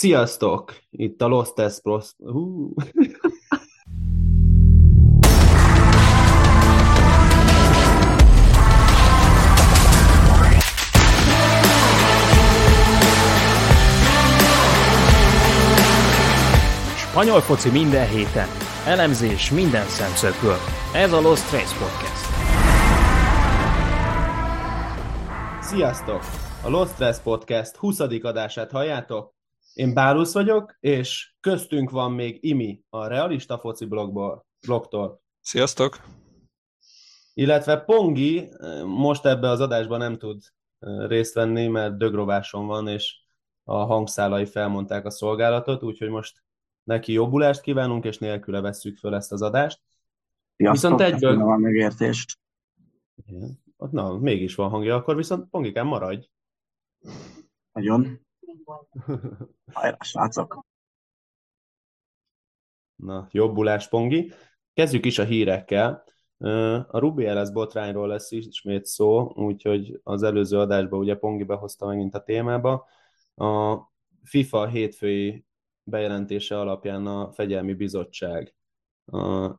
Sziasztok! Itt a Lost Test Pros... Uh. Spanyol foci minden héten. Elemzés minden szemszögből. Ez a Lost Trace Podcast. Sziasztok! A Lost Trace Podcast 20. adását halljátok. Én Bálusz vagyok, és köztünk van még Imi, a Realista Foci blogból, blogtól. Sziasztok! Illetve Pongi most ebbe az adásban nem tud részt venni, mert dögrováson van, és a hangszálai felmondták a szolgálatot, úgyhogy most neki jobbulást kívánunk, és nélküle vesszük föl ezt az adást. Sziasztok, viszont egyből... van megértést. Na, mégis van hangja, akkor viszont Pongikán maradj. Nagyon. Hajrá, srácok! Na, jobbulás, Pongi. Kezdjük is a hírekkel. A Ruby LS botrányról lesz ismét szó, úgyhogy az előző adásban ugye Pongi behozta megint a témába. A FIFA hétfői bejelentése alapján a Fegyelmi Bizottság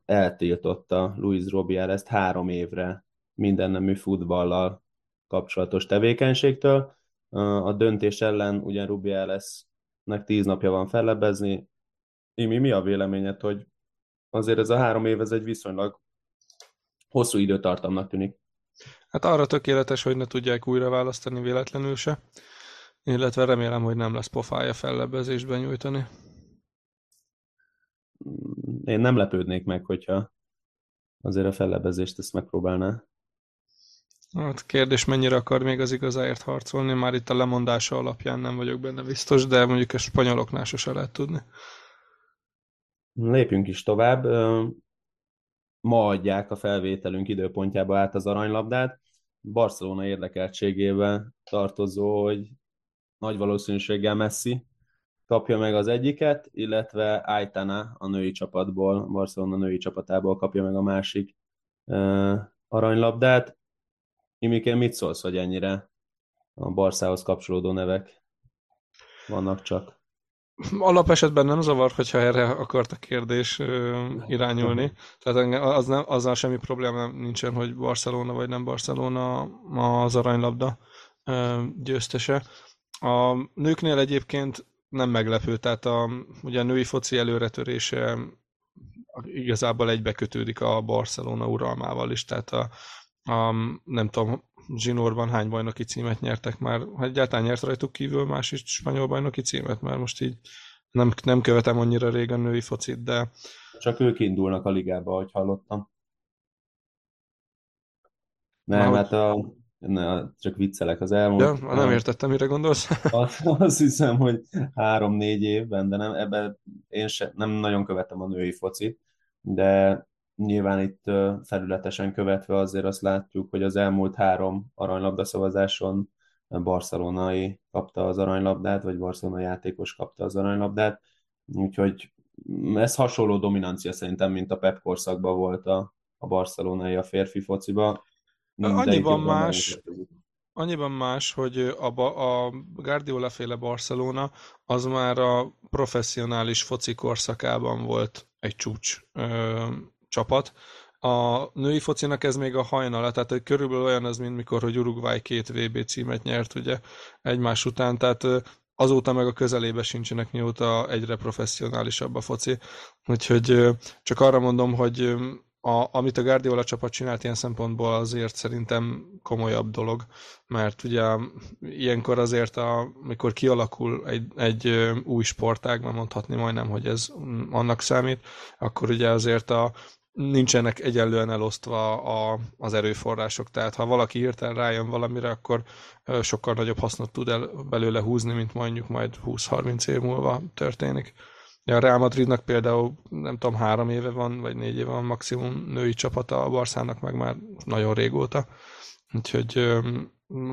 eltiltotta Luis Robiel három évre minden nemű futballal kapcsolatos tevékenységtől. A döntés ellen ugyan Rubielesnek tíz napja van fellebbezni. Imi, mi a véleményed, hogy azért ez a három év, ez egy viszonylag hosszú időtartamnak tűnik? Hát arra tökéletes, hogy ne tudják újra választani véletlenül se, illetve remélem, hogy nem lesz pofája fellebbezésben nyújtani. Én nem lepődnék meg, hogyha azért a fellebezést ezt megpróbálná. Hát kérdés, mennyire akar még az igazáért harcolni, már itt a lemondása alapján nem vagyok benne biztos, de mondjuk a spanyoloknál sose lehet tudni. Lépjünk is tovább. Ma adják a felvételünk időpontjába át az aranylabdát. Barcelona érdekeltségével tartozó, hogy nagy valószínűséggel Messi kapja meg az egyiket, illetve Aitana a női csapatból, Barcelona női csapatából kapja meg a másik aranylabdát. Imikén mit szólsz, hogy ennyire a Barszához kapcsolódó nevek vannak csak? Alapesetben nem zavar, hogyha erre akart a kérdés irányulni. Tehát az nem, azzal semmi probléma nincsen, hogy Barcelona vagy nem Barcelona az aranylabda győztese. A nőknél egyébként nem meglepő, tehát a, ugye a női foci előretörése igazából egybekötődik a Barcelona uralmával is, tehát a, a, nem tudom, zsinórban hány bajnoki címet nyertek már, hát egyáltalán nyert rajtuk kívül más is spanyol bajnoki címet, mert most így nem, nem követem annyira régen női focit, de... Csak ők indulnak a ligába, ahogy hallottam. Nem, hát a, ne, csak viccelek az elmúlt. Ja, nem értettem, mire gondolsz. azt, azt hiszem, hogy három-négy évben, de nem, ebben én sem, nem nagyon követem a női focit, de nyilván itt felületesen követve azért azt látjuk, hogy az elmúlt három aranylabda szavazáson barcelonai kapta az aranylabdát, vagy Barcelona játékos kapta az aranylabdát, úgyhogy ez hasonló dominancia szerintem, mint a Pep korszakban volt a, a barcelonai a férfi fociba. Annyiban más, annyiban más, hogy a, a Guardiola féle Barcelona az már a professzionális foci korszakában volt egy csúcs ö, csapat. A női focinak ez még a hajnala, tehát körülbelül olyan az, mint mikor, hogy Uruguay két VB címet nyert ugye egymás után, tehát azóta meg a közelébe sincsenek, mióta egyre professzionálisabb a foci. Úgyhogy csak arra mondom, hogy a, amit a Guardiola csapat csinált ilyen szempontból azért szerintem komolyabb dolog, mert ugye ilyenkor azért, amikor kialakul egy, egy új sportág, mert mondhatni majdnem, hogy ez annak számít, akkor ugye azért a, nincsenek egyenlően elosztva a, az erőforrások. Tehát ha valaki hirtelen rájön valamire, akkor sokkal nagyobb hasznot tud el belőle húzni, mint mondjuk majd 20-30 év múlva történik. A Real Madridnak például nem tudom, három éve van, vagy négy éve van maximum női csapata, a Barszának meg már nagyon régóta. Úgyhogy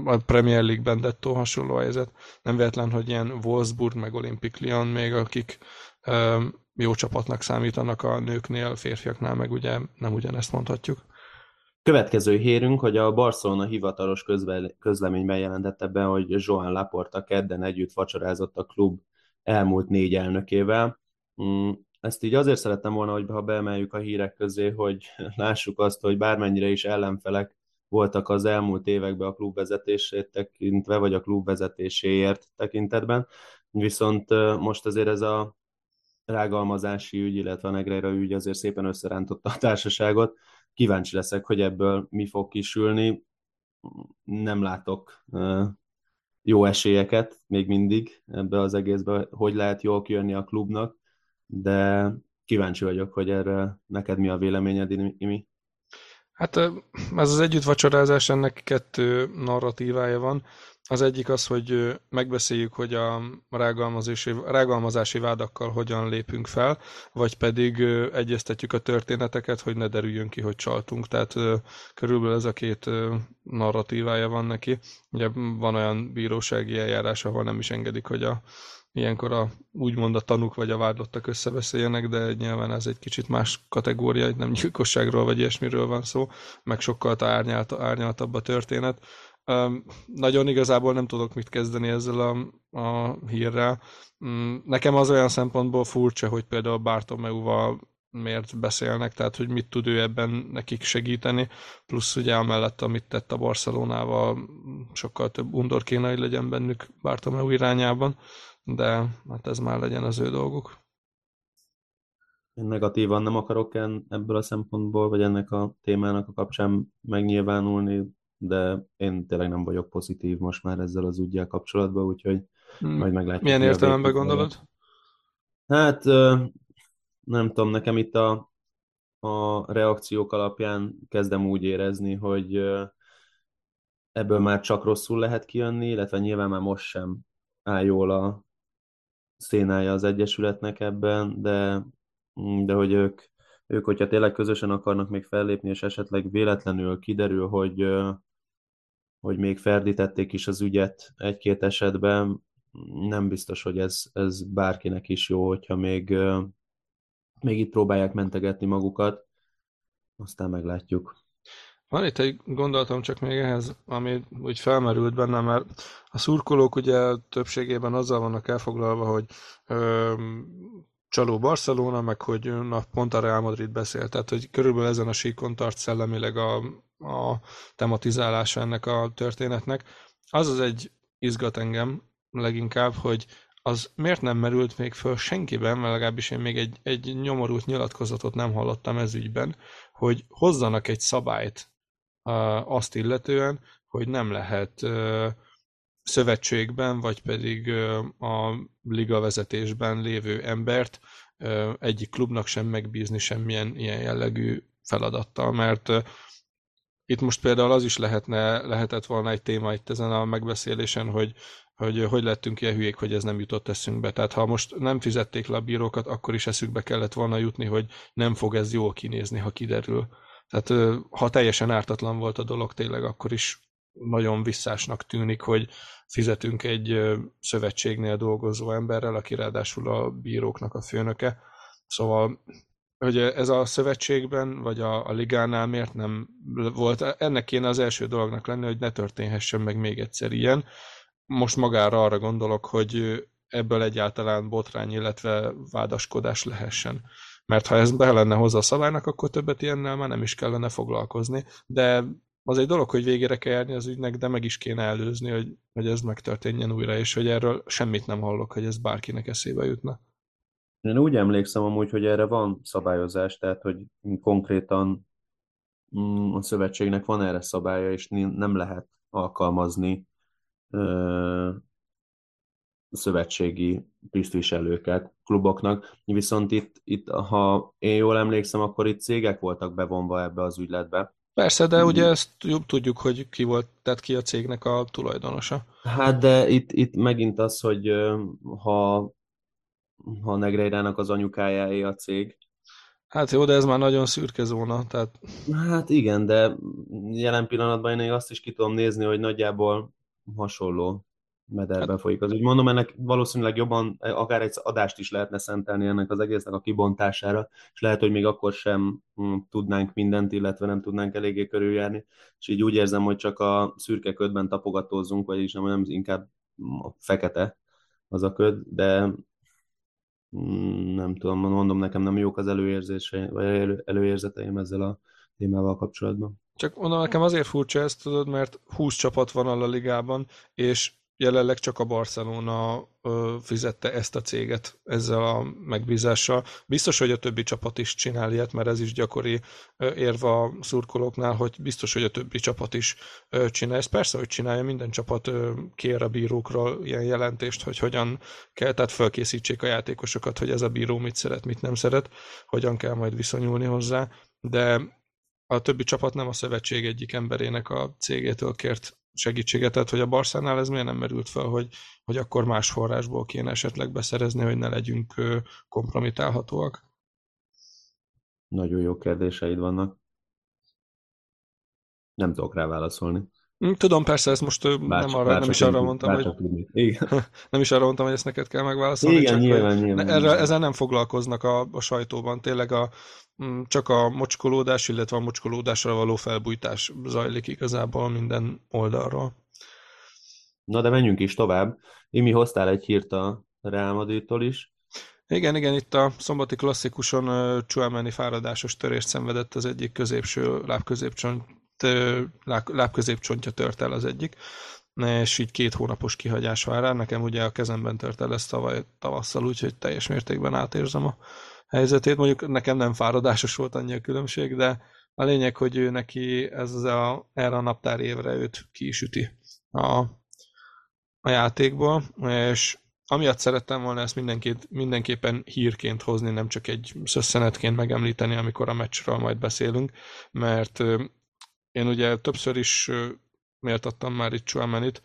a Premier League-ben dettó hasonló helyzet. Nem véletlen, hogy ilyen Wolfsburg meg Olympic Lyon még, akik jó csapatnak számítanak a nőknél, férfiaknál meg ugye nem ugyanezt mondhatjuk. Következő hírünk, hogy a Barcelona hivatalos közleményben jelentette be, hogy Joan Laporta kedden együtt vacsorázott a klub elmúlt négy elnökével. Mm, ezt így azért szerettem volna, hogy ha beemeljük a hírek közé, hogy lássuk azt, hogy bármennyire is ellenfelek voltak az elmúlt években a klubvezetését tekintve, vagy a klubvezetéséért tekintetben, viszont most azért ez a rágalmazási ügy, illetve a Negreira ügy azért szépen összerántotta a társaságot. Kíváncsi leszek, hogy ebből mi fog kisülni. Nem látok jó esélyeket még mindig ebbe az egészbe, hogy lehet jól kijönni a klubnak, de kíváncsi vagyok, hogy erre neked mi a véleményed, Imi? Hát ez az együttvacsorázás, ennek kettő narratívája van. Az egyik az, hogy megbeszéljük, hogy a rágalmazási, rágalmazási vádakkal hogyan lépünk fel, vagy pedig egyeztetjük a történeteket, hogy ne derüljön ki, hogy csaltunk. Tehát körülbelül ez a két narratívája van neki. Ugye van olyan bírósági eljárás, ahol nem is engedik, hogy a ilyenkor a, úgymond a tanúk vagy a vádlottak összebeszéljenek, de nyilván ez egy kicsit más kategória, nem gyilkosságról vagy ilyesmiről van szó, meg sokkal árnyalt, árnyaltabb a történet. Nagyon igazából nem tudok mit kezdeni ezzel a, a hírrel. Um, nekem az olyan szempontból furcsa, hogy például Bartomeuval miért beszélnek, tehát hogy mit tud ő ebben nekik segíteni, plusz ugye amellett, amit tett a Barcelonával, sokkal több undor kéne, hogy legyen bennük Bartomeu irányában de hát ez már legyen az ő dolguk. Én negatívan nem akarok ebből a szempontból, vagy ennek a témának a kapcsán megnyilvánulni, de én tényleg nem vagyok pozitív most már ezzel az ügyel kapcsolatban, úgyhogy hmm. majd meglátjuk. Milyen értelemben gondolod? Hát nem tudom, nekem itt a, a reakciók alapján kezdem úgy érezni, hogy ebből már csak rosszul lehet kijönni, illetve nyilván már most sem áll jól a, szénája az Egyesületnek ebben, de, de hogy ők, ők, hogyha tényleg közösen akarnak még fellépni, és esetleg véletlenül kiderül, hogy, hogy még ferdítették is az ügyet egy-két esetben, nem biztos, hogy ez, ez bárkinek is jó, hogyha még, még itt próbálják mentegetni magukat, aztán meglátjuk. Van itt egy gondolatom csak még ehhez, ami úgy felmerült bennem, mert a szurkolók ugye többségében azzal vannak elfoglalva, hogy ö, csaló Barcelona, meg hogy na, pont a Real Madrid beszélt, tehát hogy körülbelül ezen a síkon tart szellemileg a, a tematizálása ennek a történetnek. Az az egy izgat engem leginkább, hogy az miért nem merült még föl senkiben, mert legalábbis én még egy, egy nyomorult nyilatkozatot nem hallottam ez ügyben, hogy hozzanak egy szabályt azt illetően, hogy nem lehet szövetségben, vagy pedig a liga vezetésben lévő embert egyik klubnak sem megbízni semmilyen ilyen jellegű feladattal, mert itt most például az is lehetne, lehetett volna egy téma itt ezen a megbeszélésen, hogy hogy hogy lettünk ilyen hülyék, hogy ez nem jutott eszünkbe. Tehát ha most nem fizették le a bírókat, akkor is eszükbe kellett volna jutni, hogy nem fog ez jól kinézni, ha kiderül. Tehát ha teljesen ártatlan volt a dolog tényleg, akkor is nagyon visszásnak tűnik, hogy fizetünk egy szövetségnél dolgozó emberrel, aki ráadásul a bíróknak a főnöke. Szóval, hogy ez a szövetségben, vagy a, a ligánál miért nem volt, ennek kéne az első dolognak lenni, hogy ne történhessen meg még egyszer ilyen. Most magára arra gondolok, hogy ebből egyáltalán botrány, illetve vádaskodás lehessen mert ha ez be lenne hozzá a szabálynak, akkor többet ilyennel már nem is kellene foglalkozni. De az egy dolog, hogy végére kell járni az ügynek, de meg is kéne előzni, hogy, hogy ez megtörténjen újra, és hogy erről semmit nem hallok, hogy ez bárkinek eszébe jutna. Én úgy emlékszem amúgy, hogy erre van szabályozás, tehát hogy konkrétan mm, a szövetségnek van erre szabálya, és nem lehet alkalmazni szövetségi tisztviselőket kluboknak, viszont itt, itt, ha én jól emlékszem, akkor itt cégek voltak bevonva ebbe az ügyletbe. Persze, de ugye ezt jobb tudjuk, hogy ki volt, tehát ki a cégnek a tulajdonosa. Hát de itt, itt megint az, hogy ha, ha Negreirának az anyukájáé a cég. Hát jó, de ez már nagyon szürke zóna, tehát... Hát igen, de jelen pillanatban én azt is ki tudom nézni, hogy nagyjából hasonló mederben hát, folyik az úgy. Mondom, ennek valószínűleg jobban, akár egy adást is lehetne szentelni ennek az egésznek a kibontására, és lehet, hogy még akkor sem hm, tudnánk mindent, illetve nem tudnánk eléggé körüljárni, és így úgy érzem, hogy csak a szürke ködben tapogatózunk, vagyis nem, nem inkább a fekete az a köd, de nem tudom, mondom, nekem nem jók az előérzése, vagy elő, előérzeteim ezzel a témával kapcsolatban. Csak mondom, nekem azért furcsa ezt, tudod, mert 20 csapat van a ligában, és jelenleg csak a Barcelona fizette ezt a céget ezzel a megbízással. Biztos, hogy a többi csapat is csinál ilyet, mert ez is gyakori érve a szurkolóknál, hogy biztos, hogy a többi csapat is csinál. Ezt persze, hogy csinálja, minden csapat kér a bírókról ilyen jelentést, hogy hogyan kell, tehát felkészítsék a játékosokat, hogy ez a bíró mit szeret, mit nem szeret, hogyan kell majd viszonyulni hozzá, de a többi csapat nem a szövetség egyik emberének a cégétől kért segítséget, tehát hogy a Barszánál ez miért nem merült fel, hogy, hogy akkor más forrásból kéne esetleg beszerezni, hogy ne legyünk kompromitálhatóak? Nagyon jó kérdéseid vannak. Nem tudok rá válaszolni. Hm, tudom, persze, ezt most bárcsak, nem, arra, nem is arra mondtam, hogy Igen. nem is arra mondtam, hogy ezt neked kell megválaszolni. Igen, csak nyilván, nyilván, erre, Ezzel nem foglalkoznak a, a sajtóban. Tényleg a, csak a mocskolódás, illetve a mocskolódásra való felbújtás zajlik igazából minden oldalról. Na de menjünk is tovább. Imi, hoztál egy hírt a Real Madridtól is. Igen, igen, itt a szombati klasszikuson Chuameni fáradásos törést szenvedett az egyik középső lábközépcsont lábközépcsontja tört el az egyik, és így két hónapos kihagyás vár rá. Nekem ugye a kezemben tört el ezt tavaly tavasszal, úgyhogy teljes mértékben átérzem a helyzetét. Mondjuk nekem nem fáradásos volt annyi a különbség, de a lényeg, hogy ő neki ez a, erre a naptár évre őt ki is üti a, a játékból, és amiatt szerettem volna ezt mindenképp, mindenképpen hírként hozni, nem csak egy szösszenetként megemlíteni, amikor a meccsről majd beszélünk, mert én ugye többször is méltattam már itt Chuamenit,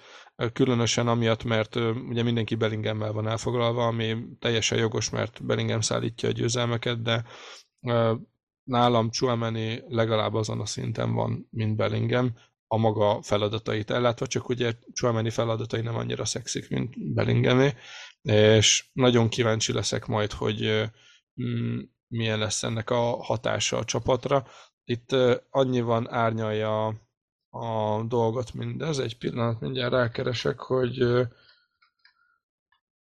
különösen amiatt, mert ugye mindenki Bellingemmel van elfoglalva, ami teljesen jogos, mert Bellingham szállítja a győzelmeket, de nálam Chuameni legalább azon a szinten van, mint Bellingham, a maga feladatait ellátva, csak ugye Chuameni feladatai nem annyira szexik, mint Bellinghamé, és nagyon kíváncsi leszek majd, hogy mm, milyen lesz ennek a hatása a csapatra. Itt annyiban árnyalja a dolgot mindez, egy pillanat mindjárt rákeresek, hogy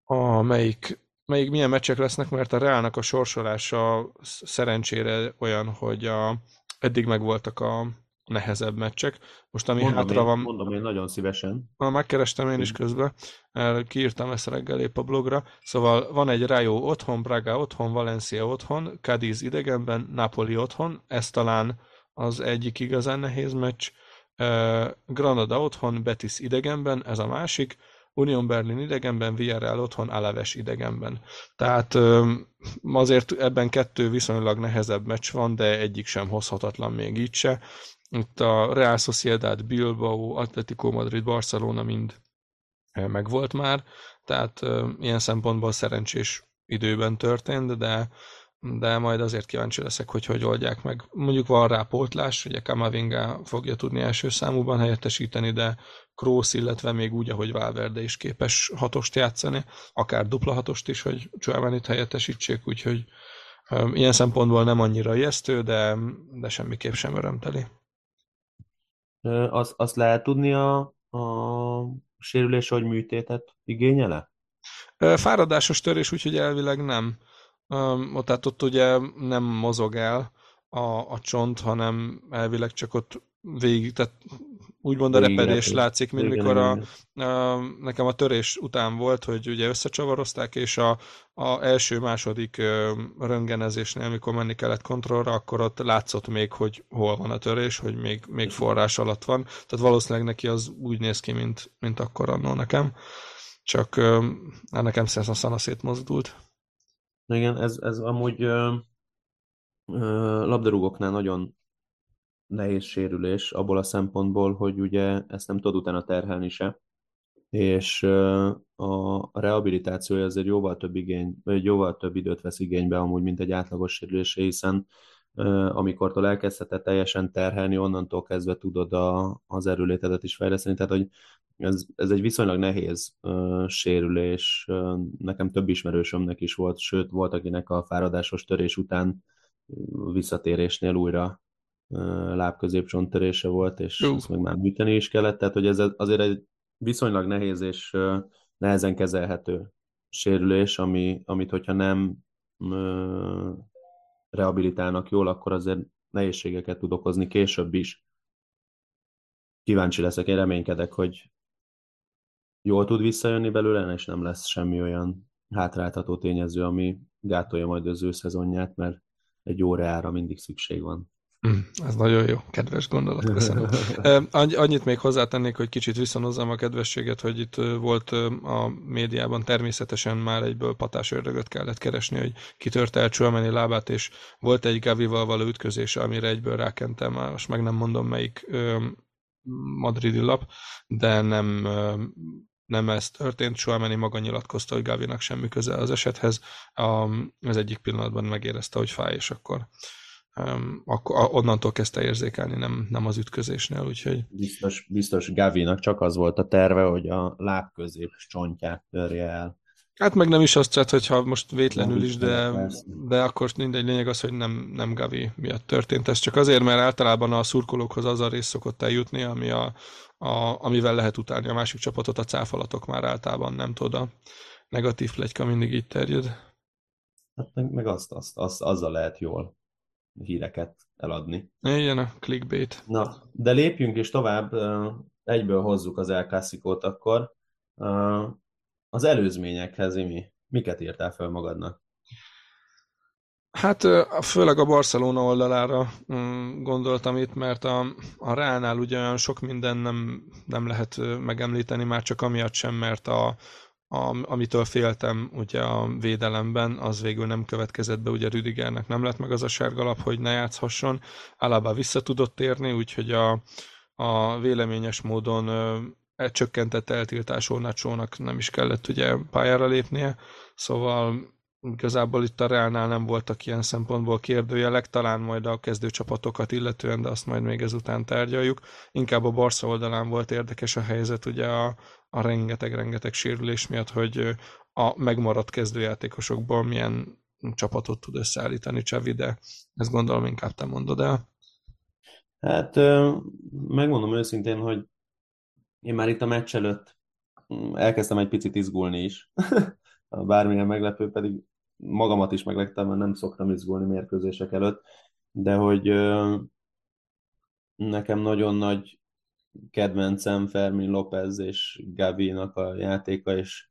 a melyik, melyik milyen meccsek lesznek, mert a Reálnak a sorsolása szerencsére olyan, hogy a, eddig megvoltak a nehezebb meccsek. Most ami mondom hátra én, van... Mondom én nagyon szívesen. Na, megkerestem én is közben, kiírtam ezt reggel épp a blogra. Szóval van egy Rayo otthon, Braga otthon, Valencia otthon, Cadiz idegenben, Napoli otthon, ez talán az egyik igazán nehéz meccs. Granada otthon, Betis idegenben, ez a másik. Union Berlin idegenben, Villarreal otthon, Alaves idegenben. Tehát azért ebben kettő viszonylag nehezebb meccs van, de egyik sem hozhatatlan még így se. Itt a Real Sociedad, Bilbao, Atletico Madrid, Barcelona mind megvolt már, tehát ilyen szempontból szerencsés időben történt, de, de majd azért kíváncsi leszek, hogy hogy oldják meg. Mondjuk van rá pótlás, ugye Kamavinga fogja tudni első számúban helyettesíteni, de Kroos, illetve még úgy, ahogy Valverde is képes hatost játszani, akár dupla hatost is, hogy Csuámenit helyettesítsék, úgyhogy ilyen szempontból nem annyira ijesztő, de, de semmiképp sem örömteli. Az, azt lehet tudni a, a sérülés, hogy műtétet igényele? Fáradásos törés, úgyhogy elvileg nem. Tehát ott ugye nem mozog el a, a csont, hanem elvileg csak ott végig, tehát úgymond a repedés látszik, mint igen, mikor a, a, nekem a törés után volt, hogy ugye összecsavarozták, és a, a első, második röngenezésnél, amikor menni kellett kontrollra, akkor ott látszott még, hogy hol van a törés, hogy még, még forrás alatt van. Tehát valószínűleg neki az úgy néz ki, mint, mint akkor annó nekem. Csak nekem a szana szétmozdult. Igen, ez, ez amúgy ö, ö, labdarúgóknál nagyon nehéz sérülés abból a szempontból, hogy ugye ezt nem tudod utána terhelni se, és a rehabilitációja azért jóval több igény, vagy jóval több időt vesz igénybe amúgy, mint egy átlagos sérülésé, hiszen amikor elkezdheted teljesen terhelni, onnantól kezdve tudod a, az erőlétedet is fejleszteni, tehát hogy ez, ez egy viszonylag nehéz uh, sérülés, uh, nekem több ismerősömnek is volt, sőt volt, akinek a fáradásos törés után visszatérésnél újra lábközépcsonttörése volt, és uh. ezt meg már műteni is kellett, tehát hogy ez azért egy viszonylag nehéz és nehezen kezelhető sérülés, ami, amit hogyha nem ö, rehabilitálnak jól, akkor azért nehézségeket tud okozni később is. Kíváncsi leszek, én reménykedek, hogy jól tud visszajönni belőle, és nem lesz semmi olyan hátráltató tényező, ami gátolja majd az ő szezonját, mert egy órára mindig szükség van. Mm, ez nagyon jó, kedves gondolat, köszönöm. Annyit még hozzátennék, hogy kicsit viszonozzam a kedvességet, hogy itt volt a médiában természetesen már egyből patás ördögöt kellett keresni, hogy kitörte el Csuameni lábát, és volt egy Gavival való ütközése, amire egyből rákentem, most meg nem mondom melyik madridi lap, de nem nem ez történt, Suameni maga nyilatkozta, hogy Gavinak semmi köze az esethez. Az egyik pillanatban megérezte, hogy fáj, és akkor, akkor onnantól kezdte érzékelni, nem, nem az ütközésnél, úgyhogy... Biztos, biztos Gavinak csak az volt a terve, hogy a lábközép csontját törje el. Hát meg nem is azt tett, hogyha most vétlenül is, de, de akkor mindegy lényeg az, hogy nem, nem Gavi miatt történt. Ez csak azért, mert általában a szurkolókhoz az a rész szokott eljutni, ami a, a, amivel lehet utálni a másik csapatot, a cáfalatok már általában nem tudod, a negatív plegyka mindig így terjed. Hát meg, meg azt, azt, azt, azzal lehet jól híreket eladni. Igen, a clickbait. Na, de lépjünk is tovább, egyből hozzuk az El akkor. Az előzményekhez, Imi, miket írtál fel magadnak? Hát főleg a Barcelona oldalára mm, gondoltam itt, mert a, a Reálnál ugye olyan sok minden nem, nem lehet megemlíteni, már csak amiatt sem, mert a, a, amitől féltem ugye a védelemben, az végül nem következett be, ugye Rüdigernek nem lett meg az a sárgalap, hogy ne játszhasson. Alaba vissza tudott térni, úgyhogy a, a véleményes módon e csökkentett eltiltású Nacsónak nem is kellett ugye pályára lépnie, szóval igazából itt a Reálnál nem voltak ilyen szempontból kérdőjelek, talán majd a kezdőcsapatokat illetően, de azt majd még ezután tárgyaljuk. Inkább a Barca oldalán volt érdekes a helyzet, ugye a, a rengeteg-rengeteg sérülés miatt, hogy a megmaradt kezdőjátékosokból milyen csapatot tud összeállítani Csavi, de ezt gondolom inkább te mondod el. Hát megmondom őszintén, hogy én már itt a meccs előtt mm, elkezdtem egy picit izgulni is. Bármilyen meglepő, pedig magamat is megleptem, mert nem szoktam izgulni mérkőzések előtt, de hogy nekem nagyon nagy kedvencem Fermin López és Gavi-nak a játéka, és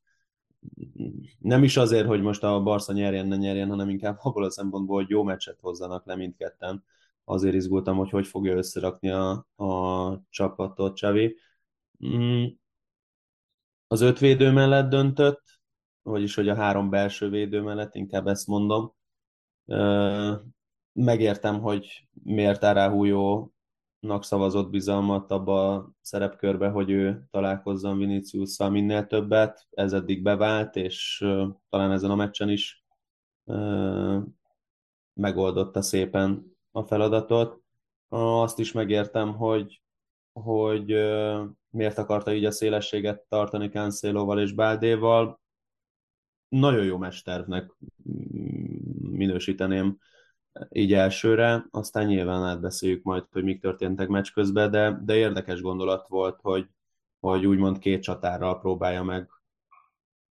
nem is azért, hogy most a Barca nyerjen, ne nyerjen, hanem inkább abból a szempontból, hogy jó meccset hozzanak le mindketten. Azért izgultam, hogy hogy fogja összerakni a, a csapatot Csavi. Mm. Az öt védő mellett döntött, vagyis hogy a három belső védő mellett, inkább ezt mondom. Megértem, hogy miért Aráhújónak szavazott bizalmat abba a szerepkörbe, hogy ő találkozzon vinicius minél többet. Ez eddig bevált, és talán ezen a meccsen is megoldotta szépen a feladatot. Azt is megértem, hogy, hogy miért akarta így a szélességet tartani Canceloval és Báldéval nagyon jó mesternek minősíteném így elsőre, aztán nyilván átbeszéljük majd, hogy mik történtek meccs közben, de, de érdekes gondolat volt, hogy, hogy úgymond két csatárral próbálja meg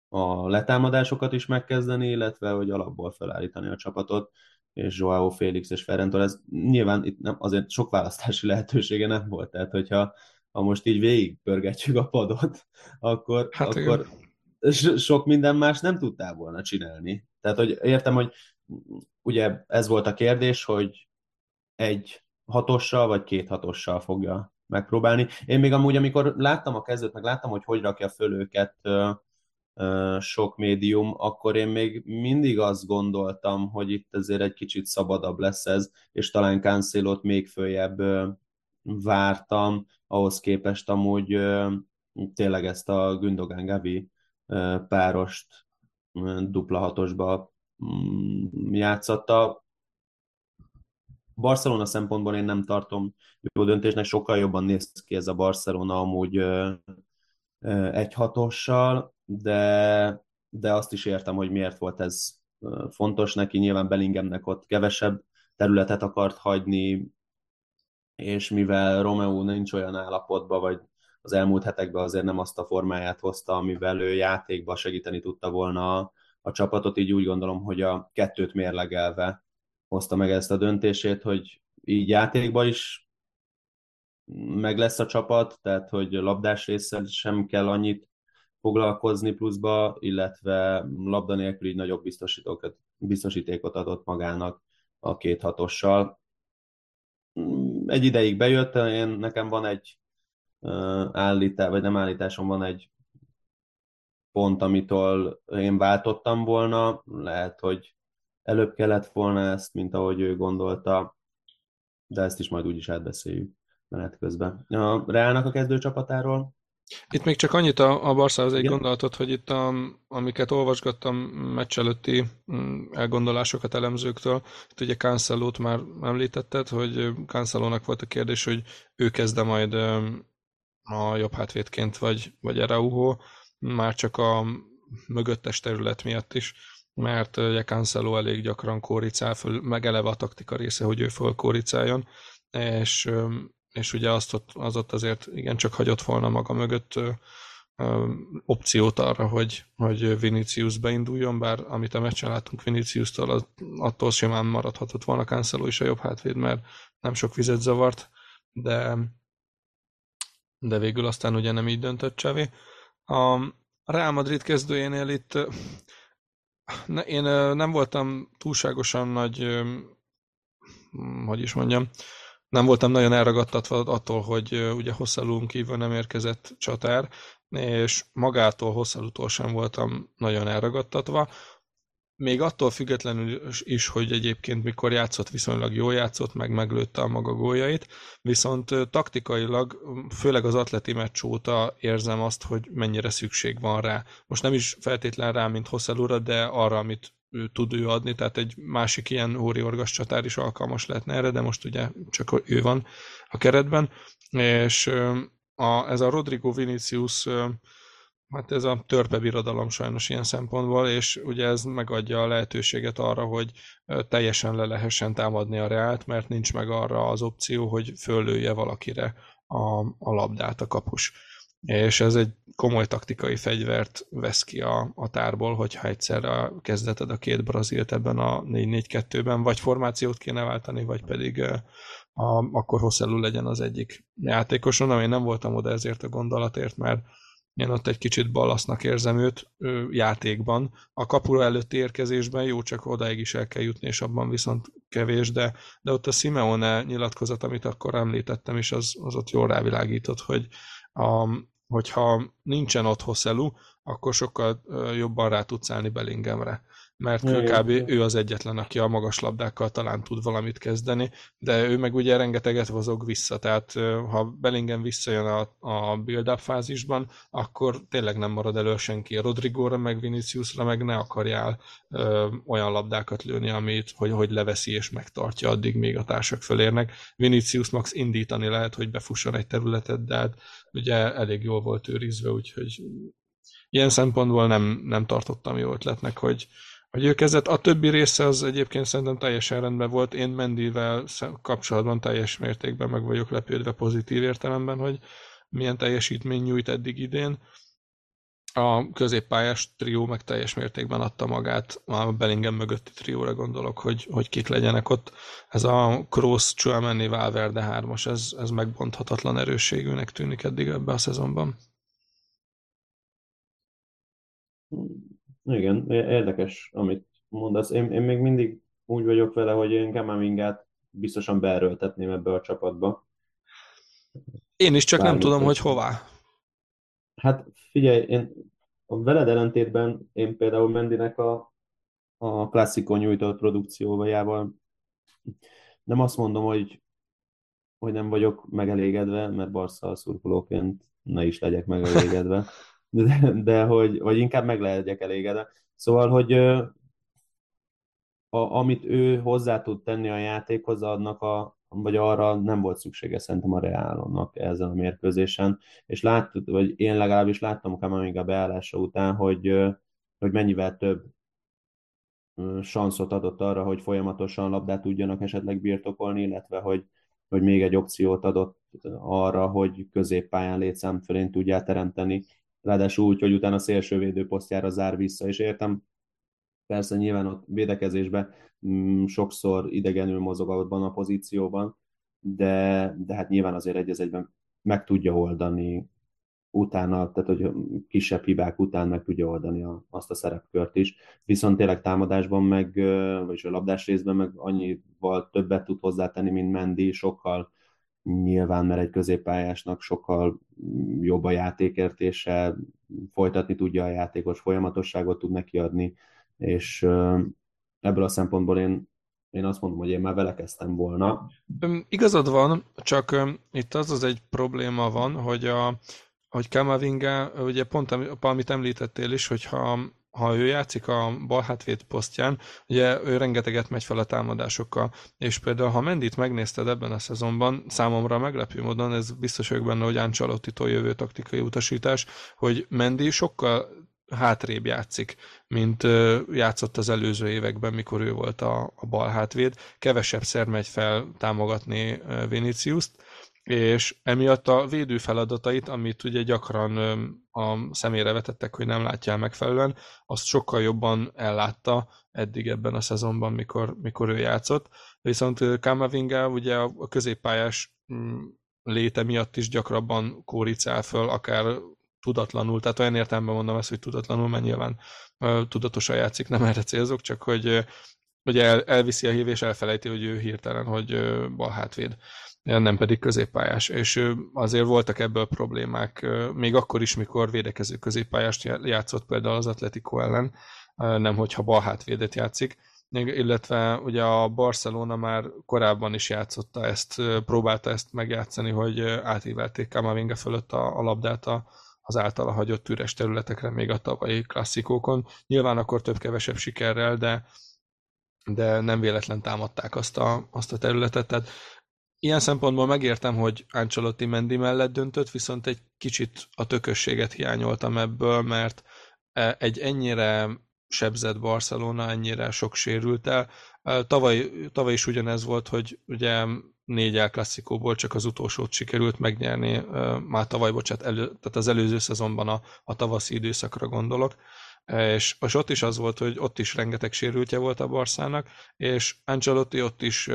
a letámadásokat is megkezdeni, illetve hogy alapból felállítani a csapatot, és Joao Félix és Ferrentől, ez nyilván itt nem, azért sok választási lehetősége nem volt, tehát hogyha ha most így végigpörgetjük a padot, akkor, hát akkor igen sok minden más nem tudtál volna csinálni. Tehát, hogy értem, hogy ugye ez volt a kérdés, hogy egy hatossal vagy két hatossal fogja megpróbálni. Én még amúgy, amikor láttam a kezdőt, meg láttam, hogy hogy rakja föl őket ö, ö, sok médium, akkor én még mindig azt gondoltam, hogy itt azért egy kicsit szabadabb lesz ez, és talán Cancelo-t még följebb ö, vártam, ahhoz képest amúgy tényleg ezt a Gündogan Gavi párost dupla hatosba mm, játszotta. Barcelona szempontból én nem tartom jó döntésnek, sokkal jobban néz ki ez a Barcelona amúgy egy hatossal, de, de azt is értem, hogy miért volt ez fontos neki. Nyilván Bellinghamnek ott kevesebb területet akart hagyni, és mivel Romeo nincs olyan állapotban, vagy az elmúlt hetekben azért nem azt a formáját hozta, amivel ő játékba segíteni tudta volna a, csapatot, így úgy gondolom, hogy a kettőt mérlegelve hozta meg ezt a döntését, hogy így játékba is meg lesz a csapat, tehát hogy labdás résszel sem kell annyit foglalkozni pluszba, illetve labda nélkül így nagyobb biztosítékot adott magának a két hatossal. Egy ideig bejött, én, nekem van egy állítás, vagy nem állításom, van egy pont, amitől én váltottam volna, lehet, hogy előbb kellett volna ezt, mint ahogy ő gondolta, de ezt is majd úgyis átbeszéljük menet közben. A Reálnak a kezdő csapatáról? Itt még csak annyit a, a Barszához egy Igen? gondolatot, hogy itt a, amiket olvasgattam meccs előtti mm, elgondolásokat elemzőktől, itt ugye cancelo már említetted, hogy cancelo volt a kérdés, hogy ő kezde majd a jobb hátvédként, vagy, vagy Araujo, már csak a mögöttes terület miatt is, mert ugye Cancelo elég gyakran kóricál föl, meg eleve a taktika része, hogy ő föl kóricáljon, és, és ugye azt ott, az ott azért igen csak hagyott volna maga mögött ö, opciót arra, hogy, hogy Vinicius beinduljon, bár amit a meccsen láttunk Vinicius-tól, az, attól simán maradhatott volna Cancelo is a jobb hátvéd, mert nem sok vizet zavart, de de végül aztán ugye nem így döntött Csavi. A Real Madrid kezdőjénél itt én nem voltam túlságosan nagy, hogy is mondjam, nem voltam nagyon elragadtatva attól, hogy ugye hosszalún kívül nem érkezett csatár, és magától hosszalútól sem voltam nagyon elragadtatva még attól függetlenül is, hogy egyébként mikor játszott, viszonylag jól játszott, meg meglőtte a maga góljait, viszont taktikailag, főleg az atleti meccs óta érzem azt, hogy mennyire szükség van rá. Most nem is feltétlen rá, mint Hosszelura, de arra, amit ő tud ő adni, tehát egy másik ilyen Óri Orgas csatár is alkalmas lehetne erre, de most ugye csak ő van a keretben, és a, ez a Rodrigo Vinicius Hát ez a törpe birodalom sajnos ilyen szempontból, és ugye ez megadja a lehetőséget arra, hogy teljesen le lehessen támadni a reált, mert nincs meg arra az opció, hogy föllője valakire a, a labdát a kapus. És ez egy komoly taktikai fegyvert vesz ki a, a tárból, hogyha egyszerre kezdeted a két brazilt ebben a 4-4-2-ben, vagy formációt kéne váltani, vagy pedig a, akkor hosszú legyen az egyik játékoson, ami nem voltam oda ezért a gondolatért, mert én ott egy kicsit balasznak érzem őt ő, játékban. A kapura előtti érkezésben jó, csak odáig is el kell jutni, és abban viszont kevés, de, de ott a Simeone nyilatkozat, amit akkor említettem, és az, az ott jól rávilágított, hogy a, hogyha nincsen ott Hosszelu, akkor sokkal jobban rá tudsz állni Bellingemre mert kb. ő az egyetlen, aki a magas labdákkal talán tud valamit kezdeni, de ő meg ugye rengeteget vozog vissza, tehát ha Bellingham visszajön a, a build-up fázisban, akkor tényleg nem marad elő senki. Rodrigóra meg Viniciusra meg ne akarjál ö, olyan labdákat lőni, amit, hogy, hogy leveszi és megtartja addig, még a társak fölérnek. Vinicius max indítani lehet, hogy befusson egy területet, de hát ugye elég jól volt őrizve, úgyhogy ilyen szempontból nem, nem tartottam jó ötletnek, hogy, hogy ő a többi része az egyébként szerintem teljesen rendben volt. Én Mendivel kapcsolatban teljes mértékben meg vagyok lepődve pozitív értelemben, hogy milyen teljesítmény nyújt eddig idén. A középpályás trió meg teljes mértékben adta magát, a Bellingham mögötti trióra gondolok, hogy, hogy kik legyenek ott. Ez a Kroos, Chouameni, Valverde hármas, ez, ez megbonthatatlan erősségűnek tűnik eddig ebbe a szezonban. Igen, érdekes, amit mondasz. Én, én még mindig úgy vagyok vele, hogy én Kamamingát biztosan beerőltetném ebbe a csapatba. Én is csak Bármit nem tudom, hogy hová. Hát figyelj, én a veled ellentétben én például Mendinek a, a klasszikon nyújtott produkciójával nem azt mondom, hogy, hogy nem vagyok megelégedve, mert Barca szurkolóként ne is legyek megelégedve, de, de hogy, vagy inkább meg legyek elégedve. Szóval, hogy a, amit ő hozzá tud tenni a játékhoz, adnak a, vagy arra nem volt szüksége szerintem a Reálonnak ezen a mérkőzésen, és láttuk, vagy én legalábbis láttam Kamaminga beállása után, hogy, hogy mennyivel több sanszot adott arra, hogy folyamatosan labdát tudjanak esetleg birtokolni, illetve hogy, hogy még egy opciót adott arra, hogy középpályán létszám fölén tudjál teremteni, ráadásul úgy, hogy utána a szélső posztjára zár vissza, és értem, persze nyilván ott védekezésben mm, sokszor idegenül mozog abban a pozícióban, de, de hát nyilván azért egy egyben meg tudja oldani utána, tehát hogy kisebb hibák után meg tudja oldani a, azt a szerepkört is. Viszont tényleg támadásban meg, vagyis a labdás részben meg annyival többet tud hozzátenni, mint Mendi, sokkal nyilván, mert egy középpályásnak sokkal jobb a játékértése, folytatni tudja a játékos, folyamatosságot tud neki adni, és ebből a szempontból én, én azt mondom, hogy én már vele kezdtem volna. Igazad van, csak itt az az egy probléma van, hogy a, hogy Kamavinga, ugye pont amit említettél is, hogyha ha ő játszik a bal hátvéd posztján, ugye ő rengeteget megy fel a támadásokkal, és például ha Mendit megnézted ebben a szezonban, számomra meglepő módon, ez biztos vagyok benne, hogy Ancelotti-tól jövő taktikai utasítás, hogy Mendi sokkal hátrébb játszik, mint játszott az előző években, mikor ő volt a, a bal hátvéd. Kevesebb szer megy fel támogatni Vinicius-t, és emiatt a védő feladatait, amit ugye gyakran a szemére vetettek, hogy nem látja el megfelelően, azt sokkal jobban ellátta eddig ebben a szezonban, mikor, mikor ő játszott. Viszont Kamavinga ugye a középpályás mm, léte miatt is gyakrabban kóricál föl, akár tudatlanul, tehát olyan értelemben mondom ezt, hogy tudatlanul, mert nyilván tudatosan játszik, nem erre célzok, csak hogy, hogy el, elviszi a hív és elfelejti, hogy ő hirtelen, hogy bal hátvéd nem pedig középpályás. És azért voltak ebből problémák, még akkor is, mikor védekező középpályást játszott például az Atletico ellen, nem hogyha bal hátvédet játszik, illetve ugye a Barcelona már korábban is játszotta ezt, próbálta ezt megjátszani, hogy átívelték Kamavinga fölött a, a labdát a, az általa hagyott üres területekre még a tavalyi klasszikókon. Nyilván akkor több-kevesebb sikerrel, de, de nem véletlen támadták azt a, azt a területet, tehát ilyen szempontból megértem, hogy Ancelotti Mendi mellett döntött, viszont egy kicsit a tökösséget hiányoltam ebből, mert e, egy ennyire sebzett Barcelona, ennyire sok sérült el. E, tavaly, tavaly is ugyanez volt, hogy ugye négy El klasszikóból csak az utolsót sikerült megnyerni, e, már tavaly, bocsánat, elő, tehát az előző szezonban a, a tavaszi időszakra gondolok, és, és ott is az volt, hogy ott is rengeteg sérültje volt a Barszának, és Ancelotti ott is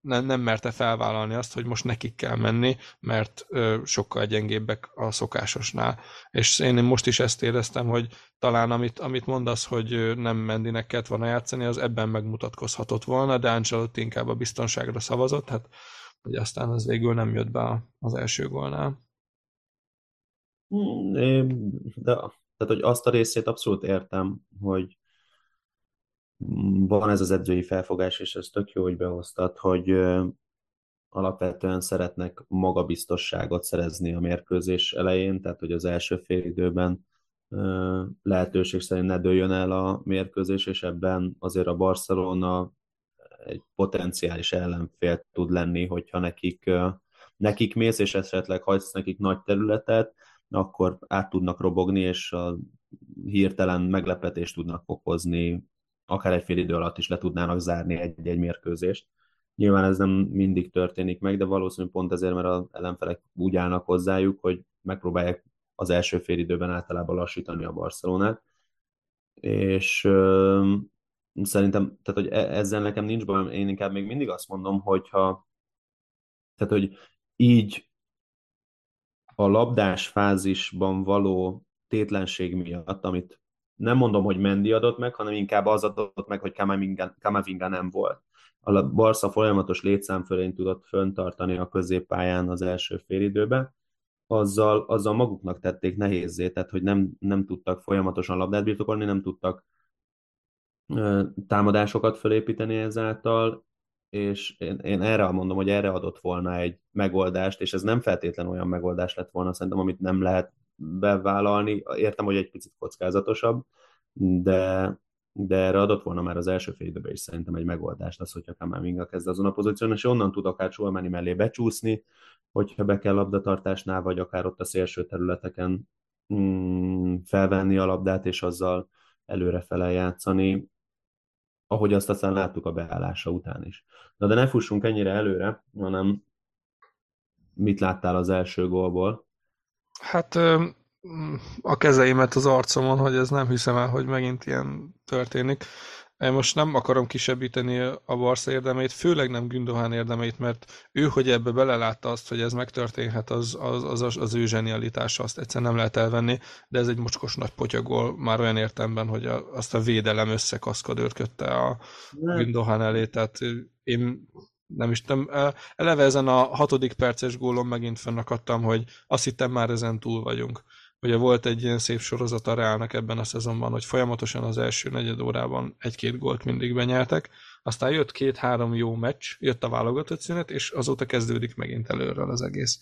nem, nem merte felvállalni azt, hogy most nekik kell menni, mert sokkal gyengébbek a szokásosnál. És én most is ezt éreztem, hogy talán amit, amit mondasz, hogy nem Mendinek kellett volna játszani, az ebben megmutatkozhatott volna, de Ancelotti inkább a biztonságra szavazott, hát hogy aztán az végül nem jött be az első gólnál. Hmm, de, tehát, hogy azt a részét abszolút értem, hogy van ez az edzői felfogás, és ez tök jó, hogy behoztad, hogy alapvetően szeretnek magabiztosságot szerezni a mérkőzés elején, tehát hogy az első fél időben lehetőség szerint ne dőljön el a mérkőzés, és ebben azért a Barcelona egy potenciális ellenfél tud lenni, hogyha nekik, nekik mész, és esetleg hagysz nekik nagy területet, akkor át tudnak robogni, és a hirtelen meglepetést tudnak okozni akár egy fél idő alatt is le tudnának zárni egy-egy mérkőzést. Nyilván ez nem mindig történik meg, de valószínűleg pont ezért, mert az ellenfelek úgy állnak hozzájuk, hogy megpróbálják az első fél időben általában lassítani a Barcelonát. És ö, szerintem, tehát hogy e, ezzel nekem nincs bajom, én inkább még mindig azt mondom, hogyha tehát, hogy így a labdás fázisban való tétlenség miatt, amit nem mondom, hogy Mendi adott meg, hanem inkább az adott meg, hogy Kamavinga, nem volt. A Barca folyamatos létszám fölén tudott föntartani a középpályán az első félidőben, azzal, azzal maguknak tették nehézé, tehát hogy nem, nem tudtak folyamatosan labdát birtokolni, nem tudtak ö, támadásokat fölépíteni ezáltal, és én, én erre mondom, hogy erre adott volna egy megoldást, és ez nem feltétlen olyan megoldás lett volna, szerintem, amit nem lehet bevállalni. Értem, hogy egy picit kockázatosabb, de, de erre adott volna már az első fél is szerintem egy megoldást az, hogyha Kamavinga kezd azon a pozíción, és onnan tud akár Csulmani mellé becsúszni, hogyha be kell labdatartásnál, vagy akár ott a szélső területeken mm, felvenni a labdát, és azzal előrefele játszani, ahogy azt aztán láttuk a beállása után is. Na de ne fussunk ennyire előre, hanem mit láttál az első gólból? Hát a kezeimet az arcomon, hogy ez nem hiszem el, hogy megint ilyen történik. Most nem akarom kisebbíteni a Barca érdemét, főleg nem Gündohán érdemét, mert ő, hogy ebbe belelátta azt, hogy ez megtörténhet, az, az, az, az ő zsenialitása, azt egyszer nem lehet elvenni, de ez egy mocskos nagy potyagol már olyan értemben, hogy a, azt a védelem összekaszkadőrt kötte a Gündohán elé, tehát én nem is tudom, eleve ezen a hatodik perces gólon megint fennakadtam, hogy azt hittem már ezen túl vagyunk. Ugye volt egy ilyen szép sorozat a Reálnak ebben a szezonban, hogy folyamatosan az első negyed órában egy-két gólt mindig benyertek, aztán jött két-három jó meccs, jött a válogatott szünet, és azóta kezdődik megint előről az egész.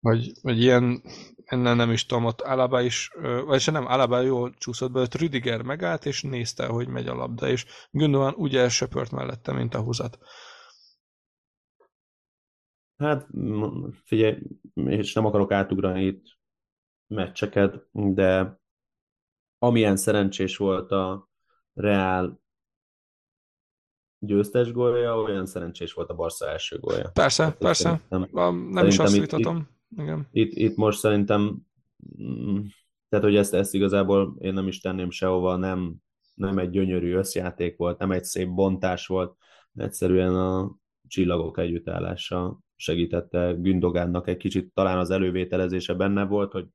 Vagy, vagy ilyen, ennél nem is tudom, ott Alaba is, vagy se nem, Alaba jól csúszott be, ott Rüdiger megállt, és nézte, hogy megy a labda, és Gündogan úgy elsöpört mellette, mint a húzat. Hát figyelj, és nem akarok átugrani itt meccseket, de amilyen szerencsés volt a Real győztes gólja, olyan szerencsés volt a Barca első gólja. Persze, hát persze. Nem, nem is azt vitatom. Igen. Itt, itt most szerintem mm, tehát, hogy ezt, ezt igazából én nem is tenném sehova, nem, nem egy gyönyörű összjáték volt, nem egy szép bontás volt, egyszerűen a csillagok együttállása segítette Gündogánnak egy kicsit, talán az elővételezése benne volt, hogy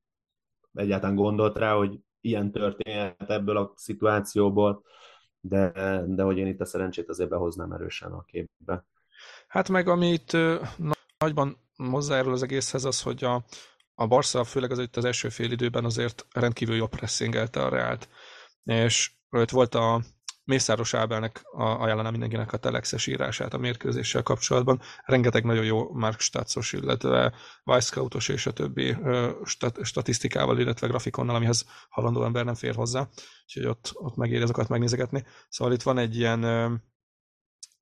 egyáltalán gondolt rá, hogy ilyen történhet ebből a szituációból, de, de hogy én itt a szerencsét azért behoznám erősen a képbe. Hát meg amit nagyban hozzájárul az egészhez az, hogy a, a Barca főleg az, az első fél időben azért rendkívül jobb pressingelte a Reált. És volt a, Mészáros Ábelnek ajánlanám mindenkinek a telexes írását a mérkőzéssel kapcsolatban. Rengeteg nagyon jó Mark Statsos, illetve Weisscoutos és a többi stat- statisztikával, illetve grafikonnal, amihez halandó ember nem fér hozzá, úgyhogy ott, ott megéri azokat megnézegetni. Szóval itt van egy ilyen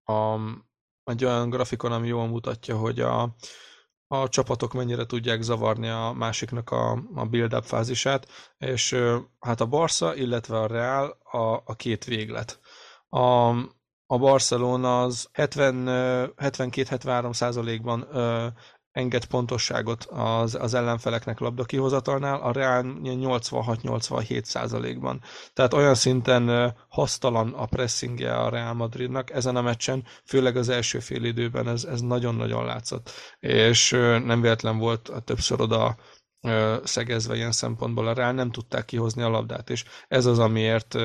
a, egy olyan grafikon, ami jól mutatja, hogy a, a csapatok mennyire tudják zavarni a másiknak a, a build-up fázisát, és hát a Barca, illetve a Real a, a két véglet. A, a Barcelona az 72-73 százalékban enged pontosságot az, az ellenfeleknek labda kihozatalnál, a Real 86-87 százalékban. Tehát olyan szinten hasztalan a pressingje a Real Madridnak ezen a meccsen, főleg az első fél időben ez, ez nagyon-nagyon látszott. És nem véletlen volt többször oda szegezve ilyen szempontból a Real, nem tudták kihozni a labdát, és ez az, amiért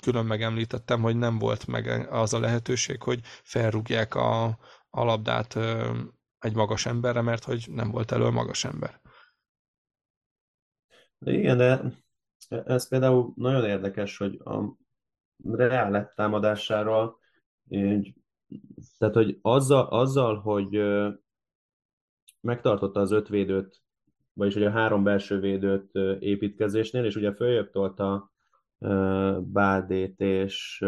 külön megemlítettem, hogy nem volt meg az a lehetőség, hogy felrúgják a, a labdát egy magas emberre, mert hogy nem volt elő magas ember. Igen, de ez például nagyon érdekes, hogy a lett támadásáról, tehát hogy azzal, azzal, hogy megtartotta az öt védőt, vagyis hogy a három belső védőt építkezésnél, és ugye följebb tolta Bádét és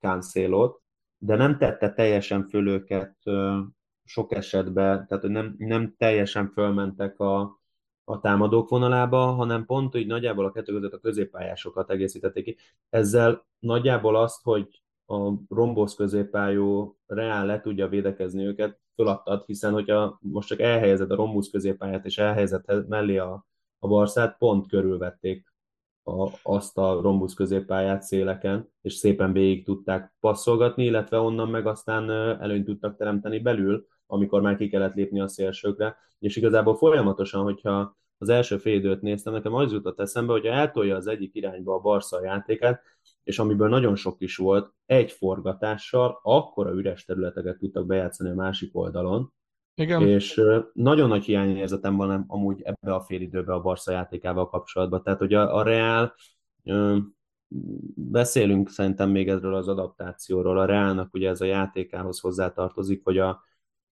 Cancelo-t, de nem tette teljesen föl őket sok esetben, tehát nem, nem teljesen fölmentek a, a támadók vonalába, hanem pont hogy nagyjából a kettő között a középpályásokat egészítették ki. Ezzel nagyjából azt, hogy a rombosz középpályú Reál le tudja védekezni őket, föladtad, hiszen hogyha most csak elhelyezed a rombusz középpályát és elhelyezed mellé a, a Barszát, pont körülvették a, azt a rombusz középpályát széleken, és szépen végig tudták passzolgatni, illetve onnan meg aztán előnyt tudtak teremteni belül, amikor már ki kellett lépni a szélsőkre, és igazából folyamatosan, hogyha az első fél időt néztem, nekem az jutott eszembe, hogy eltolja az egyik irányba a Barca játékát, és amiből nagyon sok is volt, egy forgatással akkora üres területeket tudtak bejátszani a másik oldalon, igen. És nagyon nagy hiányérzetem van amúgy ebbe a félidőbe a Barca játékával kapcsolatban. Tehát, hogy a, a Real, beszélünk szerintem még erről az adaptációról. A Realnak ugye ez a játékához hozzátartozik, hogy a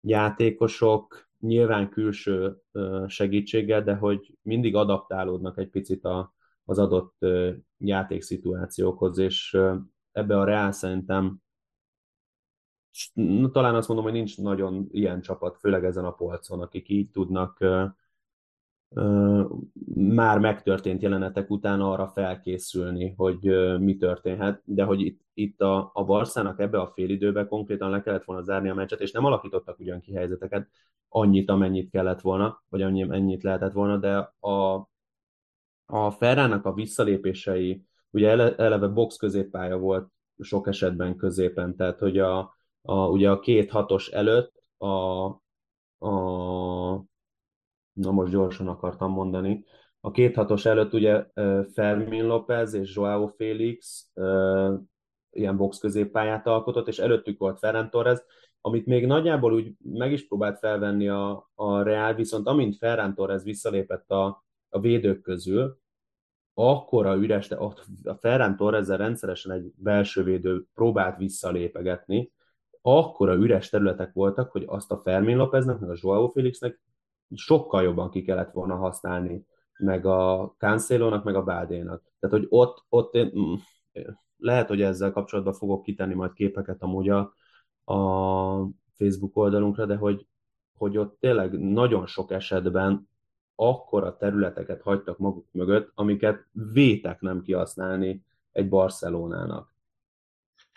játékosok nyilván külső segítséggel, de hogy mindig adaptálódnak egy picit a, az adott játékszituációkhoz, és ebbe a Real szerintem talán azt mondom, hogy nincs nagyon ilyen csapat, főleg ezen a polcon, akik így tudnak már megtörtént jelenetek után arra felkészülni, hogy mi történhet, de hogy itt, itt a, a Barszának ebbe a félidőbe konkrétan le kellett volna zárni a meccset, és nem alakítottak ugyan ki helyzeteket annyit, amennyit kellett volna, vagy annyi, ennyit lehetett volna, de a, a Ferrának a visszalépései, ugye ele, eleve box középpálya volt sok esetben középen, tehát hogy a, a, ugye a két hatos előtt a, a na most gyorsan akartam mondani, a két hatos előtt ugye Fermin López és Joao Félix ilyen box középpályát alkotott, és előttük volt Ferran Torres, amit még nagyjából úgy meg is próbált felvenni a, a Real, viszont amint Ferran Torres visszalépett a, a védők közül, akkora üres, de a Ferran torres rendszeresen egy belső védő próbált visszalépegetni, akkora üres területek voltak, hogy azt a Fermin Lópeznek, meg a Joao Felixnek sokkal jobban ki kellett volna használni, meg a Cancelo-nak, meg a Bádénak. Tehát, hogy ott, ott én, mm, lehet, hogy ezzel kapcsolatban fogok kitenni majd képeket amúgy a, a Facebook oldalunkra, de hogy, hogy ott tényleg nagyon sok esetben akkora területeket hagytak maguk mögött, amiket vétek nem kihasználni egy Barcelonának.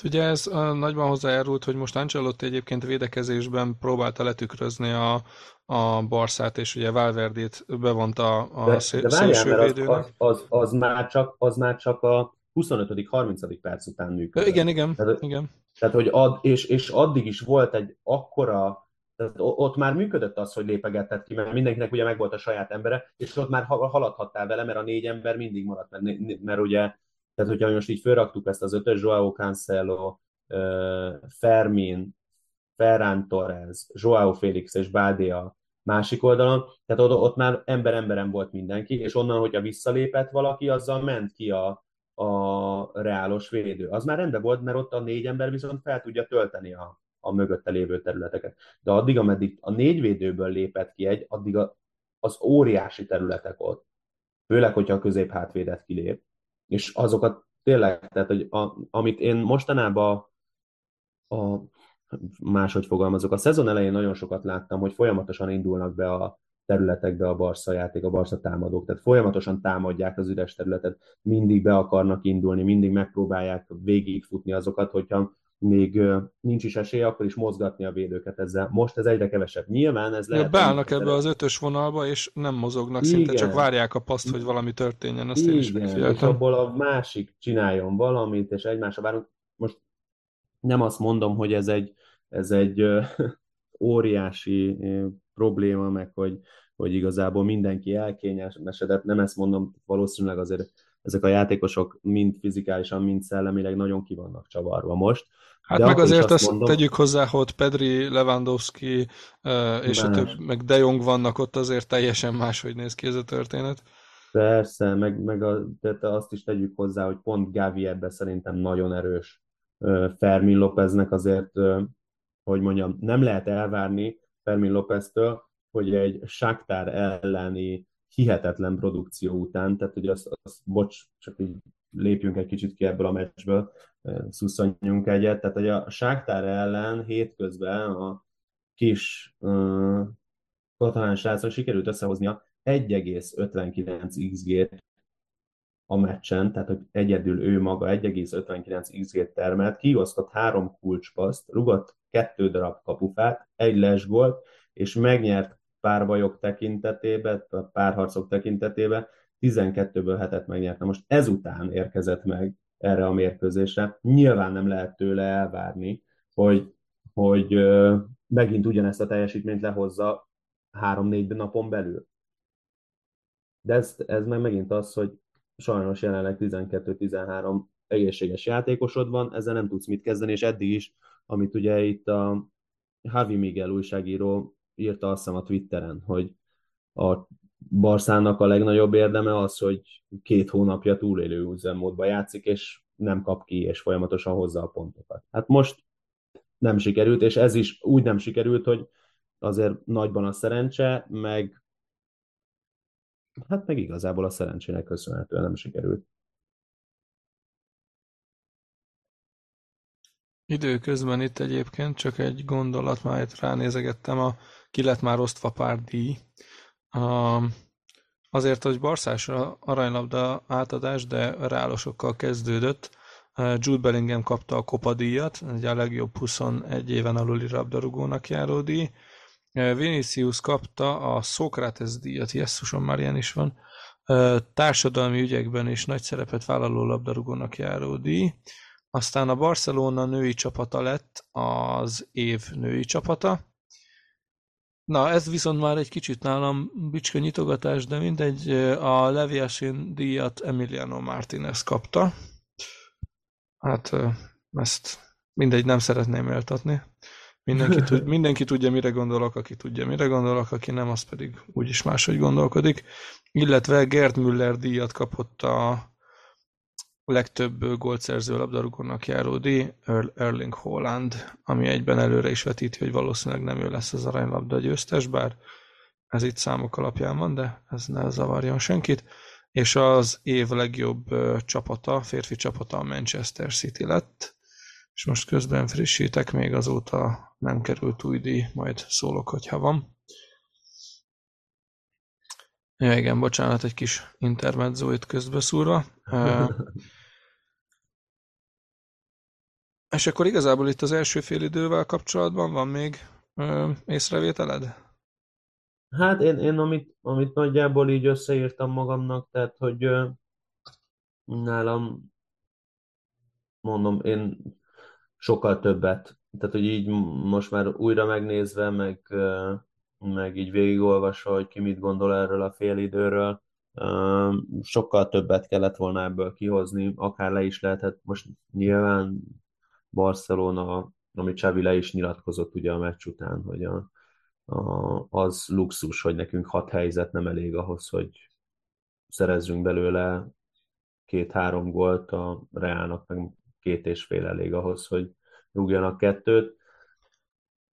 Ugye ez nagyban hozzájárult, hogy most Ancelotti egyébként védekezésben próbálta letükrözni a, a Barszát, és ugye Valverdét bevonta a de, várjál, az, az, az, az, már csak, az már csak a 25.-30. perc után működött. Igen, igen, tehát, igen. Tehát, hogy ad, és, és addig is volt egy akkora, tehát ott már működött az, hogy lépegetett ki, mert mindenkinek ugye megvolt a saját embere, és ott már haladhattál vele, mert a négy ember mindig maradt, mert, mert ugye tehát, hogyha most így fölraktuk ezt az ötös, Joao Cancelo, Fermin, Ferran Torres, Joao Félix és Bádé a másik oldalon, tehát ott, ott már ember-emberen volt mindenki, és onnan, hogyha visszalépett valaki, azzal ment ki a, a reálos védő. Az már rendben volt, mert ott a négy ember viszont fel tudja tölteni a, a mögötte lévő területeket. De addig, ameddig a négy védőből lépett ki egy, addig a, az óriási területek ott. Főleg, hogyha a közép-hátvédet kilép és azokat tényleg, tehát hogy a, amit én mostanában a, máshogy fogalmazok, a szezon elején nagyon sokat láttam, hogy folyamatosan indulnak be a területekbe a Barca játék, a Barca támadók, tehát folyamatosan támadják az üres területet, mindig be akarnak indulni, mindig megpróbálják végigfutni azokat, hogyha még nincs is esélye, akkor is mozgatni a védőket ezzel. Most ez egyre kevesebb. Nyilván ez lehet... Beállnak ebbe az ötös vonalba, és nem mozognak, Igen. szinte csak várják a paszt, hogy valami történjen. Azt Igen, én is és abból a másik csináljon valamit, és egymásra várunk. Most nem azt mondom, hogy ez egy, ez egy óriási probléma, meg hogy, hogy igazából mindenki elkényesedett, nem ezt mondom, valószínűleg azért ezek a játékosok mind fizikálisan, mind szellemileg nagyon ki vannak csavarva most. Hát De meg azért azt, mondom, tegyük hozzá, hogy Pedri, Lewandowski és más. a több, meg De Jong vannak ott, azért teljesen máshogy néz ki ez a történet. Persze, meg, meg a, tehát azt is tegyük hozzá, hogy pont Gavi ebben szerintem nagyon erős. Fermin Lópeznek azért, hogy mondjam, nem lehet elvárni Fermin Lópeztől, hogy egy Shakhtar elleni hihetetlen produkció után, tehát hogy azt, azt bocs, csak így lépjünk egy kicsit ki ebből a meccsből, szuszonjunk egyet, tehát hogy a Sáktár ellen hétközben a kis uh, katalán srácok sikerült összehoznia 1,59 XG-t a meccsen, tehát hogy egyedül ő maga 1,59 XG-t termelt, kiosztott három kulcspaszt, rugott kettő darab kapufát, egy les volt, és megnyert párbajok tekintetében, a párharcok tekintetében 12-ből hetet megnyerte. Most ezután érkezett meg erre a mérkőzésre. Nyilván nem lehet tőle elvárni, hogy, hogy megint ugyanezt a teljesítményt lehozza három-négy napon belül. De ez, ez meg megint az, hogy sajnos jelenleg 12-13 egészséges játékosod van, ezzel nem tudsz mit kezdeni, és eddig is, amit ugye itt a Javi Miguel újságíró írta azt hiszem a Twitteren, hogy a Barszának a legnagyobb érdeme az, hogy két hónapja túlélő üzemmódba játszik, és nem kap ki, és folyamatosan hozza a pontokat. Hát most nem sikerült, és ez is úgy nem sikerült, hogy azért nagyban a szerencse, meg hát meg igazából a szerencsének köszönhetően nem sikerült. Időközben itt egyébként csak egy gondolat, már ránézegettem, a, ki lett már osztva pár díj. Azért, hogy Barszás aranylabda átadás, de reálosokkal kezdődött. Jude Bellingham kapta a Kopa díjat, egy a legjobb 21 éven aluli labdarúgónak járó díj. Vinicius kapta a Socrates díjat, Jesszuson már ilyen is van, társadalmi ügyekben is nagy szerepet vállaló labdarúgónak járó díj. Aztán a Barcelona női csapata lett az év női csapata. Na, ez viszont már egy kicsit nálam bicska nyitogatás, de mindegy, a Leviasin díjat Emiliano Martinez kapta. Hát ezt mindegy, nem szeretném éltatni. Mindenki, tud, mindenki tudja, mire gondolok, aki tudja, mire gondolok, aki nem, az pedig úgyis máshogy gondolkodik. Illetve Gerd Müller díjat kapott a legtöbb gólszerző labdarúgónak járó díj, Erling Holland, ami egyben előre is vetíti, hogy valószínűleg nem ő lesz az aranylabda győztes, bár ez itt számok alapján van, de ez ne zavarjon senkit. És az év legjobb csapata, férfi csapata a Manchester City lett, és most közben frissítek, még azóta nem került új díj, majd szólok, hogyha van. Ja, igen, bocsánat, egy kis intermezzo itt közbeszúrva. És akkor igazából itt az első fél idővel kapcsolatban van még ö, észrevételed? Hát én, én amit, amit nagyjából így összeírtam magamnak, tehát hogy ö, nálam mondom, én sokkal többet, tehát hogy így most már újra megnézve, meg, meg így végigolvasva, hogy ki mit gondol erről a félidőről, sokkal többet kellett volna ebből kihozni, akár le is lehetett, most nyilván Barcelona, amit Csavi le is nyilatkozott ugye a meccs után, hogy a, a, az luxus, hogy nekünk hat helyzet nem elég ahhoz, hogy szerezzünk belőle két-három gólt, a Reálnak meg két és fél elég ahhoz, hogy rúgjanak kettőt.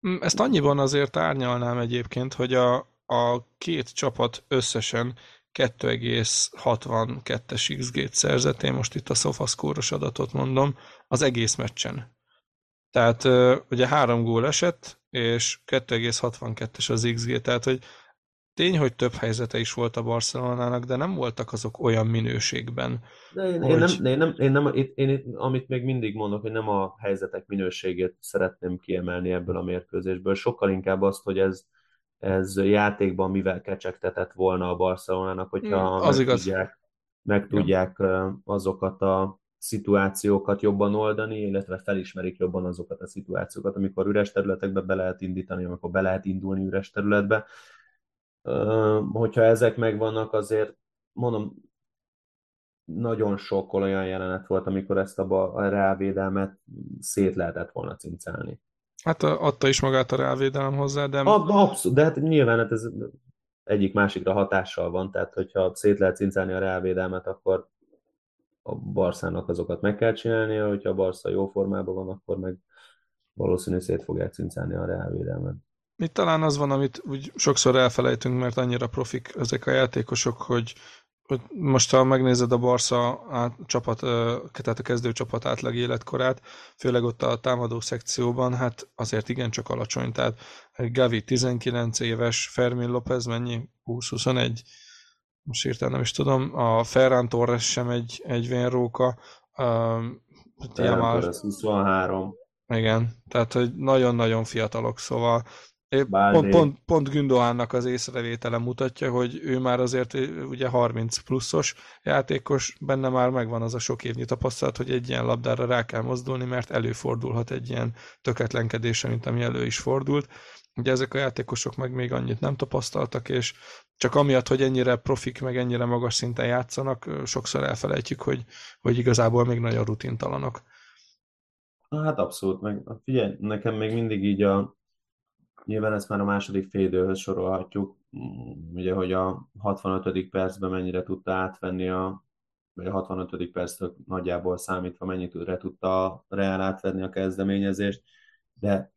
Mm, ezt annyiban azért árnyalnám egyébként, hogy a, a két csapat összesen 2,62-es XG-t szerzett, én most itt a SofaScore-os adatot mondom, az egész meccsen. Tehát ugye három gól esett, és 2,62-es az XG, tehát hogy tény, hogy több helyzete is volt a Barcelonának, de nem voltak azok olyan minőségben. De én, hogy... én, nem, én, nem, én, nem, én, én, amit még mindig mondok, hogy nem a helyzetek minőségét szeretném kiemelni ebből a mérkőzésből, sokkal inkább azt, hogy ez, ez játékban mivel kecsegtetett volna a Barcelonának, hogyha mm, az meg, igaz. Tudják, meg tudják ja. azokat a szituációkat jobban oldani, illetve felismerik jobban azokat a szituációkat, amikor üres területekbe be lehet indítani, amikor be lehet indulni üres területbe. Hogyha ezek megvannak, azért mondom, nagyon sok olyan jelenet volt, amikor ezt a, a reálvédelmet szét lehetett volna cincálni. Hát adta is magát a reálvédelem hozzá, de... Abszolút, de hát nyilván hát ez egyik másikra hatással van, tehát hogyha szét lehet cincálni a reálvédelmet, akkor a Barszának azokat meg kell csinálnia, hogyha a Barsza jó formában van, akkor meg valószínű szét fogják cincálni a reálvédelmet. Itt talán az van, amit úgy sokszor elfelejtünk, mert annyira profik ezek a játékosok, hogy, hogy most ha megnézed a Barca át, csapat, tehát a kezdő csapat átlag életkorát, főleg ott a támadó szekcióban, hát azért igencsak alacsony. Tehát Gavi 19 éves, Fermin López mennyi? 20-21? Most írtam, nem is tudom. A Ferran Torres sem egy, egy vénróka. Ferran Torres 23. Igen, tehát hogy nagyon-nagyon fiatalok, szóval Pont, pont, pont Gündoánnak az észrevétele mutatja, hogy ő már azért ugye 30 pluszos játékos, benne már megvan az a sok évnyi tapasztalat, hogy egy ilyen labdára rá kell mozdulni, mert előfordulhat egy ilyen töketlenkedése, mint ami elő is fordult. Ugye ezek a játékosok meg még annyit nem tapasztaltak, és csak amiatt, hogy ennyire profik, meg ennyire magas szinten játszanak, sokszor elfelejtjük, hogy, hogy igazából még nagyon rutintalanok. Hát abszolút, meg figyelj, nekem még mindig így a Nyilván ezt már a második félidőhöz sorolhatjuk, mm, ugye, hogy a 65. percben mennyire tudta átvenni a vagy a 65. perctől nagyjából számítva mennyire tudta a Real átvenni a kezdeményezést, de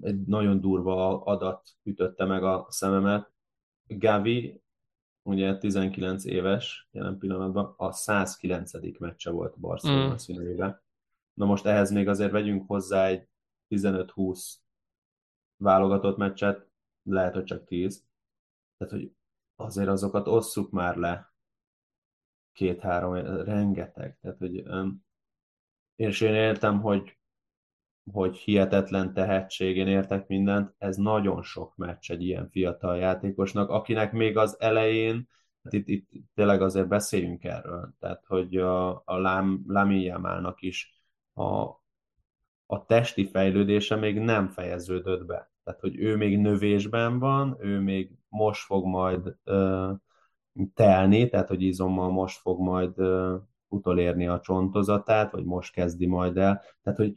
egy nagyon durva adat ütötte meg a szememet. Gavi, ugye 19 éves jelen pillanatban, a 109. meccse volt Barcelona mm. színeibe. Na most ehhez még azért vegyünk hozzá egy 15-20 válogatott meccset, lehet, hogy csak 10. Tehát, hogy azért azokat osszuk már le két-három, rengeteg. Tehát, hogy, és én értem, hogy, hogy hihetetlen tehetség, én értek mindent, ez nagyon sok meccs egy ilyen fiatal játékosnak, akinek még az elején, hát itt, itt tényleg azért beszéljünk erről, tehát hogy a, a Lám, Jámálnak is a, a testi fejlődése még nem fejeződött be. Tehát, hogy ő még növésben van, ő még most fog majd ö, telni, tehát, hogy izommal most fog majd ö, utolérni a csontozatát, vagy most kezdi majd el. Tehát, hogy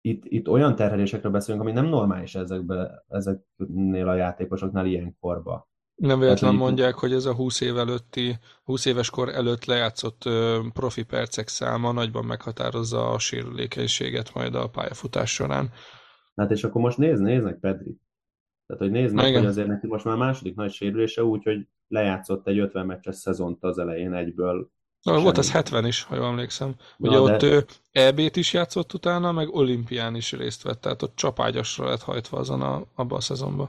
itt, itt olyan terhelésekről beszélünk, ami nem normális ezekbe, ezeknél a játékosoknál ilyenkorba. Nem véletlen hát, mondják, hogy ez a 20 év előtti, 20 éves kor előtt lejátszott profi percek száma nagyban meghatározza a sérülékenységet majd a pályafutás során. Hát és akkor most nézd, néznek Pedri. Tehát, hogy nézd meg, hogy azért neki most már második nagy sérülése, úgyhogy lejátszott egy 50 meccses szezont az elején egyből. Na, volt az 70 is, ha jól emlékszem. Ugye Na, ott de... EB-t is játszott utána, meg olimpián is részt vett, tehát ott csapágyasra lett hajtva azon a, abban a szezonban.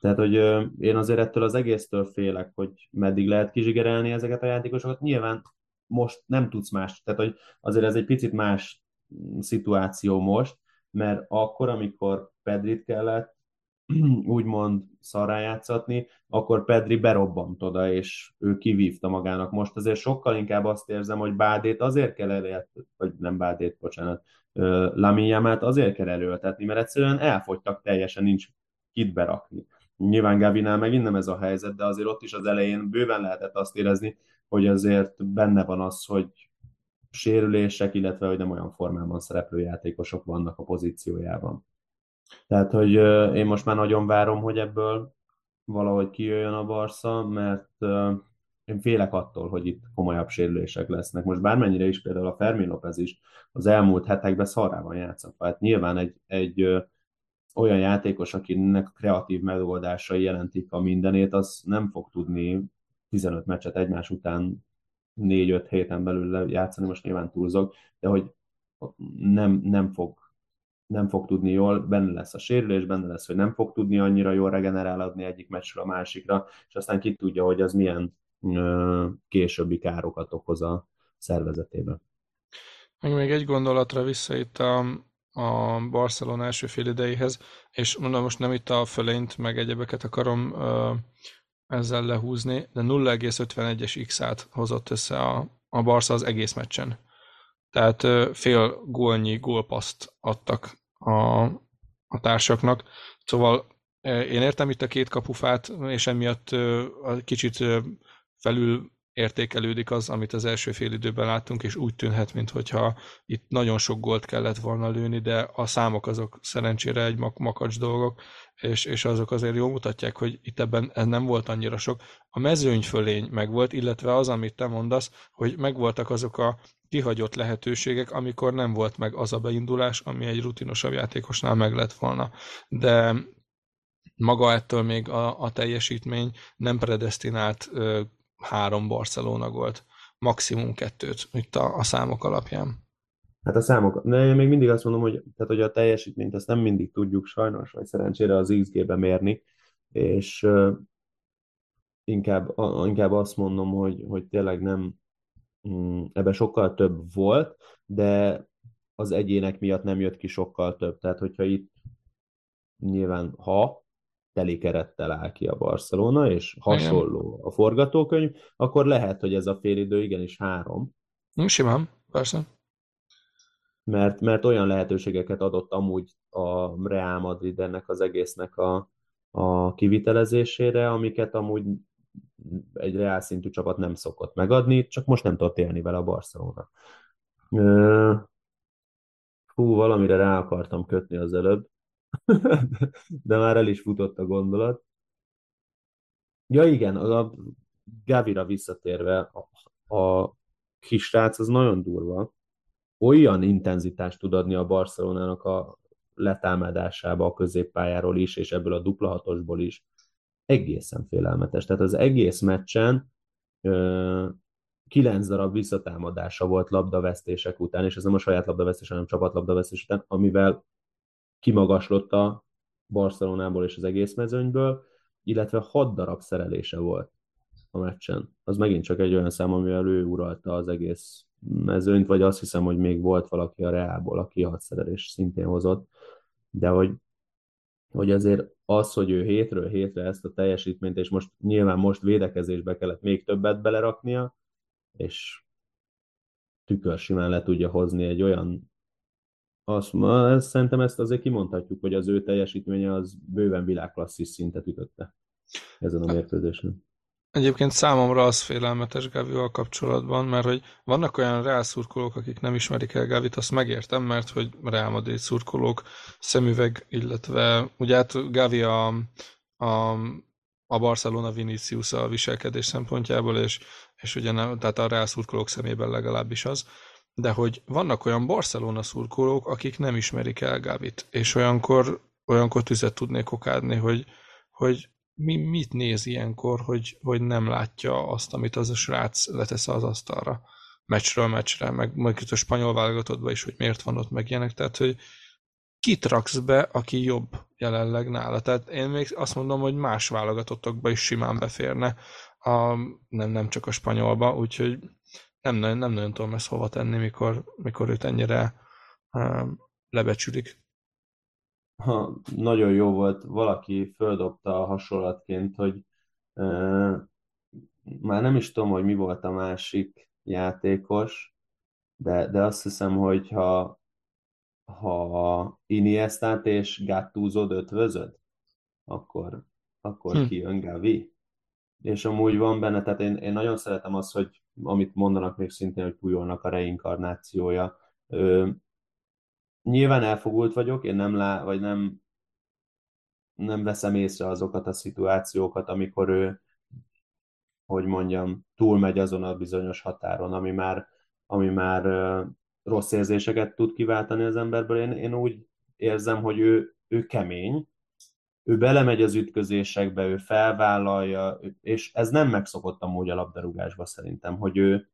Tehát, hogy én azért ettől az egésztől félek, hogy meddig lehet kizsigerelni ezeket a játékosokat. Nyilván most nem tudsz más, tehát hogy azért ez egy picit más szituáció most, mert akkor, amikor Pedrit kellett úgymond szarrá játszatni, akkor Pedri berobbant oda, és ő kivívta magának. Most azért sokkal inkább azt érzem, hogy Bádét azért kell elért, vagy nem Bádét, bocsánat, Laminyámát azért kell erőltetni, mert egyszerűen elfogytak teljesen, nincs kit berakni. Nyilván Gavinál megint nem ez a helyzet, de azért ott is az elején bőven lehetett azt érezni, hogy azért benne van az, hogy sérülések, illetve hogy nem olyan formában szereplő játékosok vannak a pozíciójában. Tehát, hogy én most már nagyon várom, hogy ebből valahogy kijöjjön a Barca, mert én félek attól, hogy itt komolyabb sérülések lesznek. Most bármennyire is például a Fermi López is az elmúlt hetekben szarrában játszott. Hát nyilván egy, egy olyan játékos, akinek kreatív megoldásai jelentik a mindenét, az nem fog tudni 15 meccset egymás után 4-5 héten belül játszani, most nyilván túlzok, de hogy nem, nem fog nem fog tudni jól, benne lesz a sérülés, benne lesz, hogy nem fog tudni annyira jól regenerálódni egyik meccsről a másikra, és aztán ki tudja, hogy az milyen ö, későbbi károkat okoz a szervezetében. Meg még egy gondolatra vissza itt a, a Barcelona első fél idejéhez, és mondom, most nem itt a fölényt, meg egyebeket akarom ö, ezzel lehúzni, de 0,51-es x-át hozott össze a, a Barca az egész meccsen. Tehát fél gólnyi gólpaszt adtak a, a társaknak. Szóval én értem itt a két kapufát, és emiatt kicsit felül értékelődik az, amit az első fél időben láttunk, és úgy tűnhet, mintha itt nagyon sok gólt kellett volna lőni, de a számok azok szerencsére egy mak- makacs dolgok, és, és azok azért jól mutatják, hogy itt ebben ez nem volt annyira sok. A mezőny fölény megvolt, illetve az, amit te mondasz, hogy megvoltak azok a kihagyott lehetőségek, amikor nem volt meg az a beindulás, ami egy rutinosabb játékosnál meg lett volna. De maga ettől még a, a teljesítmény nem predestinált három Barcelona gólt, maximum kettőt itt a, a számok alapján. Hát a számok, de én még mindig azt mondom, hogy, tehát, hogy a teljesítményt ezt nem mindig tudjuk sajnos, vagy szerencsére az XG-be mérni, és uh, inkább, a, inkább azt mondom, hogy, hogy tényleg nem, um, ebben sokkal több volt, de az egyének miatt nem jött ki sokkal több. Tehát, hogyha itt nyilván, ha teli kerettel áll ki a Barcelona, és hasonló a forgatókönyv, akkor lehet, hogy ez a félidő igenis három. Simán, persze. Mert, mert olyan lehetőségeket adott amúgy a Real Madrid ennek az egésznek a, a kivitelezésére, amiket amúgy egy reál szintű csapat nem szokott megadni, csak most nem tudott élni vele a Barcelona. Hú, valamire rá akartam kötni az előbb. de már el is futott a gondolat. Ja igen, a Gavira visszatérve, a, a kisrác az nagyon durva. Olyan intenzitást tud adni a Barcelonának a letámadásába a középpályáról is, és ebből a dupla hatosból is. Egészen félelmetes. Tehát az egész meccsen ö, kilenc darab visszatámadása volt labdavesztések után, és ez nem a saját labdavesztés, hanem csapatlabdavesztés után, amivel kimagaslott a Barcelonából és az egész mezőnyből, illetve hat darab szerelése volt a meccsen. Az megint csak egy olyan szám, amivel ő uralta az egész mezőnyt, vagy azt hiszem, hogy még volt valaki a Reából, aki hat szerelés szintén hozott, de hogy, hogy azért az, hogy ő hétről hétre ezt a teljesítményt, és most nyilván most védekezésbe kellett még többet beleraknia, és tükör simán le tudja hozni egy olyan azt, ma, szerintem ezt azért kimondhatjuk, hogy az ő teljesítménye az bőven világklasszis szintet ütötte ezen a mérkőzésen. Egyébként számomra az félelmetes Gavival kapcsolatban, mert hogy vannak olyan Real szurkolók, akik nem ismerik el Gavit, azt megértem, mert hogy Real Madrid szurkolók szemüveg, illetve ugye hát Gavi a, a, a Barcelona Vinicius a viselkedés szempontjából, és, és ugye nem, tehát a Real szurkolók szemében legalábbis az, de hogy vannak olyan Barcelona szurkolók, akik nem ismerik el Gavit, és olyankor, olyankor tüzet tudnék okádni, hogy, hogy mi, mit néz ilyenkor, hogy, hogy nem látja azt, amit az a srác letesz az asztalra. Meccsről meccsre, meg majd a spanyol válogatottba is, hogy miért van ott meg ilyenek, tehát hogy kit raksz be, aki jobb jelenleg nála. Tehát én még azt mondom, hogy más válogatottokba is simán beférne, a, nem, nem csak a spanyolba, úgyhogy nem, nem, nem nagyon tudom ezt hova tenni, mikor, mikor őt ennyire um, lebecsülik. Ha, nagyon jó volt, valaki földobta a hasonlatként, hogy uh, már nem is tudom, hogy mi volt a másik játékos, de, de azt hiszem, hogy ha, ha Iniestát és Gattuzod ötvözöd, akkor, akkor hm. kijön Gavi. És amúgy van benne, tehát én, én nagyon szeretem azt, hogy amit mondanak még szintén, hogy Pujolnak a reinkarnációja. Ö, nyilván elfogult vagyok, én nem lá, vagy nem, nem veszem észre azokat a szituációkat, amikor ő, hogy mondjam, túlmegy azon a bizonyos határon, ami már, ami már ö, rossz érzéseket tud kiváltani az emberből. Én, én úgy érzem, hogy ő, ő kemény, ő belemegy az ütközésekbe, ő felvállalja, és ez nem megszokott amúgy a labdarúgásba szerintem, hogy ő,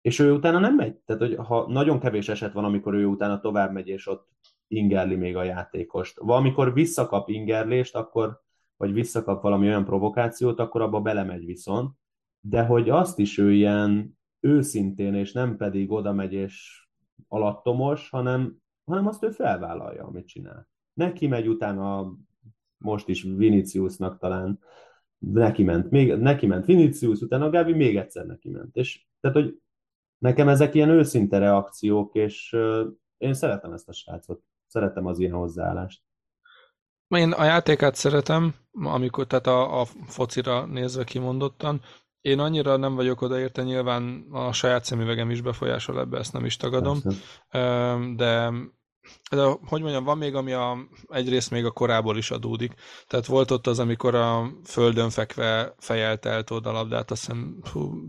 és ő utána nem megy. Tehát, hogy ha nagyon kevés eset van, amikor ő utána tovább megy, és ott ingerli még a játékost. Valamikor visszakap ingerlést, akkor, vagy visszakap valami olyan provokációt, akkor abba belemegy viszont. De hogy azt is ő ilyen őszintén, és nem pedig oda megy és alattomos, hanem, hanem azt ő felvállalja, amit csinál. Neki megy utána most is Viniciusnak talán neki ment, még, neki ment Vinicius, utána Gavi még egyszer neki ment. És tehát, hogy nekem ezek ilyen őszinte reakciók, és én szeretem ezt a srácot. Szeretem az ilyen hozzáállást. Én a játékát szeretem, amikor, tehát a, a focira nézve kimondottan. Én annyira nem vagyok odaérte, nyilván a saját szemüvegem is befolyásol ebbe, ezt nem is tagadom, Persze. de de hogy mondjam, van még, ami a, egyrészt még a korából is adódik. Tehát volt ott az, amikor a földön fekve fejelt el a labdát, azt hiszem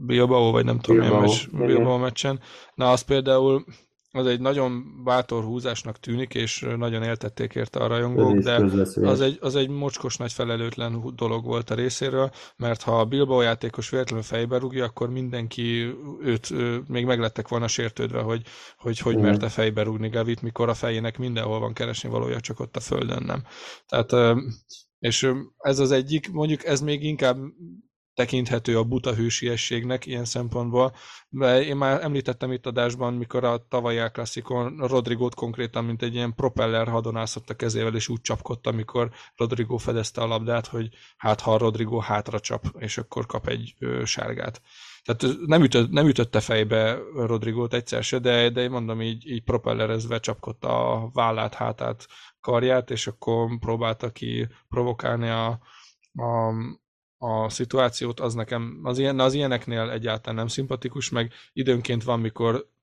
Bilbao, vagy nem tudom, Bilbao, milyen Bilbao meccsen. Na, az például az egy nagyon bátor húzásnak tűnik, és nagyon éltették érte a rajongók, de az egy, az egy mocskos nagy felelőtlen dolog volt a részéről, mert ha a Bilbao játékos véletlenül fejbe rúgja, akkor mindenki őt még meglettek volna sértődve, hogy hogy, hogy merte fejbe rúgni Gavit, mikor a fejének mindenhol van keresni valója, csak ott a földön nem. Tehát és ez az egyik, mondjuk ez még inkább tekinthető a buta hősiességnek ilyen szempontból. De én már említettem itt adásban, mikor a tavalyi El Rodrigót konkrétan, mint egy ilyen propeller hadonászott a kezével, és úgy csapkodta, amikor Rodrigo fedezte a labdát, hogy hát ha a Rodrigo hátra csap, és akkor kap egy ö, sárgát. Tehát nem, ütött, nem ütötte fejbe Rodrigót egyszer se, de, de mondom így, így propellerezve csapkodta a vállát, hátát, karját, és akkor próbálta ki provokálni a, a, a szituációt, az nekem az, ilyen, az ilyeneknél egyáltalán nem szimpatikus, meg időnként van, mikor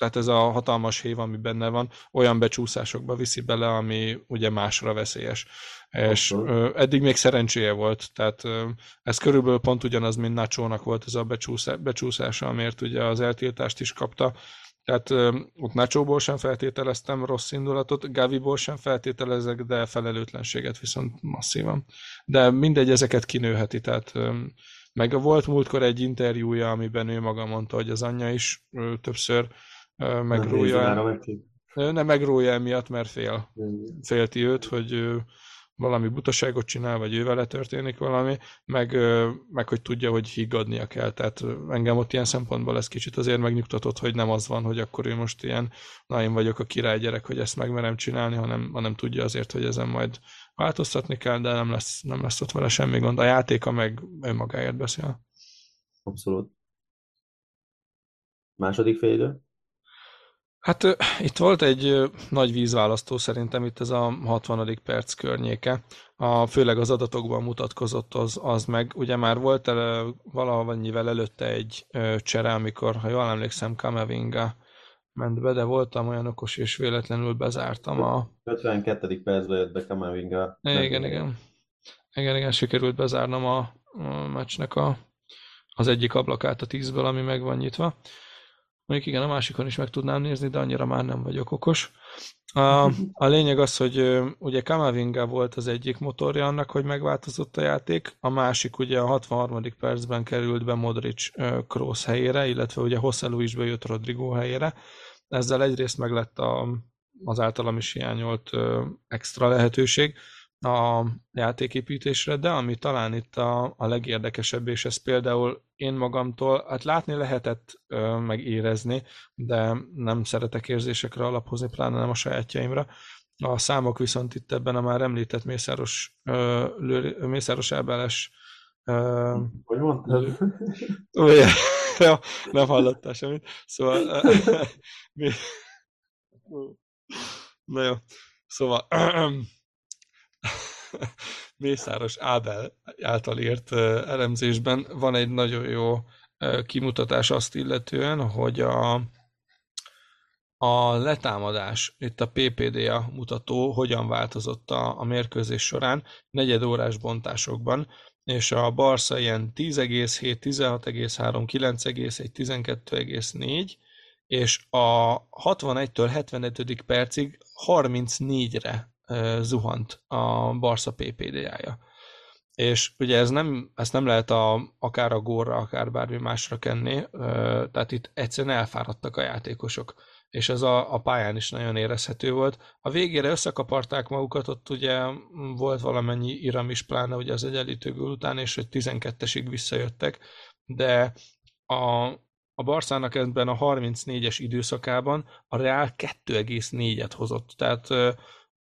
tehát ez a hatalmas hév, ami benne van, olyan becsúszásokba viszi bele, ami ugye másra veszélyes. És ö, eddig még szerencséje volt, tehát ö, ez körülbelül pont ugyanaz, mint Nacho-nak volt ez a becsúszá, becsúszása, amiért ugye az eltiltást is kapta, tehát ott Nacho-ból sem feltételeztem rossz indulatot, Gaviból sem feltételezek, de felelőtlenséget viszont masszívan. De mindegy, ezeket kinőheti, tehát meg volt múltkor egy interjúja, amiben ő maga mondta, hogy az anyja is többször megrója. Nem megrója emiatt, mert fél. Félti őt, hogy valami butaságot csinál, vagy ő vele történik valami, meg, meg hogy tudja, hogy higgadnia kell. Tehát engem ott ilyen szempontból ez kicsit azért megnyugtatott, hogy nem az van, hogy akkor ő most ilyen, na én vagyok a királygyerek, hogy ezt megmerem csinálni, hanem, hanem tudja azért, hogy ezen majd változtatni kell, de nem lesz, nem lesz ott vele semmi gond. A játéka meg önmagáért beszél. Abszolút. Második félidő? Hát itt volt egy nagy vízválasztó szerintem itt ez a 60. perc környéke. A, főleg az adatokban mutatkozott az, az meg. Ugye már volt el, valamennyivel előtte egy ö, csere, amikor, ha jól emlékszem, Kamavinga ment be, de voltam olyan okos, és véletlenül bezártam a... 52. percben jött be Kamavinga. Igen, igen. Igen, igen, igen, sikerült bezárnom a, a meccsnek a, az egyik ablakát a tízből, ami meg van nyitva. Mondjuk igen, a másikon is meg tudnám nézni, de annyira már nem vagyok okos. A, a lényeg az, hogy ugye Kamavinga volt az egyik motorja annak, hogy megváltozott a játék, a másik ugye a 63. percben került be Modric Kroos helyére, illetve ugye Hosszelu is bejött Rodrigo helyére. Ezzel egyrészt meg lett a, az általam is hiányolt extra lehetőség, a játéképítésre, de ami talán itt a, a legérdekesebb, és ez például én magamtól, hát látni lehetett, ö, meg érezni, de nem szeretek érzésekre alapozni, pláne nem a sajátjaimra. A számok viszont itt ebben a már említett Mészáros, ö, lő, Mészáros Ábeles hogy mondtad? ja, nem hallottál semmit. Szóval... mi... Na jó. Szóval Mészáros Ábel által írt elemzésben van egy nagyon jó kimutatás azt illetően, hogy a, a letámadás, itt a PPDA mutató hogyan változott a, a mérkőzés során, negyed órás bontásokban, és a Barca ilyen 10,7, 16,3, 9,1, 12,4, és a 61-től 75. percig 34-re zuhant a Barca PPD-jája. És ugye ez nem, ezt nem lehet a, akár a górra, akár bármi másra kenni, tehát itt egyszerűen elfáradtak a játékosok, és ez a, a pályán is nagyon érezhető volt. A végére összekaparták magukat, ott ugye volt valamennyi iram is, pláne ugye az egyenlítő gól után, és hogy 12-esig visszajöttek, de a, a Barszának ebben a 34-es időszakában a Real 2,4-et hozott, tehát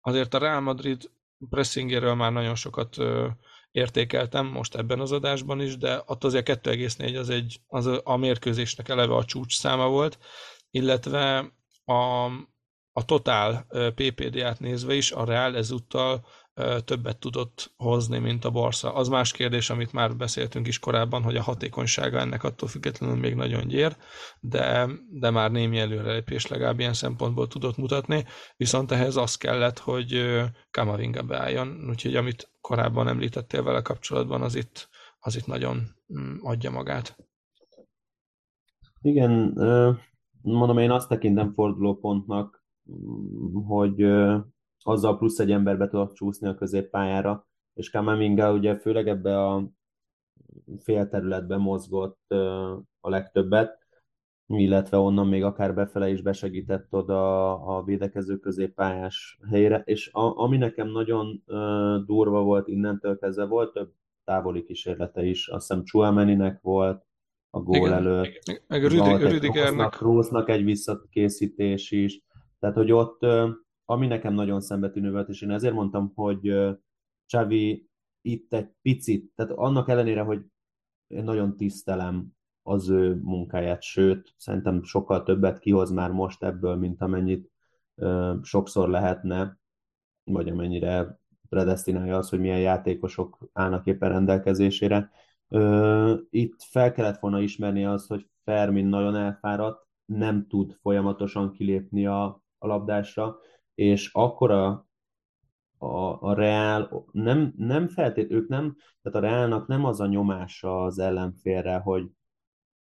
Azért a Real Madrid pressingéről már nagyon sokat értékeltem most ebben az adásban is, de ott azért 2,4 az, egy, az a mérkőzésnek eleve a csúcs száma volt, illetve a, a totál PPD-át nézve is a Real ezúttal többet tudott hozni, mint a Barca. Az más kérdés, amit már beszéltünk is korábban, hogy a hatékonysága ennek attól függetlenül még nagyon gyér, de, de már némi előrelépés legalább ilyen szempontból tudott mutatni, viszont ehhez az kellett, hogy Kamavinga beálljon, úgyhogy amit korábban említettél vele kapcsolatban, az itt, az itt nagyon mm, adja magát. Igen, mondom, én azt tekintem fordulópontnak, mm, hogy azzal plusz egy emberbe tudott csúszni a középpályára, és Kamaminga ugye főleg ebbe a félterületben mozgott a legtöbbet, illetve onnan még akár befele is besegített oda a védekező középpályás helyre, és a, ami nekem nagyon durva volt innentől kezdve, volt több távoli kísérlete is, azt hiszem Chuameninek volt a gól igen, előtt, meg Rüdigernek. Róznak egy visszakészítés is, tehát hogy ott ami nekem nagyon szembetűnő volt, és én ezért mondtam, hogy Csavi itt egy picit, tehát annak ellenére, hogy én nagyon tisztelem az ő munkáját, sőt, szerintem sokkal többet kihoz már most ebből, mint amennyit ö, sokszor lehetne, vagy amennyire predestinálja az, hogy milyen játékosok állnak éppen rendelkezésére. Ö, itt fel kellett volna ismerni az, hogy Fermin nagyon elfáradt, nem tud folyamatosan kilépni a, a labdásra, és akkor a, a, Real nem, nem feltét, ők nem, tehát a Realnak nem az a nyomása az ellenfélre, hogy,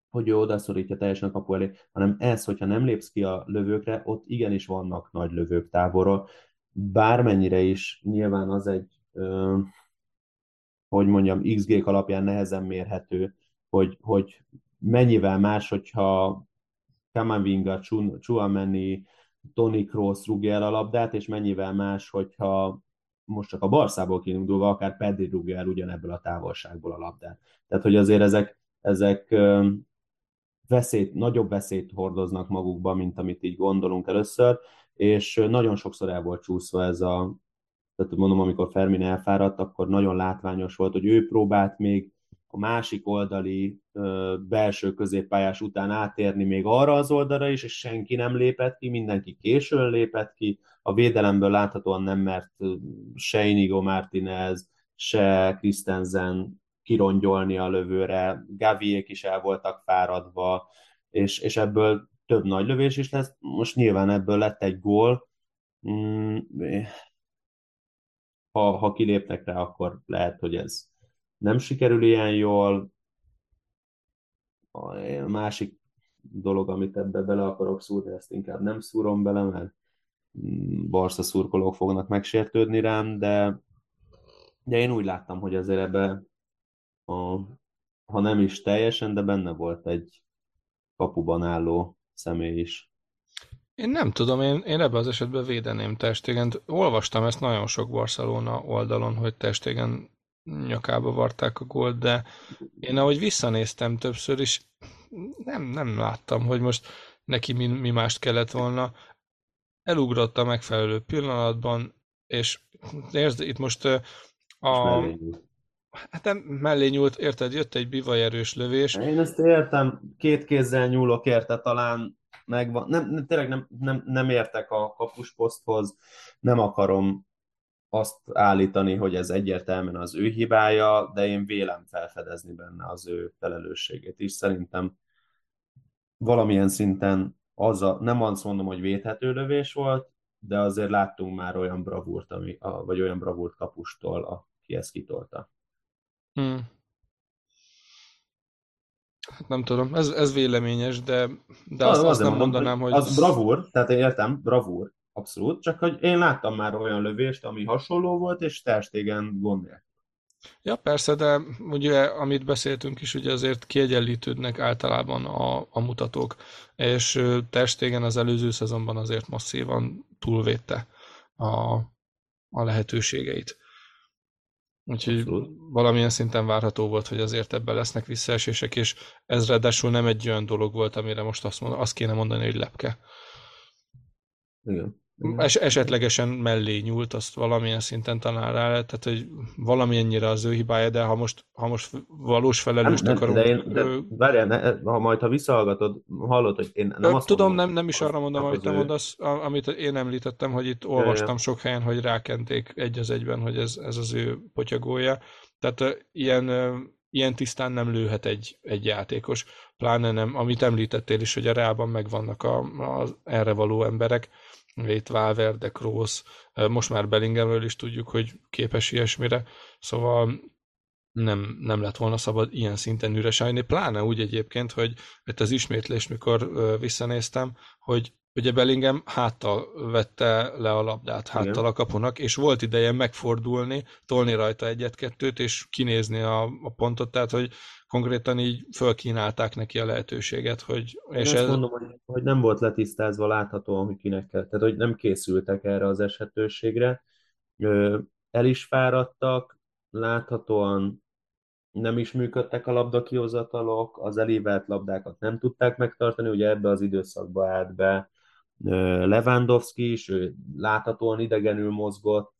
hogy ő odaszorítja teljesen a kapu elé, hanem ez, hogyha nem lépsz ki a lövőkre, ott igenis vannak nagy lövők távolról. Bármennyire is nyilván az egy, ö, hogy mondjam, XG alapján nehezen mérhető, hogy, hogy mennyivel más, hogyha Kamavinga, Chuameni, Tony Kroos rúgja el a labdát, és mennyivel más, hogyha most csak a Barszából kiindulva, akár Pedri rúgja el ugyanebből a távolságból a labdát. Tehát, hogy azért ezek, ezek veszélyt, nagyobb veszélyt hordoznak magukba, mint amit így gondolunk először, és nagyon sokszor el volt csúszva ez a, tehát mondom, amikor Fermin elfáradt, akkor nagyon látványos volt, hogy ő próbált még a másik oldali belső középpályás után átérni még arra az oldalra is, és senki nem lépett ki, mindenki későn lépett ki, a védelemből láthatóan nem mert se Inigo Martinez, se Christensen kirongyolni a lövőre, Gaviék is el voltak fáradva, és, és ebből több nagy lövés is lesz. Most nyilván ebből lett egy gól. Mm, ha, ha kilépnek rá, akkor lehet, hogy ez nem sikerül ilyen jól. A másik dolog, amit ebbe bele akarok szúrni, ezt inkább nem szúrom bele, mert mm, Barca szurkolók fognak megsértődni rám, de, de én úgy láttam, hogy azért ebbe a, ha nem is teljesen, de benne volt egy kapuban álló személy is. Én nem tudom, én, én ebben az esetben védeném Testégen. Olvastam ezt nagyon sok Barcelona oldalon, hogy Testégen nyakába varták a gólt, de én ahogy visszanéztem többször is, nem, nem láttam, hogy most neki mi, mi mást kellett volna. Elugrott a megfelelő pillanatban, és értsd, itt most a... Hát nem mellé nyúlt, érted, jött egy bivaj erős lövés. Én ezt értem, két kézzel nyúlok érte, talán megvan. Nem, nem, tényleg nem, nem, nem értek a kapusposzthoz, nem akarom azt állítani, hogy ez egyértelműen az ő hibája, de én vélem felfedezni benne az ő felelősségét is. Szerintem valamilyen szinten az a, nem azt mondom, hogy védhető lövés volt, de azért láttunk már olyan bravúrt, ami, vagy olyan bravúrt kapustól, aki ezt kitolta. Hmm. Hát nem tudom, ez, ez véleményes, de, de azt, azt nem mondom, mondanám, hogy... Az bravúr, tehát én értem, bravúr, abszolút, csak hogy én láttam már olyan lövést, ami hasonló volt, és testégen gondolják. Ja, persze, de ugye, amit beszéltünk is, ugye azért kiegyenlítődnek általában a, a mutatók, és testégen az előző szezonban azért masszívan túlvédte a, a lehetőségeit. Úgyhogy Abszolút. valamilyen szinten várható volt, hogy azért ebben lesznek visszaesések, és ez ráadásul nem egy olyan dolog volt, amire most azt, mond, azt kéne mondani, hogy lepke. Igen. Es, esetlegesen mellé nyúlt, azt valamilyen szinten talán rá lehet, tehát hogy valamilyennyire az ő hibája, de ha most, ha most valós felelőst nem, akarunk... De, én, de várjál, ne, ha majd ha visszahallgatod, hallod, hogy én nem azt Tudom, mondom, nem, nem is arra mondom, amit te mondasz, amit én említettem, hogy itt olvastam ja, sok helyen, hogy rákenték egy az egyben, hogy ez, ez az ő potyagója. Tehát ilyen, ilyen tisztán nem lőhet egy, egy játékos, pláne nem, amit említettél is, hogy a reában megvannak a, a erre való emberek, itt Valverde, Kroos, most már Bellinghamről is tudjuk, hogy képes ilyesmire, szóval nem, nem lett volna szabad ilyen szinten üres állni, pláne úgy egyébként, hogy itt az ismétlés, mikor visszanéztem, hogy ugye Bellingham háttal vette le a labdát, háttal Igen. a kapunak, és volt ideje megfordulni, tolni rajta egyet-kettőt, és kinézni a, a pontot, tehát hogy konkrétan így fölkínálták neki a lehetőséget, hogy... Én és ez... mondom, hogy, hogy nem volt letisztázva láthatóan, hogy kinek kell, tehát hogy nem készültek erre az esetőségre, el is fáradtak, láthatóan nem is működtek a labdakihozatalok, az elívelt labdákat nem tudták megtartani, ugye ebbe az időszakba állt be Lewandowski is, ő láthatóan idegenül mozgott,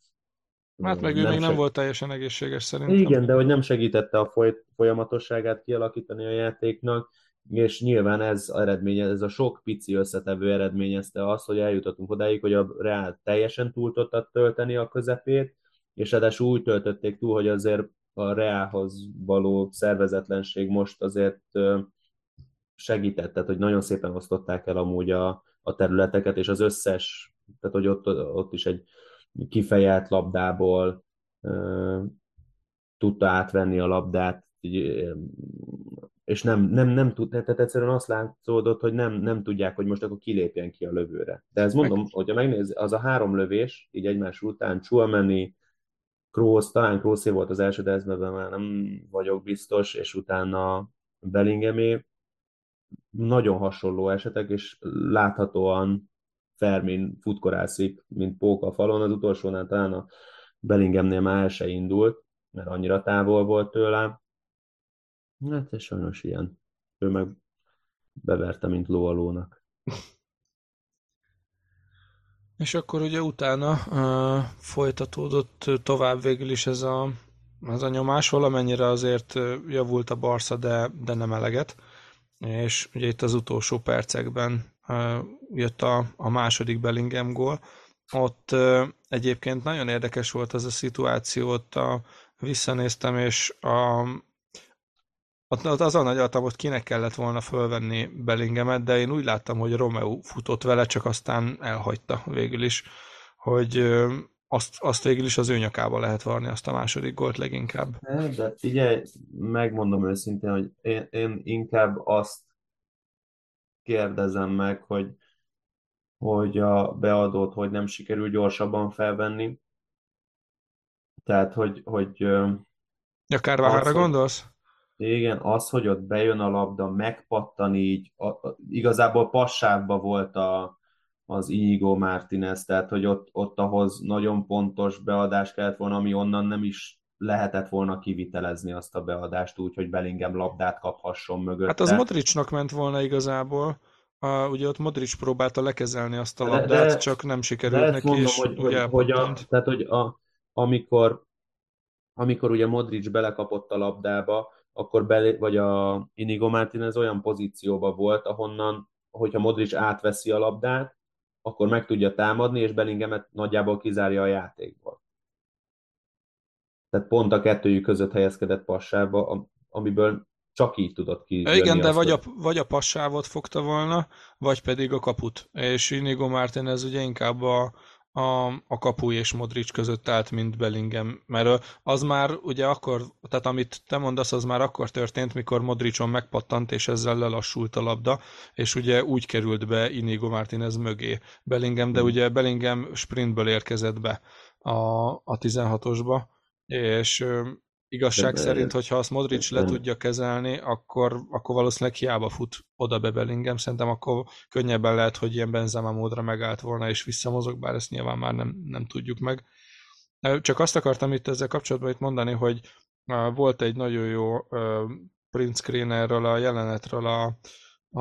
Hát meg ő nem még seg... nem volt teljesen egészséges szerintem. Igen, de hogy nem segítette a foly- folyamatosságát kialakítani a játéknak, és nyilván ez eredménye, ez a sok pici összetevő eredményezte azt, hogy eljutottunk odáig, hogy a Real teljesen túl tudta tölteni a közepét, és ráadásul úgy töltötték túl, hogy azért a Realhoz való szervezetlenség most azért segített, tehát hogy nagyon szépen osztották el amúgy a, a területeket, és az összes, tehát hogy ott, ott is egy kifejelt labdából tudta átvenni a labdát, és nem, nem, nem tud, tehát egyszerűen azt látszódott, hogy nem, nem tudják, hogy most akkor kilépjen ki a lövőre. De ez mondom, Meg... hogyha megnéz, az a három lövés, így egymás után, Chuameni, Kroos, talán Kroosé volt az első, de ezben már nem vagyok biztos, és utána Bellinghamé, nagyon hasonló esetek, és láthatóan Fermin futkorászik, mint póka a falon, az utolsónál talán a Bellinghamnél már el se indult, mert annyira távol volt tőlem. Hát ez sajnos ilyen. Ő meg beverte, mint ló a lónak. És akkor ugye utána uh, folytatódott tovább végül is ez a, ez a nyomás, valamennyire azért javult a Barca, de, de nem eleget. És ugye itt az utolsó percekben jött a, a második Bellingham gól. Ott egyébként nagyon érdekes volt az a szituáció, ott a, visszanéztem, és a, ott, ott azon nagyaltam, hogy kinek kellett volna fölvenni Bellinghamet, de én úgy láttam, hogy Romeo futott vele, csak aztán elhagyta végül is, hogy azt, azt végül is az ő nyakába lehet varni azt a második gólt leginkább. De figyelj, megmondom őszintén, hogy én, én inkább azt kérdezem meg, hogy, hogy a beadót hogy nem sikerül gyorsabban felvenni. Tehát, hogy... hogy ja, Kárváhára gondolsz? Igen, az, hogy ott bejön a labda, megpattan így, a, a, igazából passávba volt a, az Inigo Martinez, tehát hogy ott, ott ahhoz nagyon pontos beadás kellett volna, ami onnan nem is lehetett volna kivitelezni azt a beadást úgy, hogy Bellingham labdát kaphasson mögött. Hát az Modricnak ment volna igazából. A, ugye ott Modric próbálta lekezelni azt a labdát, de, de, csak nem sikerült de neki, mondom, és hogy, ugye hogy, hogy a, Tehát, hogy a, amikor, amikor ugye Modric belekapott a labdába, akkor belé, vagy a Inigo Martinez olyan pozícióban volt, ahonnan, hogyha Modric átveszi a labdát, akkor meg tudja támadni, és Bellinghamet nagyjából kizárja a játékból. Tehát pont a kettőjük között helyezkedett passába, amiből csak így tudott ki. Igen, de vagy a, vagy a passávot fogta volna, vagy pedig a kaput. És Inigo Martinez ugye inkább a, a, a kapu és Modric között állt, mint Bellingham, mert az már ugye akkor, tehát amit te mondasz, az már akkor történt, mikor Modricon megpattant, és ezzel lelassult a labda, és ugye úgy került be Inigo Martinez mögé Bellingham, de hmm. ugye Bellingham sprintből érkezett be a, a 16-osba, és Igazság de, szerint, hogyha azt Modric le tudja kezelni, akkor, akkor valószínűleg hiába fut oda be Bellingham. Szerintem akkor könnyebben lehet, hogy ilyen Benzema módra megállt volna és visszamozog, bár ezt nyilván már nem, nem tudjuk meg. Csak azt akartam itt ezzel kapcsolatban itt mondani, hogy volt egy nagyon jó print screen erről a jelenetről a,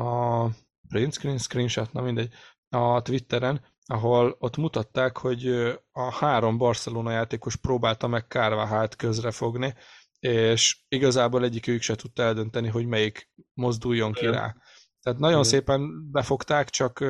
a print screen, screenshot, na mindegy, a Twitteren, ahol ott mutatták, hogy a három Barcelona játékos próbálta meg Kárváhát közrefogni, és igazából egyikük se tudta eldönteni, hogy melyik mozduljon ki rá. Tehát nagyon Igen. szépen befogták, csak,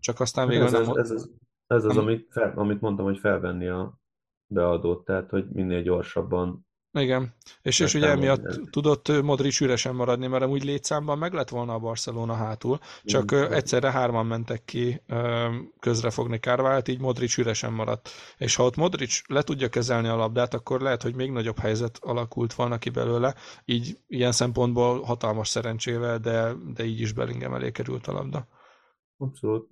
csak aztán végül ez, nem... Ez, ez, ez, ez az, amit, fel, amit mondtam, hogy felvenni a beadót, tehát hogy minél gyorsabban igen, és, és ugye emiatt tudott Modric üresen maradni, mert amúgy létszámban meg lett volna a Barcelona hátul, csak Igen. egyszerre hárman mentek ki közrefogni Kárvált, így Modric üresen maradt. És ha ott Modric le tudja kezelni a labdát, akkor lehet, hogy még nagyobb helyzet alakult volna ki belőle, így ilyen szempontból hatalmas szerencsével, de, de így is Bellingham elé került a labda. Abszolút.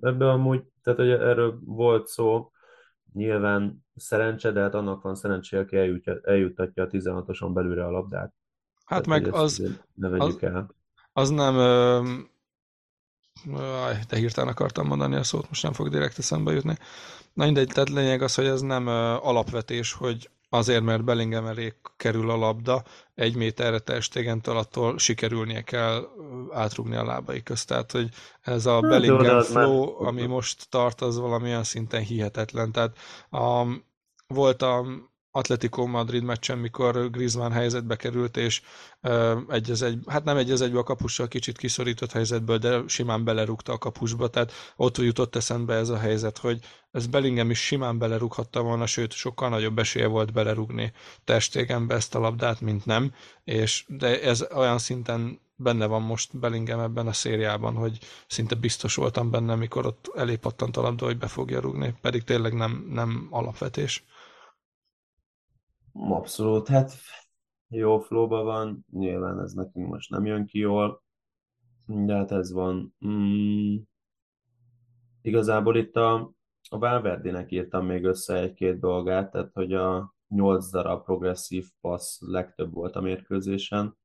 Ebben amúgy, tehát hogy erről volt szó, Nyilván szerencse, de hát annak van szerencse, aki eljutja, eljutatja a 16-oson belülre a labdát. Hát Tehát, meg az, ne vegyük az, el. az nem... Ö, de hirtelen akartam mondani a szót, most nem fog direkt eszembe jutni. Na mindegy, tehát lényeg az, hogy ez nem alapvetés, hogy azért, mert Bellingham elé kerül a labda, egy méterre testegentől attól sikerülnie kell átrugni a lábai közt. Tehát, hogy ez a hát, Bellingham flow, ami most tart, az valamilyen szinten hihetetlen. Tehát a, volt a Atletico Madrid meccsen, mikor Griezmann helyzetbe került, és egy az egy, hát nem egy az egybe a kapussal kicsit kiszorított helyzetből, de simán belerúgta a kapusba, tehát ott jutott eszembe ez a helyzet, hogy ez Bellingham is simán belerúghatta volna, sőt, sokkal nagyobb esélye volt belerúgni testégembe ezt a labdát, mint nem, és de ez olyan szinten benne van most Bellingham ebben a szériában, hogy szinte biztos voltam benne, mikor ott elé pattant a labda, hogy be fogja rúgni, pedig tényleg nem, nem alapvetés. Abszolút, hát jó flóba van, nyilván ez nekünk most nem jön ki jól, de hát ez van. Mm, igazából itt a, a Valverdinek írtam még össze egy-két dolgát, tehát hogy a 8 darab progresszív passz legtöbb volt a mérkőzésen,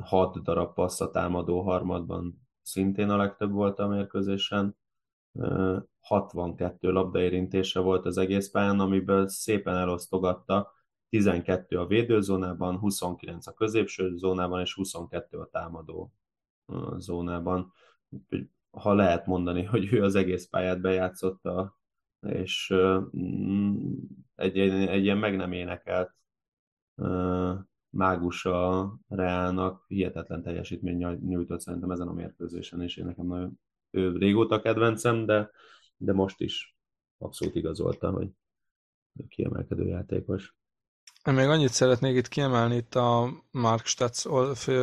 6 darab passz a támadó harmadban szintén a legtöbb volt a mérkőzésen, 62 labdaérintése volt az egész pályán, amiből szépen elosztogatta 12 a védőzónában, 29 a középső zónában és 22 a támadó zónában. Ha lehet mondani, hogy ő az egész pályát bejátszotta, és mm, egy, egy, egy ilyen meg nem énekelt mágus a Reálnak, hihetetlen teljesítmény nyújtott szerintem ezen a mérkőzésen, és én nekem nagyon ő régóta kedvencem, de, de most is abszolút igazolta, hogy kiemelkedő játékos. Még annyit szeretnék itt kiemelni itt a Mark Stats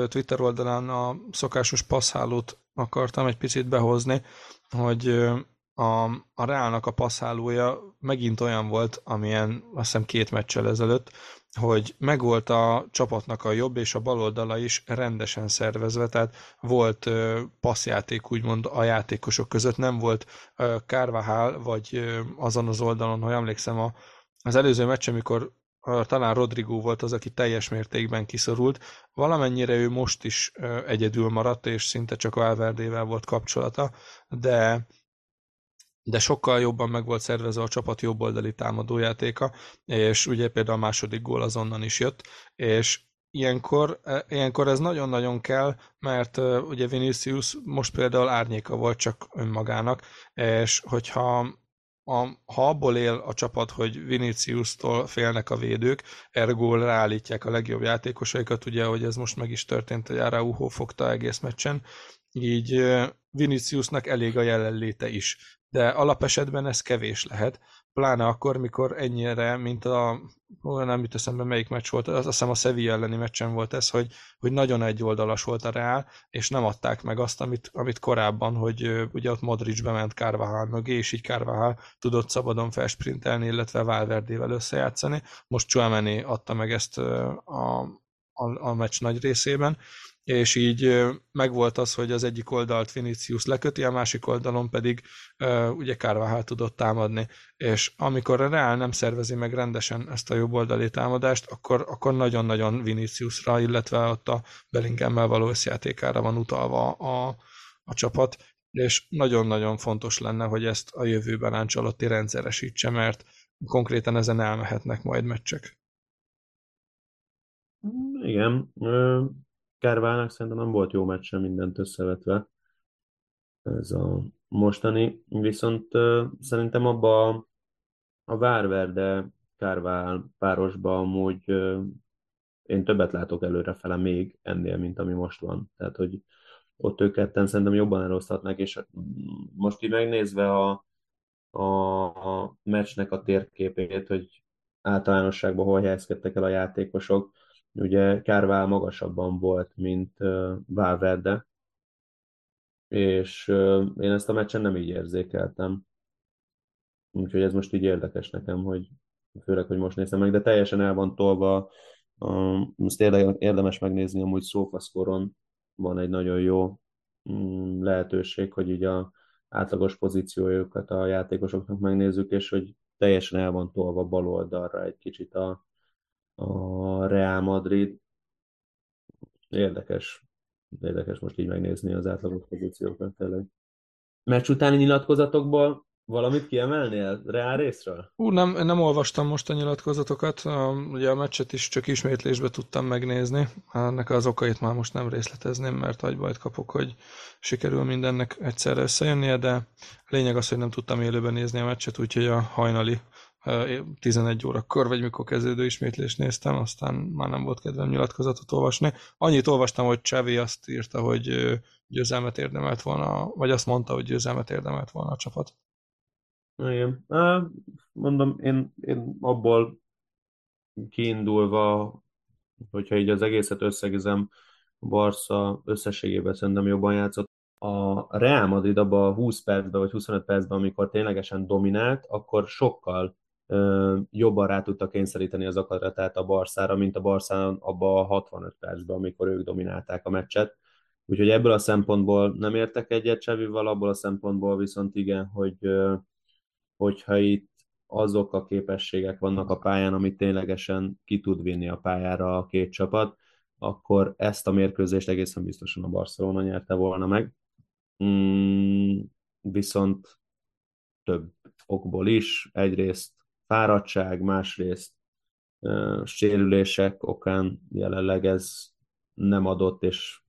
Twitter oldalán a szokásos passzhálót akartam egy picit behozni, hogy a, a Reálnak a passzhálója megint olyan volt, amilyen azt hiszem két meccsel ezelőtt, hogy megvolt a csapatnak a jobb és a bal oldala is rendesen szervezve, tehát volt passzjáték úgymond a játékosok között, nem volt Carvajal, vagy azon az oldalon, hogy emlékszem, a, az előző meccs, amikor talán Rodrigo volt az, aki teljes mértékben kiszorult. Valamennyire ő most is egyedül maradt, és szinte csak Valverdével volt kapcsolata, de de sokkal jobban meg volt szervezve a csapat jobboldali támadójátéka, és ugye például a második gól azonnan is jött, és ilyenkor, e, ilyenkor ez nagyon-nagyon kell, mert ugye Vinicius most például árnyéka volt csak önmagának, és hogyha a, ha abból él a csapat, hogy Vinicius-tól félnek a védők, ergo ráállítják a legjobb játékosaikat, ugye, hogy ez most meg is történt, hogy Araujo fogta egész meccsen, így Viniciusnak elég a jelenléte is. De alapesetben ez kevés lehet, pláne akkor, mikor ennyire, mint a, nem jut eszembe melyik meccs volt, azt hiszem a Sevilla elleni meccsen volt ez, hogy, hogy nagyon egyoldalas volt a Real, és nem adták meg azt, amit, amit korábban, hogy ugye ott Modric bement Carvajal mögé, és így Carvajal tudott szabadon felsprintelni, illetve Valverdével összejátszani. Most Chouameni adta meg ezt a, a, a meccs nagy részében, és így megvolt az, hogy az egyik oldalt Vinicius leköti, a másik oldalon pedig ugye Carvajal tudott támadni, és amikor a Real nem szervezi meg rendesen ezt a jobb oldali támadást, akkor, akkor nagyon-nagyon Viniciusra, illetve ott a Bellingham-mel való összjátékára van utalva a, a csapat, és nagyon-nagyon fontos lenne, hogy ezt a jövőben Ancelotti rendszeresítse, mert konkrétan ezen elmehetnek majd meccsek. Igen, Kárvának szerintem nem volt jó meccse mindent összevetve. Ez a mostani. Viszont szerintem abba a, Várverde Kárvál párosba amúgy én többet látok előrefele még ennél, mint ami most van. Tehát, hogy ott ők ketten szerintem jobban elosztatnak, és most így megnézve a, a, a meccsnek a térképét, hogy általánosságban hol helyezkedtek el a játékosok, Ugye Kárvál magasabban volt, mint Valverde, és én ezt a meccsen nem így érzékeltem. Úgyhogy ez most így érdekes nekem, hogy főleg, hogy most nézem meg, de teljesen el van tolva. Most érdemes megnézni, amúgy szófaszkoron van egy nagyon jó mm, lehetőség, hogy így a átlagos pozíciójukat a játékosoknak megnézzük, és hogy teljesen el van tolva bal oldalra egy kicsit a, a Real Madrid. Érdekes, érdekes most így megnézni az átlagos pozíciókat tényleg. Meccs utáni nyilatkozatokból valamit kiemelnél Real részről? Ú, nem, nem olvastam most a nyilatkozatokat, ugye a meccset is csak ismétlésbe tudtam megnézni. Ennek az okait már most nem részletezném, mert agybajt kapok, hogy sikerül mindennek egyszerre összejönnie, de lényeg az, hogy nem tudtam élőben nézni a meccset, úgyhogy a hajnali 11 órakor, vagy mikor kezdődő ismétlést néztem, aztán már nem volt kedvem nyilatkozatot olvasni. Annyit olvastam, hogy Csavi azt írta, hogy győzelmet érdemelt volna, vagy azt mondta, hogy győzelmet érdemelt volna a csapat. Igen. Mondom, én, én abból kiindulva, hogyha így az egészet összegezem, Barca összességében szerintem jobban játszott. A Real Madrid abban a 20 percben vagy 25 percben, amikor ténylegesen dominált, akkor sokkal jobban rá tudta kényszeríteni az akaratát a Barszára, mint a Barszán abba a 65 percben, amikor ők dominálták a meccset. Úgyhogy ebből a szempontból nem értek egyet Csevival, abból a szempontból viszont igen, hogy hogyha itt azok a képességek vannak a pályán, amit ténylegesen ki tud vinni a pályára a két csapat, akkor ezt a mérkőzést egészen biztosan a Barcelona nyerte volna meg. Mm, viszont több okból is. Egyrészt fáradtság, másrészt uh, sérülések okán jelenleg ez nem adott, és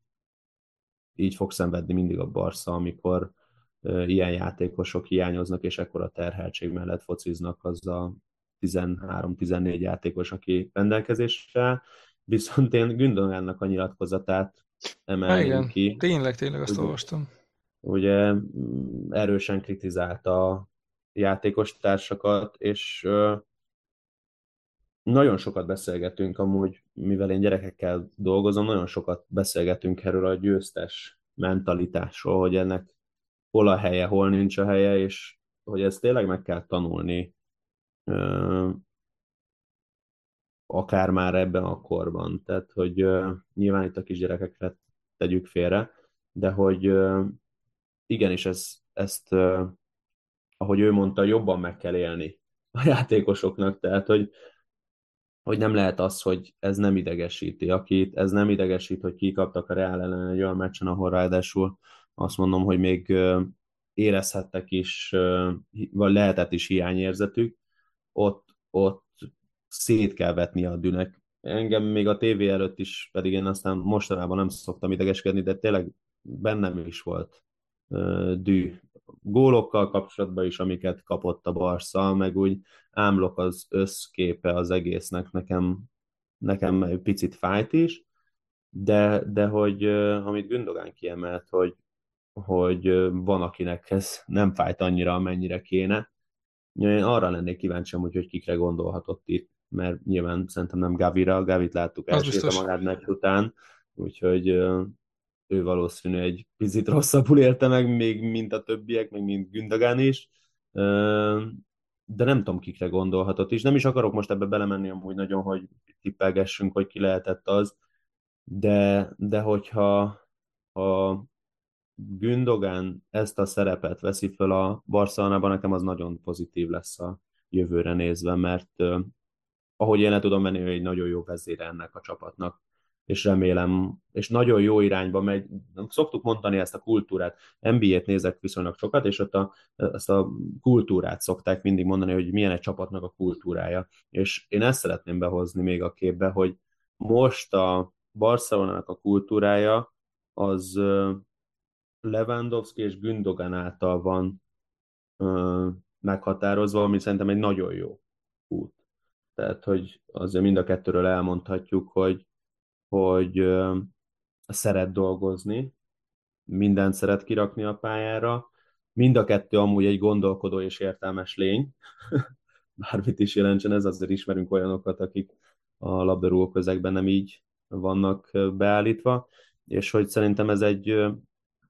így fog szenvedni mindig a Barca, amikor uh, ilyen játékosok hiányoznak, és ekkora terheltség mellett fociznak az a 13-14 játékos, aki rendelkezésre Viszont én Gündogannak a nyilatkozatát emelném ki. Tényleg, tényleg azt olvastam. Ugye mm, erősen kritizálta játékos társakat, és nagyon sokat beszélgetünk amúgy, mivel én gyerekekkel dolgozom, nagyon sokat beszélgetünk erről a győztes mentalitásról, hogy ennek hol a helye, hol nincs a helye, és hogy ezt tényleg meg kell tanulni akár már ebben a korban. Tehát, hogy nyilván itt a kisgyerekekre tegyük félre, de hogy igenis ez, ezt, ahogy ő mondta, jobban meg kell élni a játékosoknak, tehát, hogy, hogy nem lehet az, hogy ez nem idegesíti akit, ez nem idegesít, hogy kikaptak a Real ellen egy olyan meccsen, ahol ráadásul azt mondom, hogy még érezhettek is, vagy lehetett is hiányérzetük, ott, ott szét kell vetni a dűnek. Engem még a tévé előtt is, pedig én aztán mostanában nem szoktam idegeskedni, de tényleg bennem is volt dű. Gólokkal kapcsolatban is, amiket kapott a Barca, meg úgy ámlok az összképe az egésznek nekem, nekem egy picit fájt is, de, de hogy amit Gündogán kiemelt, hogy, hogy van, akinek ez nem fájt annyira, amennyire kéne. Én arra lennék kíváncsi, hogy, hogy kikre gondolhatott itt mert nyilván szerintem nem Gavira, Gavit láttuk elsőt a magát után, úgyhogy ő valószínű egy picit rosszabbul élte meg, még mint a többiek, meg mint Gündagán is, de nem tudom, kikre gondolhatott is. Nem is akarok most ebbe belemenni amúgy nagyon, hogy tippelgessünk, hogy ki lehetett az, de, de hogyha ha Gündogán ezt a szerepet veszi föl a Barcelonában, nekem az nagyon pozitív lesz a jövőre nézve, mert ahogy én le tudom menni, ő egy nagyon jó vezére ennek a csapatnak és remélem, és nagyon jó irányba megy. Szoktuk mondani ezt a kultúrát. NBA-t nézek viszonylag sokat, és ott a, ezt a kultúrát szokták mindig mondani, hogy milyen egy csapatnak a kultúrája. És én ezt szeretném behozni még a képbe, hogy most a Barcelonának a kultúrája az Lewandowski és Gündogan által van meghatározva, ami szerintem egy nagyon jó út. Tehát, hogy azért mind a kettőről elmondhatjuk, hogy, hogy szeret dolgozni, mindent szeret kirakni a pályára, mind a kettő amúgy egy gondolkodó és értelmes lény, bármit is jelentsen ez, azért ismerünk olyanokat, akik a labdarúgó közegben nem így vannak beállítva, és hogy szerintem ez egy,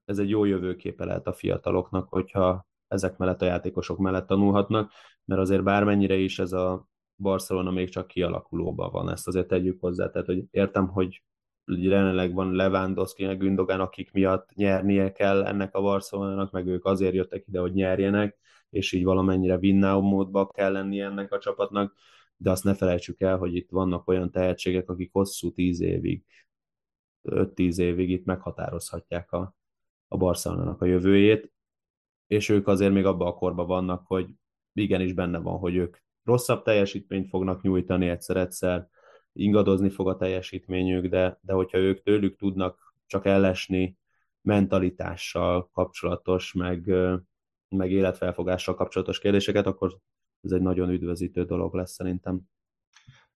ez egy jó jövőképe lehet a fiataloknak, hogyha ezek mellett a játékosok mellett tanulhatnak, mert azért bármennyire is ez a Barcelona még csak kialakulóban van, ezt azért tegyük hozzá, tehát hogy értem, hogy jelenleg van Lewandowski, meg Gündogan, akik miatt nyernie kell ennek a Barcelonának, meg ők azért jöttek ide, hogy nyerjenek, és így valamennyire winnow módba kell lenni ennek a csapatnak, de azt ne felejtsük el, hogy itt vannak olyan tehetségek, akik hosszú tíz évig, 5-10 évig itt meghatározhatják a, a Barcelonának a jövőjét, és ők azért még abban a korban vannak, hogy igenis benne van, hogy ők rosszabb teljesítményt fognak nyújtani egyszer-egyszer, ingadozni fog a teljesítményük, de, de hogyha ők tőlük tudnak csak ellesni mentalitással kapcsolatos, meg, meg életfelfogással kapcsolatos kérdéseket, akkor ez egy nagyon üdvözítő dolog lesz szerintem.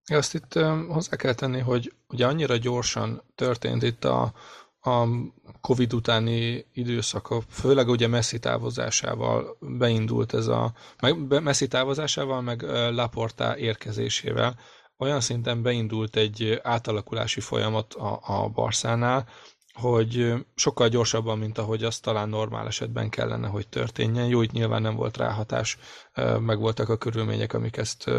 Azt itt hozzá kell tenni, hogy ugye annyira gyorsan történt itt a, a Covid utáni időszak, főleg ugye Messi távozásával beindult ez a, meg Messi távozásával, meg Laporta érkezésével, olyan szinten beindult egy átalakulási folyamat a, a Barszánál, hogy sokkal gyorsabban, mint ahogy az talán normál esetben kellene, hogy történjen. Jó, itt nyilván nem volt ráhatás, meg voltak a körülmények, amik ezt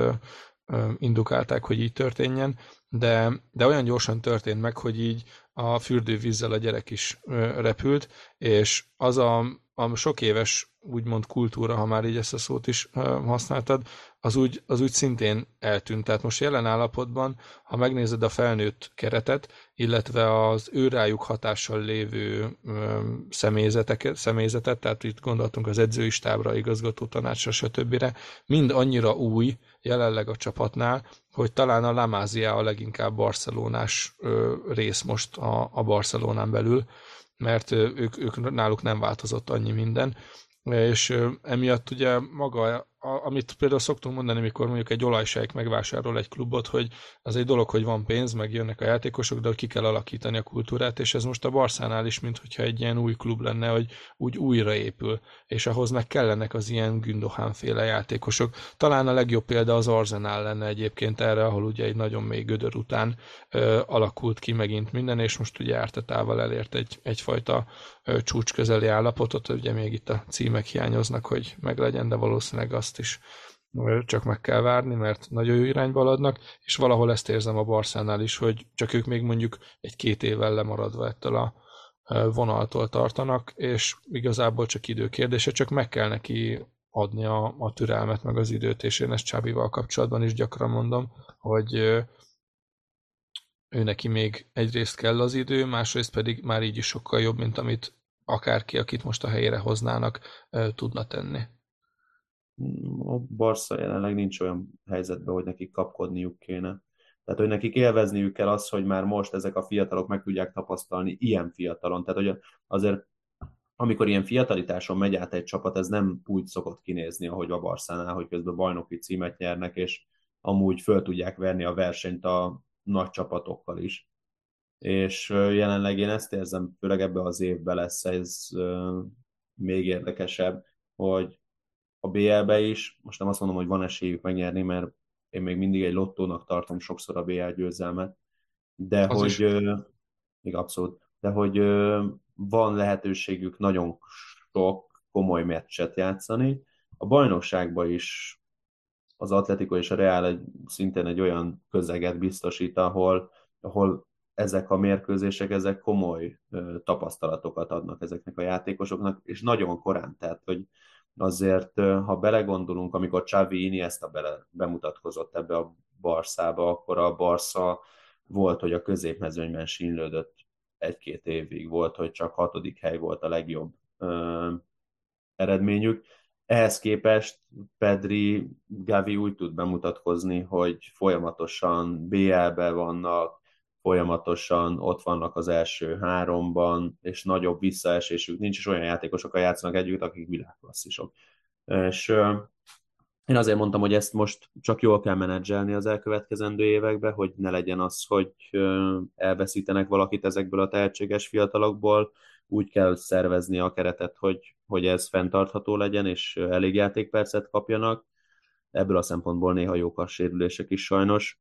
indukálták, hogy így történjen, de, de olyan gyorsan történt meg, hogy így a fürdővízzel a gyerek is repült, és az a a sok éves úgymond kultúra, ha már így ezt a szót is használtad, az úgy, az úgy szintén eltűnt. Tehát most jelen állapotban, ha megnézed a felnőtt keretet, illetve az őrájuk hatással lévő személyzetek, személyzetet, tehát itt gondoltunk az edzői stábra, igazgató tanácsra, stb. mind annyira új jelenleg a csapatnál, hogy talán a Lamázia a leginkább barcelonás rész most a, a Barcelonán belül, mert ők, ők náluk nem változott annyi minden, és emiatt ugye maga amit például szoktunk mondani, mikor mondjuk egy olajsejk megvásárol egy klubot, hogy az egy dolog, hogy van pénz, meg jönnek a játékosok, de hogy ki kell alakítani a kultúrát, és ez most a Barszánál is, mintha egy ilyen új klub lenne, hogy úgy újraépül, és ahhoz meg kellenek az ilyen Gündohán féle játékosok. Talán a legjobb példa az Arsenal lenne egyébként erre, ahol ugye egy nagyon mély gödör után ö, alakult ki megint minden, és most ugye Ártetával elért egy, egyfajta ö, csúcs közeli állapotot, ugye még itt a címek hiányoznak, hogy meglegyen, de valószínűleg azt azt is csak meg kell várni, mert nagyon jó irányba haladnak, és valahol ezt érzem a Barszánál is, hogy csak ők még mondjuk egy-két évvel lemaradva ettől a vonaltól tartanak, és igazából csak idő kérdése, csak meg kell neki adni a, a türelmet, meg az időt, és én ezt Csábival kapcsolatban is gyakran mondom, hogy ő neki még egyrészt kell az idő, másrészt pedig már így is sokkal jobb, mint amit akárki, akit most a helyére hoznának, tudna tenni a Barca jelenleg nincs olyan helyzetben, hogy nekik kapkodniuk kéne. Tehát, hogy nekik élvezniük kell az, hogy már most ezek a fiatalok meg tudják tapasztalni ilyen fiatalon. Tehát, hogy azért amikor ilyen fiatalitáson megy át egy csapat, ez nem úgy szokott kinézni, ahogy a Barszánál, hogy közben bajnoki címet nyernek, és amúgy föl tudják verni a versenyt a nagy csapatokkal is. És jelenleg én ezt érzem, főleg ebbe az évben lesz ez még érdekesebb, hogy a BL-be is. Most nem azt mondom, hogy van esélyük megnyerni, mert én még mindig egy lottónak tartom sokszor a BL győzelmet, de az hogy, is. még abszolút, de hogy van lehetőségük nagyon sok komoly meccset játszani. A bajnokságban is az Atletico és a Real egy, szintén egy olyan közeget biztosít, ahol, ahol ezek a mérkőzések, ezek komoly ö, tapasztalatokat adnak ezeknek a játékosoknak, és nagyon korán, tehát hogy azért, ha belegondolunk, amikor Xavi Iniesta bele, bemutatkozott ebbe a Barszába, akkor a Barca volt, hogy a középmezőnyben sínlődött egy-két évig, volt, hogy csak hatodik hely volt a legjobb ö, eredményük. Ehhez képest Pedri, Gavi úgy tud bemutatkozni, hogy folyamatosan BL-be vannak, folyamatosan ott vannak az első háromban, és nagyobb visszaesésük nincs, és olyan játékosokkal játszanak együtt, akik világklasszisok. És én azért mondtam, hogy ezt most csak jól kell menedzselni az elkövetkezendő években, hogy ne legyen az, hogy elveszítenek valakit ezekből a tehetséges fiatalokból, úgy kell szervezni a keretet, hogy, hogy ez fenntartható legyen, és elég játékpercet kapjanak. Ebből a szempontból néha jók a sérülések is sajnos,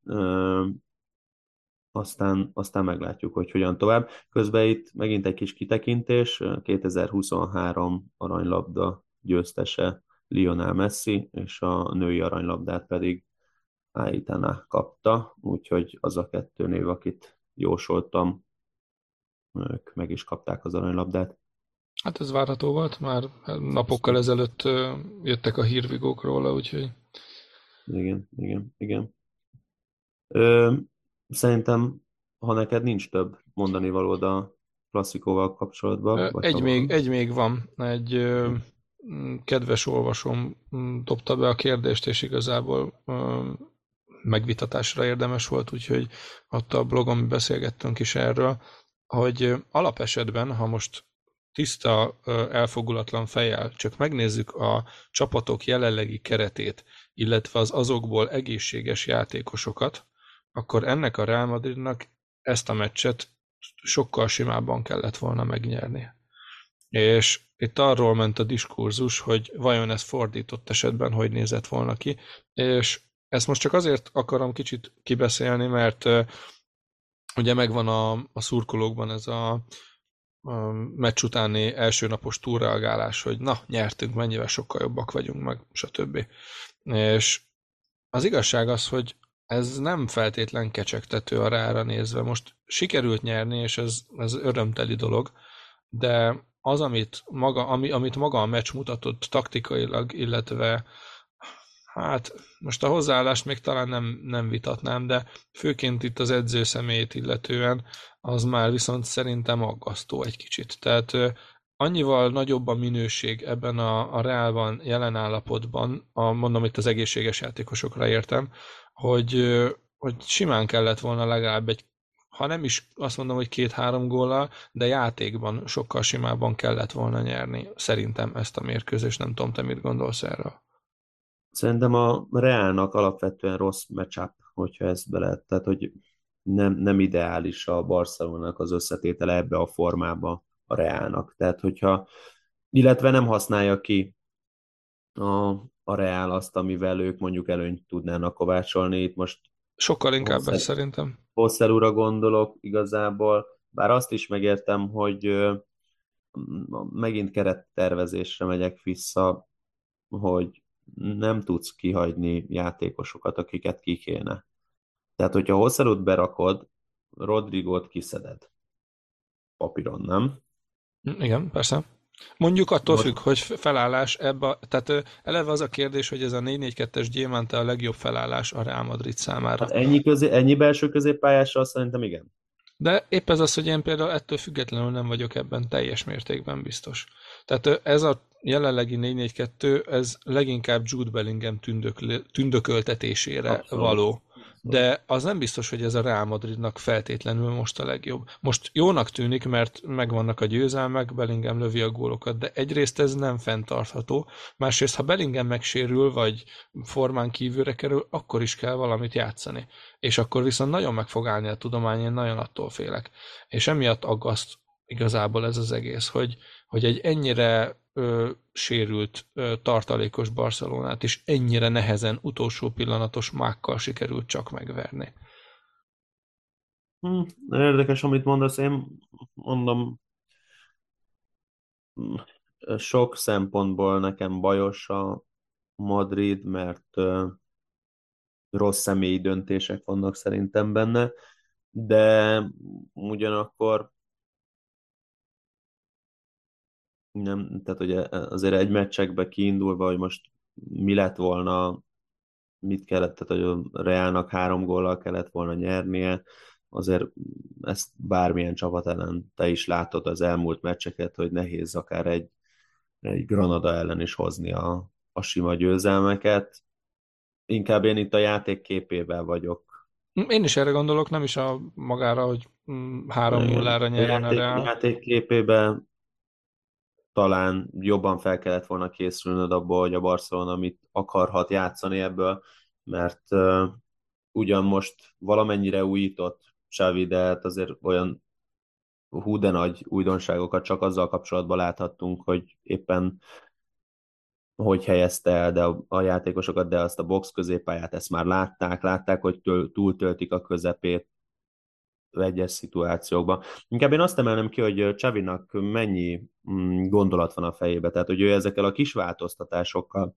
aztán, aztán meglátjuk, hogy hogyan tovább. Közben itt megint egy kis kitekintés, 2023 aranylabda győztese Lionel Messi, és a női aranylabdát pedig Aitana kapta, úgyhogy az a kettő név, akit jósoltam, ők meg is kapták az aranylabdát. Hát ez várható volt, már napokkal ezelőtt jöttek a hírvigók róla, úgyhogy... Igen, igen, igen. Ö, Szerintem, ha neked nincs több mondani valód a klasszikóval kapcsolatban. Vagy egy, még, egy még van. Egy ö, kedves olvasom dobta be a kérdést, és igazából ö, megvitatásra érdemes volt, úgyhogy ott a blogon beszélgettünk is erről, hogy alapesetben, ha most tiszta, elfogulatlan fejjel csak megnézzük a csapatok jelenlegi keretét, illetve az azokból egészséges játékosokat, akkor ennek a Real Madridnak ezt a meccset sokkal simábban kellett volna megnyerni. És itt arról ment a diskurzus, hogy vajon ez fordított esetben hogy nézett volna ki, és ezt most csak azért akarom kicsit kibeszélni, mert ugye megvan a, a szurkolókban ez a, a meccs utáni első napos túlreagálás, hogy na, nyertünk, mennyivel sokkal jobbak vagyunk, meg stb. És az igazság az, hogy ez nem feltétlen kecsegtető a rára nézve. Most sikerült nyerni, és ez, ez örömteli dolog, de az, amit maga, ami, amit maga a meccs mutatott taktikailag, illetve hát most a hozzáállást még talán nem, nem vitatnám, de főként itt az edző személyét illetően az már viszont szerintem aggasztó egy kicsit. Tehát annyival nagyobb a minőség ebben a, a reálban, jelen állapotban, a, mondom itt az egészséges játékosokra értem, hogy, hogy simán kellett volna legalább egy ha nem is azt mondom, hogy két-három góllal, de játékban sokkal simábban kellett volna nyerni. Szerintem ezt a mérkőzést, nem tudom, te mit gondolsz erről? Szerintem a Reálnak alapvetően rossz matchup, hogyha ezt bele, tehát hogy nem, nem ideális a Barcelonának az összetétele ebbe a formába a Reálnak. Tehát hogyha, illetve nem használja ki a, a Reál azt, amivel ők mondjuk előnyt tudnának kovácsolni. Itt most Sokkal inkább ez szerintem. Hosszelúra gondolok igazából, bár azt is megértem, hogy megint kerettervezésre megyek vissza, hogy nem tudsz kihagyni játékosokat, akiket ki kéne. Tehát, hogyha Hosszelút berakod, Rodrigót kiszeded. Papíron, nem? Igen, persze. Mondjuk attól függ, hogy felállás ebbe, tehát eleve az a kérdés, hogy ez a 4-4-2-es gyémánta a legjobb felállás a Real Madrid számára. Hát ennyi, közé, ennyi belső középpályással szerintem igen. De épp ez az, hogy én például ettől függetlenül nem vagyok ebben teljes mértékben biztos. Tehát ez a jelenlegi 4-4-2, ez leginkább Jude Bellingham tündök, tündököltetésére Abszolút. való de az nem biztos, hogy ez a Real Madridnak feltétlenül most a legjobb. Most jónak tűnik, mert megvannak a győzelmek, Bellingham lövi a gólokat, de egyrészt ez nem fenntartható, másrészt ha Bellingham megsérül, vagy formán kívülre kerül, akkor is kell valamit játszani. És akkor viszont nagyon meg fog állni a tudomány, én nagyon attól félek. És emiatt aggaszt igazából ez az egész, hogy, hogy egy ennyire ö, sérült ö, tartalékos Barcelonát is ennyire nehezen utolsó pillanatos mákkal sikerült csak megverni. Hm, érdekes, amit mondasz. Én mondom, sok szempontból nekem bajos a Madrid, mert ö, rossz személyi döntések vannak szerintem benne, de ugyanakkor nem, tehát ugye azért egy meccsekbe kiindulva, hogy most mi lett volna, mit kellett, tehát hogy a Realnak három góllal kellett volna nyernie, azért ezt bármilyen csapat ellen te is látod az elmúlt meccseket, hogy nehéz akár egy, egy Granada ellen is hozni a, a sima győzelmeket. Inkább én itt a játék képével vagyok. Én is erre gondolok, nem is a magára, hogy 3-0-ra nyerjen a Real. Játék képében talán jobban fel kellett volna készülnöd abból, hogy a Barcelona mit akarhat játszani ebből, mert uh, ugyan most valamennyire újított Xavi, de hát azért olyan hú de nagy újdonságokat csak azzal kapcsolatban láthattunk, hogy éppen hogy helyezte el de a, a játékosokat, de azt a box középpályát, ezt már látták, látták, hogy túltöltik a közepét, egyes szituációkban. Inkább én azt emelnem ki, hogy Csavinak mennyi mm, gondolat van a fejébe, tehát hogy ő ezekkel a kis változtatásokkal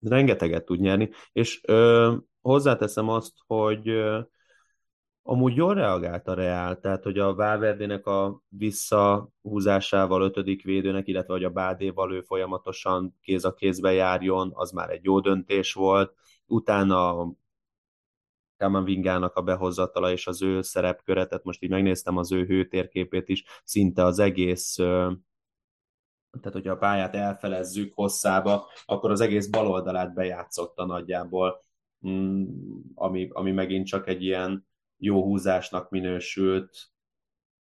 rengeteget tud nyerni, és ö, hozzáteszem azt, hogy ö, amúgy jól reagált a Reál, tehát hogy a Valverdének a visszahúzásával ötödik védőnek, illetve hogy a Bádéval ő folyamatosan kéz a kézbe járjon, az már egy jó döntés volt. Utána Kamavingának a behozatala és az ő szerepköre, tehát most így megnéztem az ő hőtérképét is, szinte az egész tehát hogyha a pályát elfelezzük hosszába, akkor az egész baloldalát bejátszotta nagyjából, mm, ami, ami megint csak egy ilyen jó húzásnak minősült,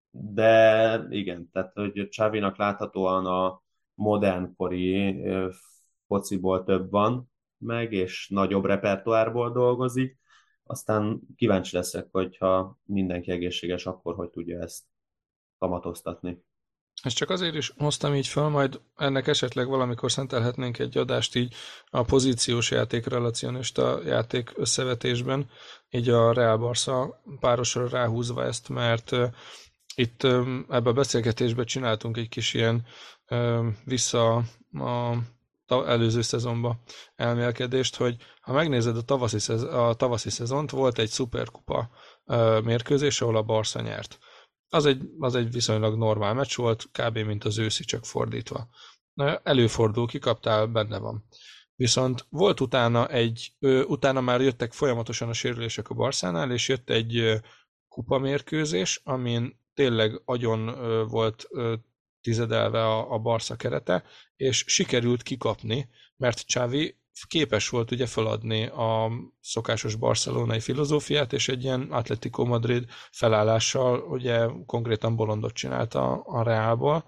de igen, tehát hogy Csávinak láthatóan a modernkori fociból több van meg, és nagyobb repertoárból dolgozik, aztán kíváncsi leszek, hogyha mindenki egészséges, akkor hogy tudja ezt kamatoztatni. Ezt csak azért is hoztam így fel, majd ennek esetleg valamikor szentelhetnénk egy adást így a pozíciós játék relacionista játék összevetésben, így a Real Barca párosra ráhúzva ezt, mert itt ebbe a beszélgetésbe csináltunk egy kis ilyen vissza a előző szezonba elmélkedést, hogy ha megnézed a tavaszi, szez, a tavaszi szezont, volt egy szuperkupa mérkőzés, ahol a Barca nyert. az egy, az egy viszonylag normál meccs volt, kb. mint az őszi, csak fordítva. Előfordul, kikaptál, benne van. Viszont volt utána egy, utána már jöttek folyamatosan a sérülések a Barszánál, és jött egy kupamérkőzés, amin tényleg agyon volt tizedelve a, a Barca kerete, és sikerült kikapni, mert Csávi képes volt ugye feladni a szokásos barcelonai filozófiát, és egy ilyen Atletico Madrid felállással ugye konkrétan bolondot csinálta a Reálból.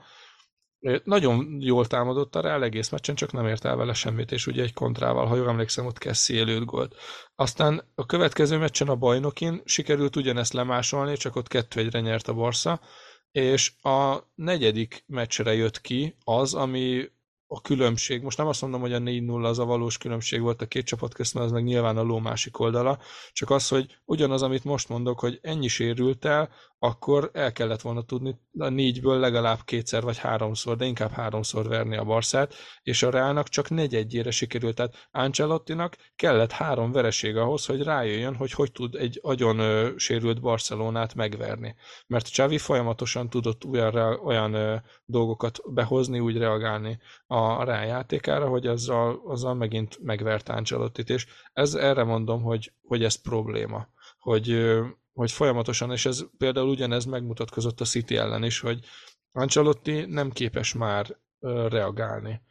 Nagyon jól támadott a Reál egész meccsen, csak nem ért el vele semmit, és ugye egy kontrával, ha jól emlékszem, ott Kessi élőt gólt. Aztán a következő meccsen a bajnokin sikerült ugyanezt lemásolni, csak ott kettő egyre nyert a Barca, és a negyedik meccsre jött ki az, ami a különbség, most nem azt mondom, hogy a 4-0 az a valós különbség volt a két csapat közt, mert az meg nyilván a ló másik oldala, csak az, hogy ugyanaz, amit most mondok, hogy ennyi sérült el, akkor el kellett volna tudni a négyből legalább kétszer vagy háromszor, de inkább háromszor verni a Barszát, és a Reálnak csak negyedjére sikerült. Tehát Ancelottinak kellett három vereség ahhoz, hogy rájöjjön, hogy hogy tud egy agyon ö, sérült Barcelonát megverni. Mert Xavi folyamatosan tudott olyan, olyan ö, dolgokat behozni, úgy reagálni a rájátékára, hogy azzal, azzal megint megvert Ancelottit, és ez erre mondom, hogy, hogy ez probléma. Hogy hogy folyamatosan, és ez például ugyanez megmutatkozott a City ellen is, hogy Ancelotti nem képes már reagálni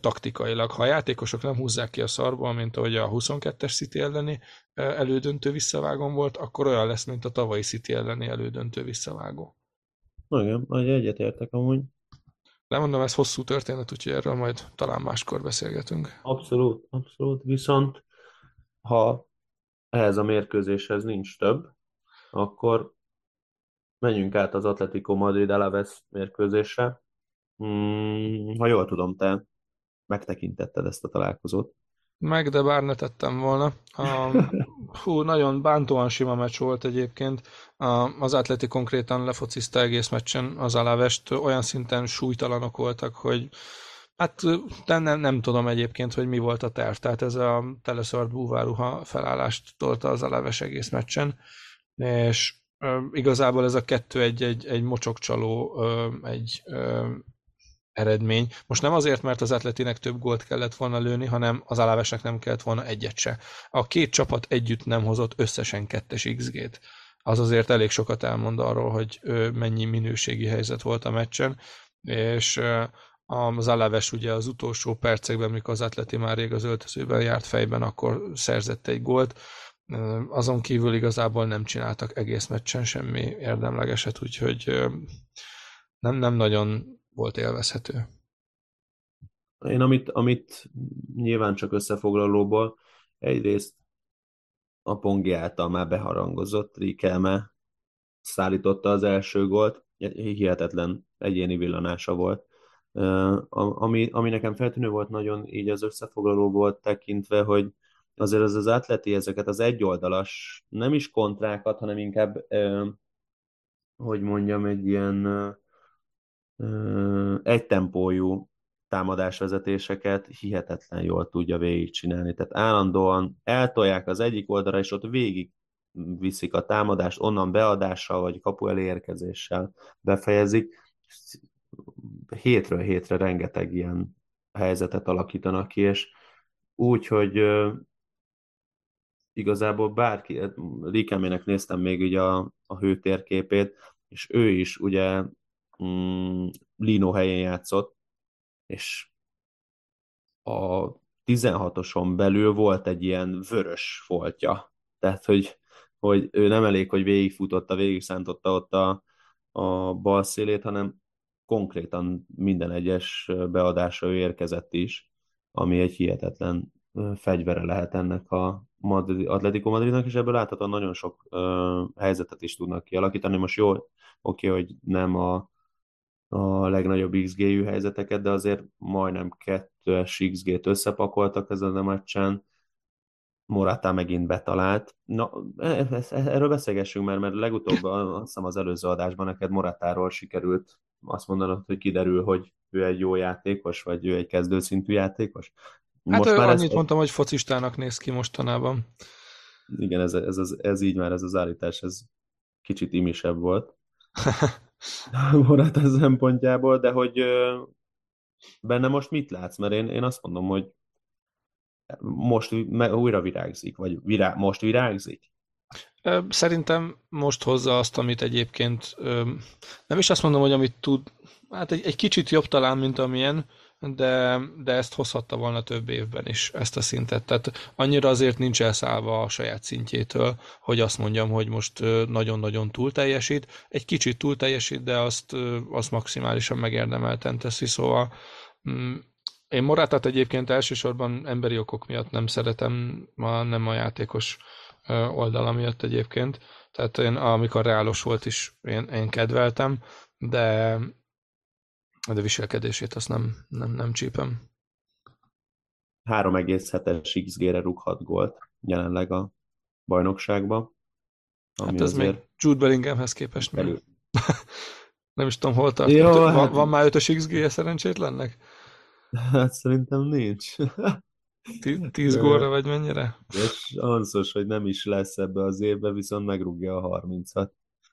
taktikailag. Ha a játékosok nem húzzák ki a szarból, mint ahogy a 22-es City elleni elődöntő visszavágón volt, akkor olyan lesz, mint a tavalyi City elleni elődöntő visszavágó. Igen, egyetértek amúgy. Nem mondom, ez hosszú történet, úgyhogy erről majd talán máskor beszélgetünk. Abszolút, abszolút. Viszont ha ehhez a mérkőzéshez nincs több, akkor menjünk át az Atletico Madrid Alaves mérkőzésre. Hmm, ha jól tudom, te megtekintetted ezt a találkozót. Meg, de bár ne tettem volna. A, hú, nagyon bántóan sima meccs volt egyébként. A, az Atleti konkrétan lefocizta egész meccsen az Alavest. Olyan szinten súlytalanok voltak, hogy hát de nem, nem tudom egyébként, hogy mi volt a terv. Tehát ez a teleszart búváruha felállást tolta az Alaves egész meccsen és igazából ez a kettő egy, egy, egy mocsokcsaló, egy eredmény. Most nem azért, mert az Atletinek több gólt kellett volna lőni, hanem az Alávesnek nem kellett volna egyet se. A két csapat együtt nem hozott összesen kettes XG-t. Az azért elég sokat elmond arról, hogy mennyi minőségi helyzet volt a meccsen, és az Alaves ugye az utolsó percekben, mikor az Atleti már rég az öltözőben járt fejben, akkor szerzett egy gólt, azon kívül igazából nem csináltak egész meccsen semmi érdemlegeset, úgyhogy nem, nem nagyon volt élvezhető. Én amit, amit nyilván csak összefoglalóból, egyrészt a Pongi által már beharangozott Rikelme szállította az első gólt, hihetetlen egyéni villanása volt. Ami, ami nekem feltűnő volt nagyon így az összefoglalóból tekintve, hogy azért az az atleti ezeket az egyoldalas, nem is kontrákat, hanem inkább, ö, hogy mondjam, egy ilyen ö, egytempójú támadásvezetéseket hihetetlen jól tudja végigcsinálni. Tehát állandóan eltolják az egyik oldalra, és ott végig viszik a támadást, onnan beadással, vagy kapu elérkezéssel befejezik. Hétről hétre rengeteg ilyen helyzetet alakítanak ki, és úgy, hogy igazából bárki, Rikemének néztem még ugye a, a hőtérképét, és ő is ugye mm, Lino helyén játszott, és a 16-oson belül volt egy ilyen vörös foltja. Tehát, hogy, hogy ő nem elég, hogy végigfutotta, végig szántotta ott a, a bal szélét, hanem konkrétan minden egyes beadásra ő érkezett is, ami egy hihetetlen fegyvere lehet ennek a Madrid, Atletico Madridnak, és ebből láthatóan nagyon sok ö, helyzetet is tudnak kialakítani. Most jó, oké, hogy nem a, a legnagyobb XG-jű helyzeteket, de azért majdnem kettős XG-t összepakoltak ezen a meccsen. Morata megint betalált. Na, e, e, e, erről beszélgessünk már, mert legutóbb azt hiszem az előző adásban neked Moratáról sikerült azt mondanod, hogy kiderül, hogy ő egy jó játékos, vagy ő egy kezdőszintű játékos. Hát Most már annyit ezt... mondtam, hogy focistának néz ki mostanában. Igen, ez, ez, ez, ez így már, ez az állítás, ez kicsit imisebb volt. Morata szempontjából, de hogy benne most mit látsz? Mert én, én azt mondom, hogy most újra virágzik, vagy virá, most virágzik? Szerintem most hozza azt, amit egyébként nem is azt mondom, hogy amit tud, hát egy, egy kicsit jobb talán, mint amilyen, de, de ezt hozhatta volna több évben is, ezt a szintet. Tehát annyira azért nincs elszállva a saját szintjétől, hogy azt mondjam, hogy most nagyon-nagyon túl teljesít. Egy kicsit túl teljesít, de azt, azt maximálisan megérdemelten teszi, szóval mm, én Morátát egyébként elsősorban emberi okok miatt nem szeretem, ma nem a játékos oldala miatt egyébként. Tehát én, amikor reálos volt is, én, én kedveltem, de de viselkedését azt nem, nem, nem csípem. 3,7-es XG-re rúghat gólt jelenleg a bajnokságban. Ami hát ez azért... még Jude Bellinghamhez képest nem. nem is tudom, hol tart. Jó, van, hát... van már 5-ös XG-je szerencsétlennek? Hát szerintem nincs. Tíz góra vagy mennyire? És anszos, hogy nem is lesz ebbe az évbe, viszont megrúgja a 30-at.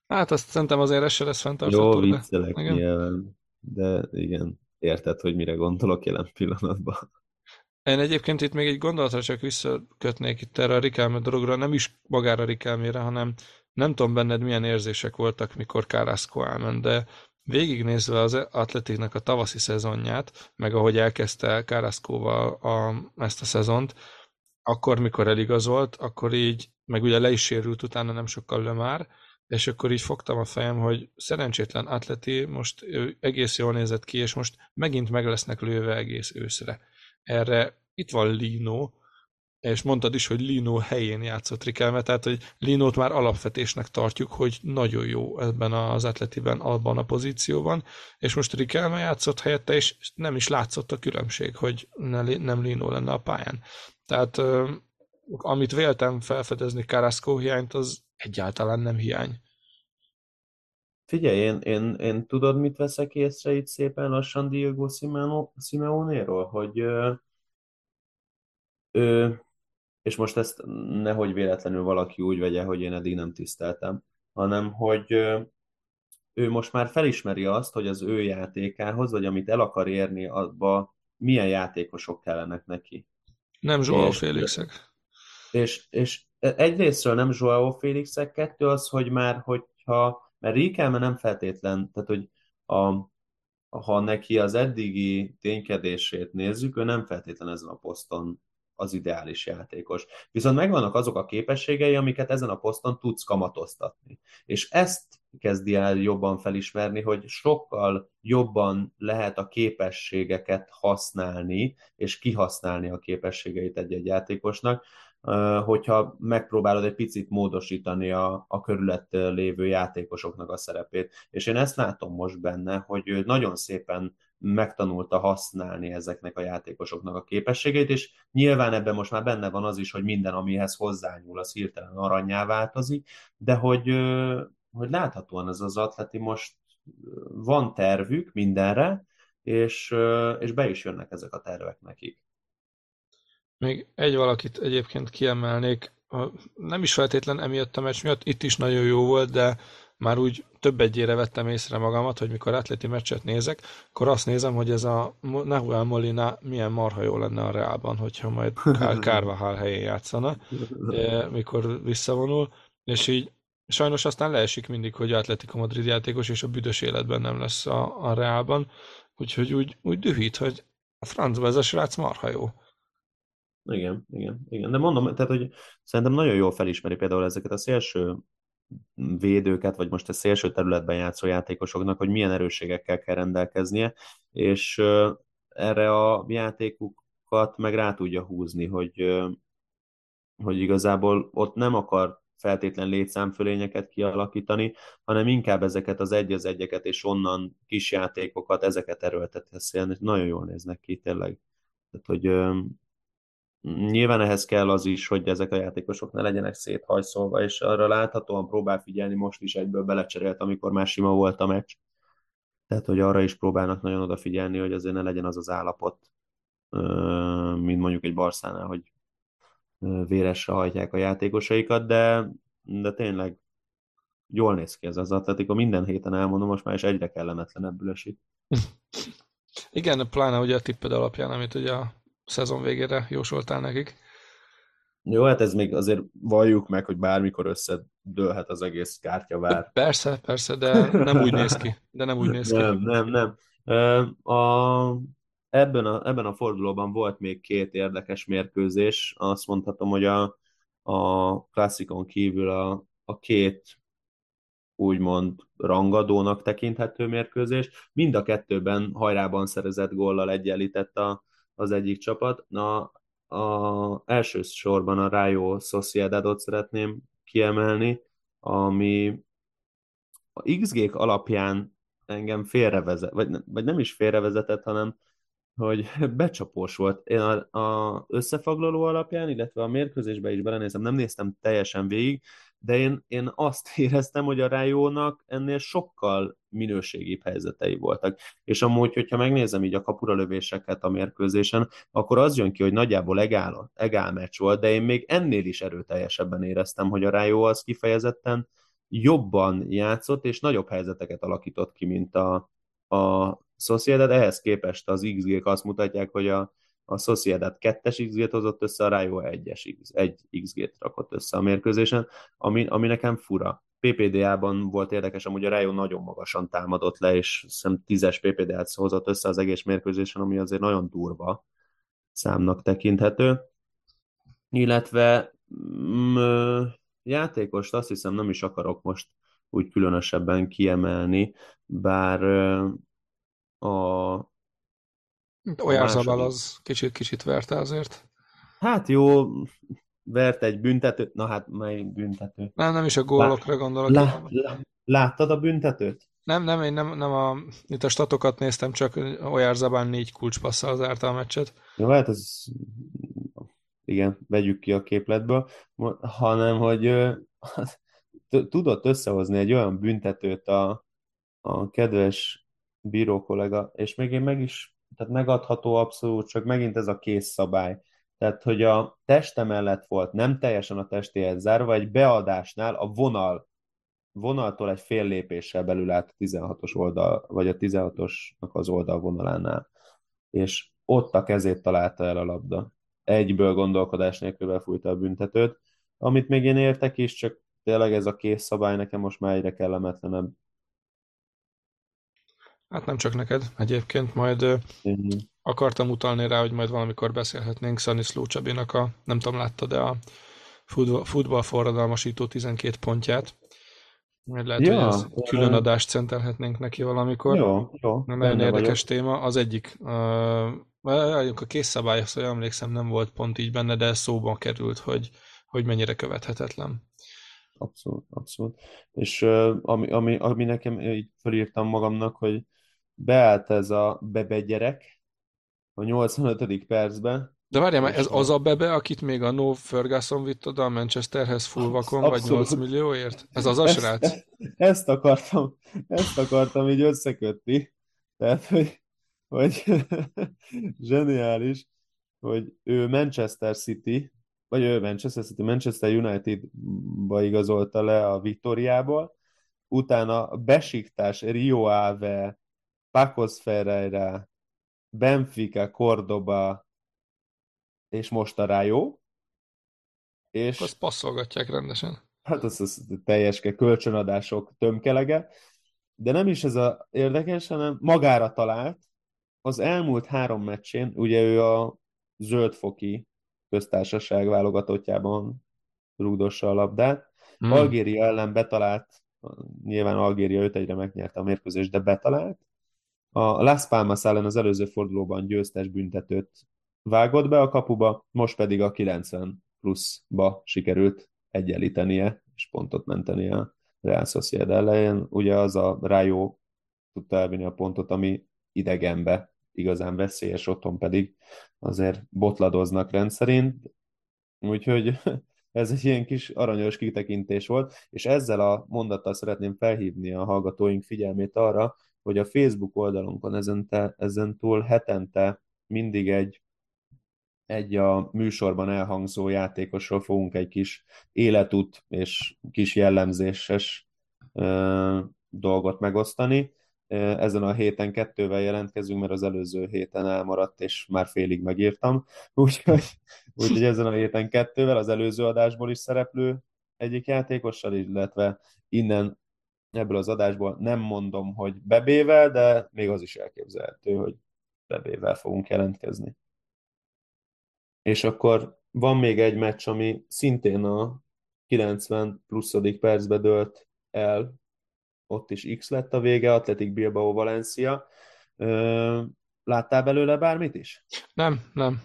Hát azt szerintem azért ez se lesz fenntartható. Jó, viccelek de... nyilván de igen, érted, hogy mire gondolok jelen pillanatban. Én egyébként itt még egy gondolatra csak visszakötnék itt erre a Rikelme dologra, nem is magára Rikelmére, hanem nem tudom benned milyen érzések voltak, mikor Carrasco elment, de végignézve az atletiknek a tavaszi szezonját, meg ahogy elkezdte Carrasco-val a, ezt a szezont, akkor, mikor eligazolt, akkor így, meg ugye le is sérült utána nem sokkal le már, és akkor így fogtam a fejem, hogy szerencsétlen atleti most ő egész jól nézett ki, és most megint meg lesznek lőve egész őszre. Erre itt van Lino, és mondtad is, hogy Lino helyén játszott Rikelme, tehát hogy Linót már alapvetésnek tartjuk, hogy nagyon jó ebben az atletiben, abban a pozícióban, és most Rikelme játszott helyette, és nem is látszott a különbség, hogy ne, nem Lino lenne a pályán. Tehát amit véltem felfedezni Carrasco hiányt, az egyáltalán nem hiány. Figyelj, én, én, én tudod, mit veszek észre itt szépen lassan Diego Simeone-ról, hogy ő, és most ezt nehogy véletlenül valaki úgy vegye, hogy én eddig nem tiszteltem, hanem hogy ő most már felismeri azt, hogy az ő játékához, vagy amit el akar érni, abba milyen játékosok kellenek neki. Nem Joao Félixek. És, és egyrésztről nem Joao Félixek, kettő az, hogy már, hogyha mert Rikelme nem feltétlen, tehát hogy a, ha neki az eddigi ténykedését nézzük, ő nem feltétlen ezen a poszton az ideális játékos. Viszont megvannak azok a képességei, amiket ezen a poszton tudsz kamatoztatni. És ezt kezdi el jobban felismerni, hogy sokkal jobban lehet a képességeket használni, és kihasználni a képességeit egy-egy játékosnak, hogyha megpróbálod egy picit módosítani a, a körülött lévő játékosoknak a szerepét. És én ezt látom most benne, hogy ő nagyon szépen megtanulta használni ezeknek a játékosoknak a képességét, és nyilván ebben most már benne van az is, hogy minden, amihez hozzányúl, az hirtelen aranyá változik, de hogy, hogy láthatóan ez az atleti most van tervük mindenre, és, és be is jönnek ezek a tervek nekik. Még egy valakit egyébként kiemelnék, nem is feltétlen emiatt a meccs miatt, itt is nagyon jó volt, de már úgy több egyére vettem észre magamat, hogy mikor atleti meccset nézek, akkor azt nézem, hogy ez a Nahuel Molina milyen marha jó lenne a Reálban, hogyha majd Kárvahál helyén játszana, e, mikor visszavonul, és így sajnos aztán leesik mindig, hogy Atletico Madrid játékos, és a büdös életben nem lesz a, a Reálban, úgyhogy úgy, úgy dühít, hogy a francba ez a srác marha jó. Igen, igen, igen. De mondom, tehát, hogy szerintem nagyon jól felismeri például ezeket a szélső védőket, vagy most a szélső területben játszó játékosoknak, hogy milyen erősségekkel kell rendelkeznie, és erre a játékukat meg rá tudja húzni, hogy, hogy igazából ott nem akar feltétlen létszámfölényeket kialakítani, hanem inkább ezeket az egy az egyeket és onnan kis játékokat, ezeket erőltetni, nagyon jól néznek ki tényleg. Tehát, hogy Nyilván ehhez kell az is, hogy ezek a játékosok ne legyenek széthajszolva, és arra láthatóan próbál figyelni, most is egyből belecserélt, amikor már sima volt a meccs. Tehát, hogy arra is próbálnak nagyon odafigyelni, hogy azért ne legyen az az állapot, mint mondjuk egy Barszánál, hogy véresre hajtják a játékosaikat, de, de tényleg jól néz ki ez az Atletico, minden héten elmondom, most már is egyre kellemetlenebbül esik. Igen, pláne ugye a tipped alapján, amit ugye a szezon végére jósoltál nekik. Jó, hát ez még azért valljuk meg, hogy bármikor összedőlhet az egész kártyavár. Persze, persze, de nem úgy néz ki. De nem úgy néz ki. Nem, nem, nem. A, ebben, a, ebben a fordulóban volt még két érdekes mérkőzés. Azt mondhatom, hogy a, a klasszikon kívül a, a két úgymond rangadónak tekinthető mérkőzés. Mind a kettőben hajrában szerezett góllal egyenlített a, az egyik csapat. Na, a első sorban a Rayo Sociedadot szeretném kiemelni, ami a XG alapján engem félrevezet, vagy, vagy nem is félrevezetett, hanem hogy becsapós volt. Én a, összefoglaló alapján, illetve a mérkőzésbe is belenézem, nem néztem teljesen végig, de én, én azt éreztem, hogy a Rájónak ennél sokkal minőségibb helyzetei voltak. És amúgy, hogyha megnézem így a kapura lövéseket a mérkőzésen, akkor az jön ki, hogy nagyjából egál, egál meccs volt, de én még ennél is erőteljesebben éreztem, hogy a Rájó az kifejezetten jobban játszott, és nagyobb helyzeteket alakított ki, mint a, a Sociedad. Ehhez képest az XG-k azt mutatják, hogy a, a Sociedad 2-es XG-t hozott össze, a Rayo 1-es egy XG-t rakott össze a mérkőzésen, ami, ami nekem fura. PPDA-ban volt érdekes, amúgy a Rayo nagyon magasan támadott le, és hiszem 10-es PPDA-t hozott össze az egész mérkőzésen, ami azért nagyon durva számnak tekinthető. Illetve mm, játékost azt hiszem nem is akarok most úgy különösebben kiemelni, bár a olyan Zabal az kicsit-kicsit verte azért. Hát jó, vert egy büntetőt, na hát mely büntető? Nem, nem is a gólokra gondolok. Lá, lá, láttad a büntetőt? Nem, nem, én nem, nem a, itt a statokat néztem, csak Zabán négy kulcspasszal zárta a meccset. Jó, hát ez igen, vegyük ki a képletből, hanem, hogy tudott összehozni egy olyan büntetőt a, a kedves bíró kollega, és még én meg is tehát megadható abszolút, csak megint ez a kész szabály. Tehát, hogy a teste mellett volt, nem teljesen a testéhez zárva, egy beadásnál a vonal, vonaltól egy fél lépéssel belül állt a 16-os oldal, vagy a 16-osnak az oldal vonalánál. És ott a kezét találta el a labda. Egyből gondolkodás nélkül befújta a büntetőt, amit még én értek is, csak tényleg ez a kész szabály nekem most már egyre kellemetlenebb. Hát nem csak neked egyébként, majd uh-huh. akartam utalni rá, hogy majd valamikor beszélhetnénk Szaniszló Csabinak a, nem tudom látta, de a futball, forradalmasító 12 pontját. Majd lehet, ja, hogy ez külön adást szentelhetnénk neki valamikor. Jó, jó. Nagyon érdekes vagyok. téma. Az egyik, uh, a kész szabály, azt emlékszem, nem volt pont így benne, de szóban került, hogy, hogy mennyire követhetetlen. Abszolút, abszolút. És uh, ami, ami, ami nekem így felírtam magamnak, hogy beállt ez a bebe gyerek a 85. percben. De várjál már, ez az a bebe, akit még a No Ferguson vitt oda a Manchesterhez full vakon, vagy 8 millióért? Ez az a ezt, srác? Ezt, akartam, ezt akartam így összekötni. Tehát, hogy, hogy zseniális, hogy ő Manchester City, vagy ő Manchester City, Manchester United-ba igazolta le a Victoriából, utána Besiktás, Rio Ave, Pacos Ferreira, Benfica, Cordoba, és most a Rayo. És azt passzolgatják rendesen. Hát az, az teljeske kölcsönadások tömkelege, de nem is ez a érdekes, hanem magára talált. Az elmúlt három meccsén, ugye ő a zöldfoki köztársaság válogatottjában rúgdossa a labdát. Hmm. Algéria ellen betalált, nyilván Algéria 5 1 megnyerte a mérkőzést, de betalált, a Las Palmas ellen az előző fordulóban győztes büntetőt vágott be a kapuba, most pedig a 90 pluszba sikerült egyenlítenie és pontot menteni a Real Sociedad elején. Ugye az a Rayo tudta elvinni a pontot, ami idegenbe igazán veszélyes, otthon pedig azért botladoznak rendszerint. Úgyhogy ez egy ilyen kis aranyos kitekintés volt, és ezzel a mondattal szeretném felhívni a hallgatóink figyelmét arra, hogy a Facebook oldalunkon ezen, te, ezen túl hetente mindig egy, egy a műsorban elhangzó játékosról fogunk egy kis életút és kis jellemzéses dolgot megosztani. Ezen a héten kettővel jelentkezünk, mert az előző héten elmaradt, és már félig megírtam. Úgyhogy, úgyhogy ezen a héten kettővel, az előző adásból is szereplő egyik játékossal, illetve innen ebből az adásból nem mondom, hogy bebével, de még az is elképzelhető, hogy bebével fogunk jelentkezni. És akkor van még egy meccs, ami szintén a 90 pluszodik percbe dőlt el, ott is X lett a vége, Atletic Bilbao Valencia. Láttál belőle bármit is? Nem, nem.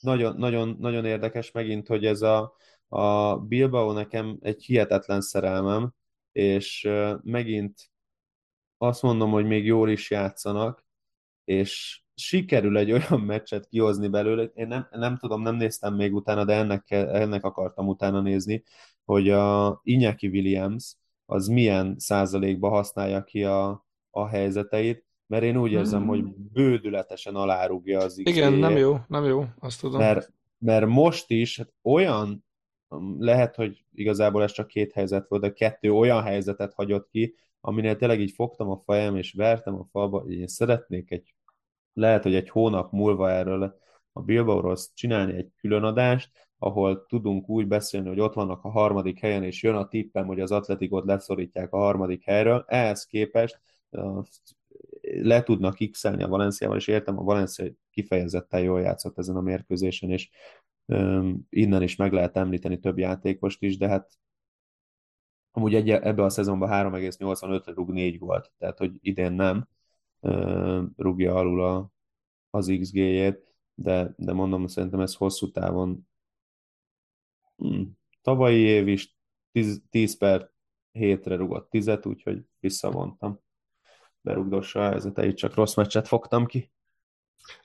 Nagyon, nagyon, nagyon érdekes megint, hogy ez a, a Bilbao nekem egy hihetetlen szerelmem, és megint azt mondom, hogy még jól is játszanak, és sikerül egy olyan meccset kihozni belőle, én nem, nem tudom, nem néztem még utána, de ennek, ennek akartam utána nézni, hogy a Iñaki Williams az milyen százalékba használja ki a, a helyzeteit, mert én úgy érzem, hmm. hogy bődületesen alárugja az XG-jét. Igen, nem jó, nem jó, azt tudom. Mert, mert most is hát olyan, lehet, hogy igazából ez csak két helyzet volt, de kettő olyan helyzetet hagyott ki, aminél tényleg így fogtam a fejem, és vertem a falba, én szeretnék egy, lehet, hogy egy hónap múlva erről a Bilbaoról csinálni egy külön adást, ahol tudunk úgy beszélni, hogy ott vannak a harmadik helyen, és jön a tippem, hogy az atletikot leszorítják a harmadik helyről. Ehhez képest le tudnak x a Valenciával, és értem, a Valencia kifejezetten jól játszott ezen a mérkőzésen, és innen is meg lehet említeni több játékost is, de hát amúgy egy, ebbe a szezonban 3,85-re rúg 4 volt, tehát hogy idén nem rúgja alul a, az XG-jét, de, de mondom, szerintem ez hosszú távon hmm, tavalyi év is 10, 10 per hétre rugott 10 úgyhogy visszavontam berugdossa a helyzeteit, csak rossz meccset fogtam ki.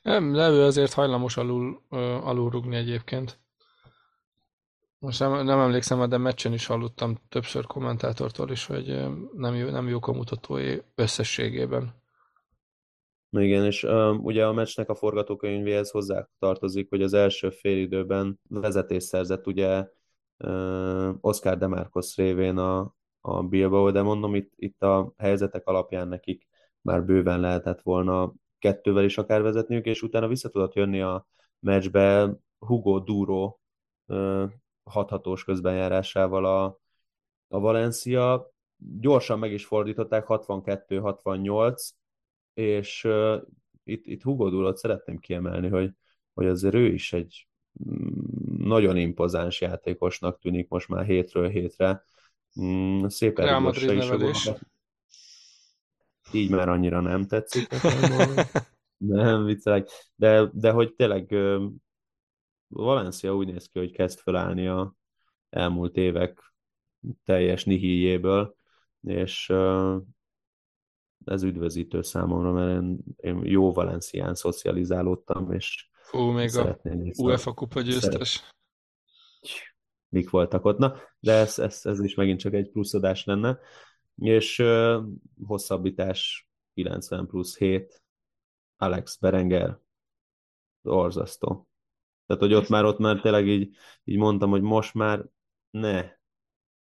Nem, de ő azért hajlamos alul, alul rugni egyébként. Most nem, nem emlékszem, de meccsen is hallottam többször kommentátortól is, hogy nem, jó, nem jók a mutatói összességében. Igen, és um, ugye a meccsnek a forgatókönyvéhez hozzá tartozik, hogy az első félidőben vezetés szerzett ugye uh, Oscar Demarcos révén a, a Bilbao, de mondom, itt, itt a helyzetek alapján nekik már bőven lehetett volna kettővel is akár vezetniük, és utána vissza tudott jönni a meccsbe Hugo Duro hathatós közbenjárásával a, a Valencia. Gyorsan meg is fordították, 62-68, és uh, itt, itt Hugo Durot szeretném kiemelni, hogy, hogy azért ő is egy mm, nagyon impozáns játékosnak tűnik most már hétről hétre. Mm, szép is így már annyira nem tetszik Nem, viccelek. De, de hogy tényleg Valencia úgy néz ki, hogy kezd felállni a elmúlt évek teljes nihiljéből, és ez üdvözítő számomra, mert én, én jó Valencián szocializálódtam, és Fú, még a UEFA kupa győztes. Mik voltak ott? Na, de ez, ez, ez is megint csak egy pluszadás lenne és hosszabbítás 90 plusz 7, Alex Berenger, orzasztó. Tehát, hogy ott már, ott már tényleg így, így mondtam, hogy most már ne,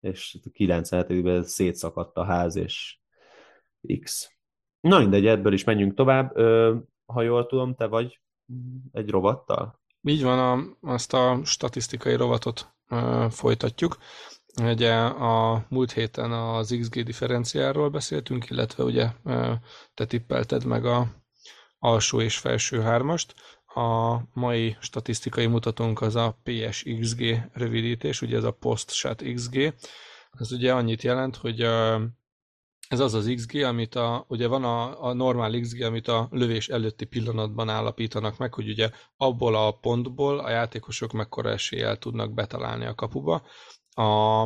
és 97-ben szétszakadt a ház, és X. Na mindegy, ebből is menjünk tovább. Ö, ha jól tudom, te vagy egy rovattal? Így van, a, azt a statisztikai rovatot ö, folytatjuk. Ugye a múlt héten az XG differenciáról beszéltünk, illetve ugye te tippelted meg a alsó és felső hármast. A mai statisztikai mutatónk az a PSXG rövidítés, ugye ez a Post-Shot XG. Ez ugye annyit jelent, hogy ez az az XG, amit a, ugye van a, a normál XG, amit a lövés előtti pillanatban állapítanak meg, hogy ugye abból a pontból a játékosok mekkora eséllyel tudnak betalálni a kapuba. A,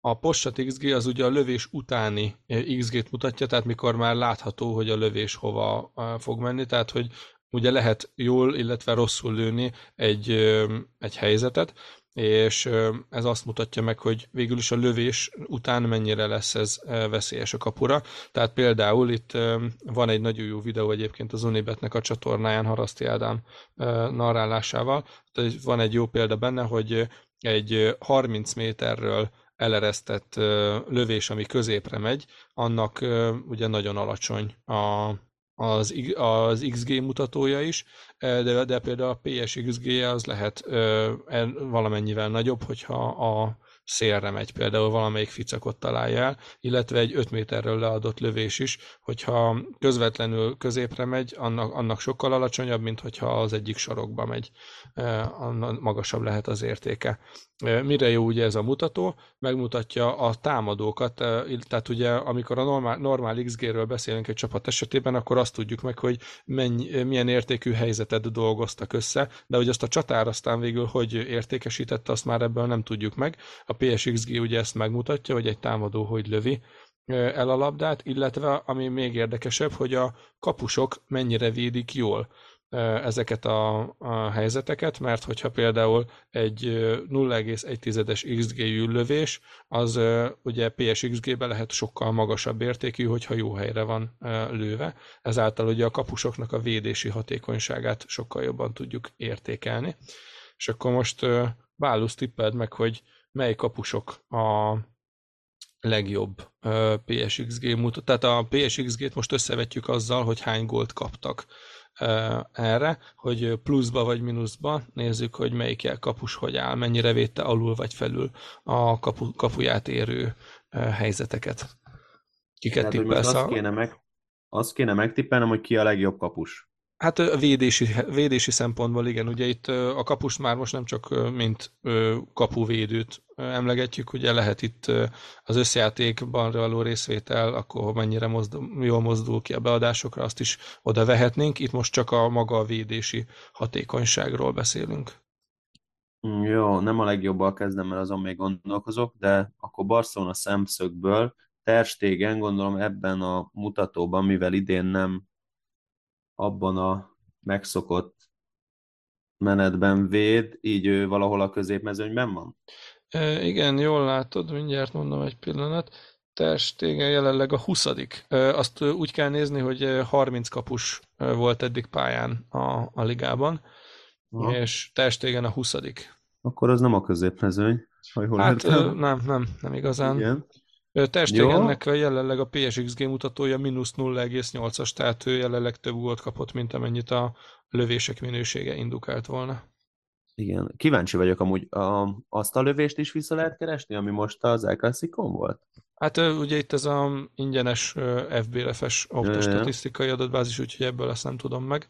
a postat XG az ugye a lövés utáni eh, XG-t mutatja, tehát mikor már látható, hogy a lövés hova eh, fog menni, tehát hogy ugye lehet jól, illetve rosszul lőni egy, egy helyzetet, és ez azt mutatja meg, hogy végül is a lövés után mennyire lesz ez eh, veszélyes a kapura. Tehát például itt van egy nagyon jó videó egyébként az Unibetnek a csatornáján Haraszti Ádám narrálásával. Van egy jó példa benne, hogy egy 30 méterről eleresztett lövés, ami középre megy, annak ugye nagyon alacsony a, az, az XG mutatója is, de, de például a PSXG az lehet valamennyivel nagyobb, hogyha a szélre megy, például valamelyik ficakot találja el, illetve egy 5 méterről leadott lövés is, hogyha közvetlenül középre megy, annak, annak sokkal alacsonyabb, mint hogyha az egyik sarokba megy, annak magasabb lehet az értéke. Mire jó ugye ez a mutató? Megmutatja a támadókat, tehát ugye amikor a normál, normál XG-ről beszélünk egy csapat esetében, akkor azt tudjuk meg, hogy mennyi, milyen értékű helyzetet dolgoztak össze, de hogy azt a csatár aztán végül hogy értékesítette, azt már ebből nem tudjuk meg. A PSXG ugye ezt megmutatja, hogy egy támadó hogy lövi el a labdát, illetve ami még érdekesebb, hogy a kapusok mennyire védik jól ezeket a, a helyzeteket, mert hogyha például egy 0,1-es XG-jű lövés, az ugye PSXG-be lehet sokkal magasabb értékű, hogyha jó helyre van lőve, ezáltal ugye a kapusoknak a védési hatékonyságát sokkal jobban tudjuk értékelni. És akkor most Bálusz tippeld meg, hogy mely kapusok a legjobb PSXG mutat. Tehát a PSXG-t most összevetjük azzal, hogy hány gólt kaptak erre, hogy pluszba vagy mínuszba nézzük, hogy melyik kapus hogy áll, mennyire védte alul vagy felül a kapu, kapuját érő helyzeteket. Kiket tippelsz? Azt kéne, meg, azt kéne megtippelnem, hogy ki a legjobb kapus. Hát a védési, védési szempontból igen, ugye itt a kapust már most nem csak mint kapuvédőt emlegetjük, ugye lehet itt az összjátékban való részvétel, akkor mennyire mozdul, jól mozdul ki a beadásokra, azt is oda vehetnénk. Itt most csak a maga a védési hatékonyságról beszélünk. Jó, nem a legjobbal kezdem, mert azon még gondolkozok, de akkor Barcelona szemszögből Ter Stegen gondolom ebben a mutatóban, mivel idén nem abban a megszokott menetben véd, így ő valahol a középmezőnyben van? E, igen, jól látod, mindjárt mondom egy pillanat. Testégen jelenleg a 20 e, Azt úgy kell nézni, hogy 30 kapus volt eddig pályán a, a ligában, Aha. és Testégen a 20 Akkor az nem a középmezőny, ha jól Hát értem. nem, nem, nem igazán. Igen. Testégennek a jelenleg a PSXG mutatója mínusz 0,8-as, tehát ő jelenleg több gólt kapott, mint amennyit a lövések minősége indukált volna. Igen, kíváncsi vagyok amúgy, a, azt a lövést is vissza lehet keresni, ami most az El volt? Hát ugye itt ez a ingyenes FBLF-es autostatisztikai adatbázis, úgyhogy ebből ezt nem tudom meg.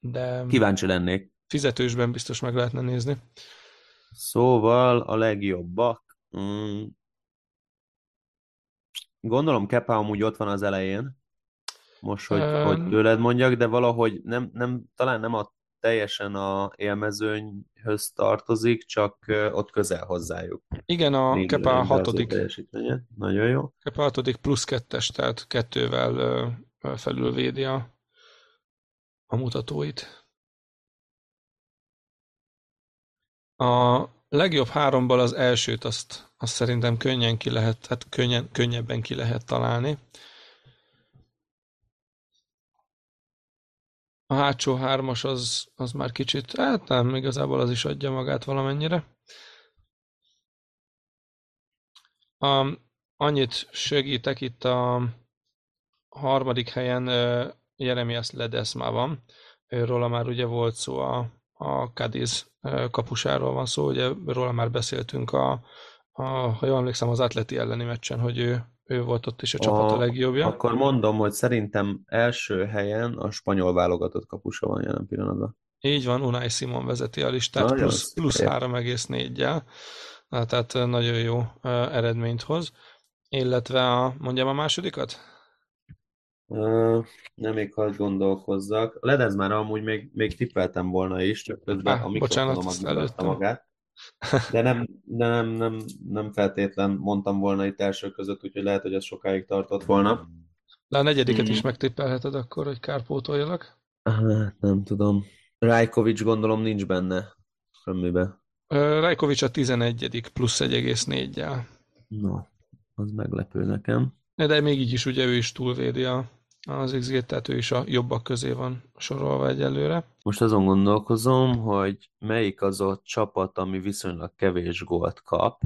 De Kíváncsi lennék. Fizetősben biztos meg lehetne nézni. Szóval a legjobbak. Mm, Gondolom Kepa amúgy ott van az elején, most, hogy, um, hogy tőled mondjak, de valahogy nem, nem, talán nem a teljesen a élmezőnyhöz tartozik, csak ott közel hozzájuk. Igen, a Kepa a hatodik. Nagyon jó. Kepa hatodik plusz kettes, tehát kettővel felülvédi a, a mutatóit. A legjobb háromból az elsőt azt, azt szerintem könnyen ki lehet, hát könnyen, könnyebben ki lehet találni. A hátsó hármas az, az már kicsit, hát nem, igazából az is adja magát valamennyire. A, annyit segítek, itt a harmadik helyen Jeremias Ledesma van, őről már ugye volt szó a, a Cadiz kapusáról van szó, ugye róla már beszéltünk a, a ha jól emlékszem, az Atleti elleni meccsen, hogy ő, ő volt ott is a csapat a, a legjobbja. Akkor mondom, hogy szerintem első helyen a spanyol válogatott kapusa van jelen pillanatban. Így van, Unai Simon vezeti a listát, Nagyon plusz, plusz 3,4-jel, tehát nagyon jó eredményt hoz. Illetve a, mondjam a másodikat? Uh, nem még hadd gondolkozzak. Ledez már amúgy még, még tippeltem volna is, csak közben ah, a mikrofonom magát. De nem, de nem, nem, nem feltétlen mondtam volna itt első között, úgyhogy lehet, hogy ez sokáig tartott volna. De a negyediket mm. is megtippelheted akkor, hogy kárpótoljalak? Hát nem tudom. Rajkovics gondolom nincs benne semmibe. Rajkovics a 11 plusz 1,4-jel. No, az meglepő nekem. De még így is ugye ő is túlvédi a az XG, tehát ő is a jobbak közé van sorolva egyelőre. Most azon gondolkozom, hogy melyik az a csapat, ami viszonylag kevés gólt kap,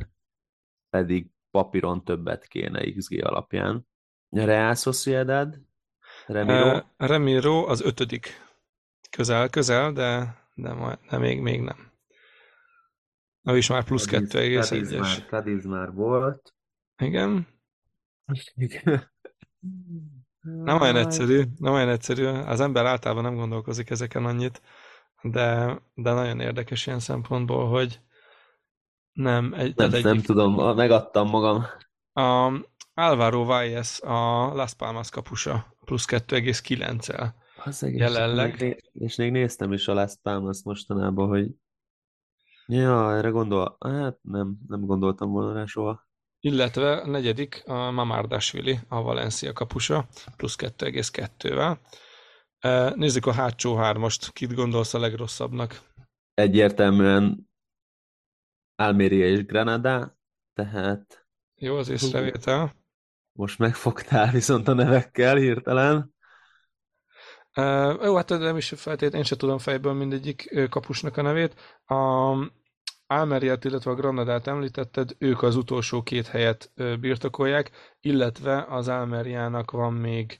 pedig papíron többet kéne XG alapján. Real Sociedad, Remiro? Uh, Remiro az ötödik. Közel, közel, de, de, majd, de még, még nem. Ő is már plusz 2,1-es. Cadiz már volt. Igen. Nem olyan egyszerű, nem olyan egyszerű. Az ember általában nem gondolkozik ezeken annyit, de, de nagyon érdekes ilyen szempontból, hogy nem, egy, nem, egyik, nem tudom, megadtam magam. A Álvaro Valles a Las Palmas kapusa, plusz 2,9-el. Jelenleg. És még néztem is a Las Palmas mostanában, hogy Ja, erre gondol. Hát nem, nem gondoltam volna rá soha. Illetve a negyedik a Mamardashvili, a Valencia kapusa, plusz 2,2-vel. Nézzük a hátsó hármast. Kit gondolsz a legrosszabbnak? Egyértelműen Almeria és Granada, tehát... Jó az észrevétel. Most megfogtál viszont a nevekkel hirtelen. Uh, jó, hát nem is feltétlenül, én sem tudom fejből mindegyik kapusnak a nevét. A Almeriát, illetve a Granadát említetted, ők az utolsó két helyet birtokolják, illetve az Almeriának van még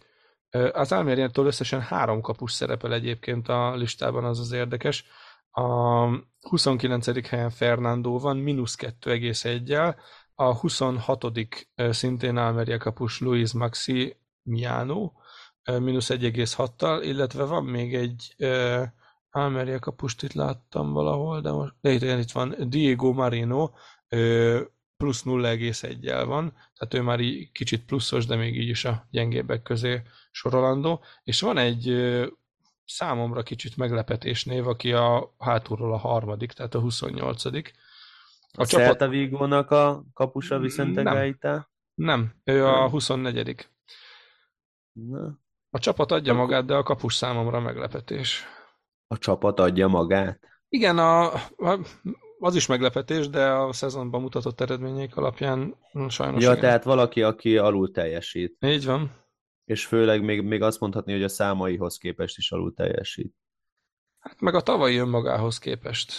az Almeriától összesen három kapus szerepel egyébként a listában, az az érdekes. A 29. helyen Fernando van, mínusz 2,1-jel, a 26. szintén Almeria kapus Luis Maxi Miano, mínusz 1,6-tal, illetve van még egy Almeria kapust itt láttam valahol, de most de itt, itt van Diego Marino, plusz 0,1-jel van, tehát ő már így kicsit pluszos, de még így is a gyengébbek közé sorolandó, és van egy számomra kicsit meglepetés név, aki a hátulról a harmadik, tehát a 28 A, a csapat... Vigónak a kapusa Vicente nem, Gaita? Nem, ő a 24 Na. A csapat adja magát, de a kapus számomra meglepetés. A csapat adja magát? Igen, a, a, az is meglepetés, de a szezonban mutatott eredmények alapján sajnos... Ja, igen. tehát valaki, aki alul teljesít. Így van. És főleg még, még azt mondhatni, hogy a számaihoz képest is alul teljesít. Hát meg a tavalyi önmagához képest.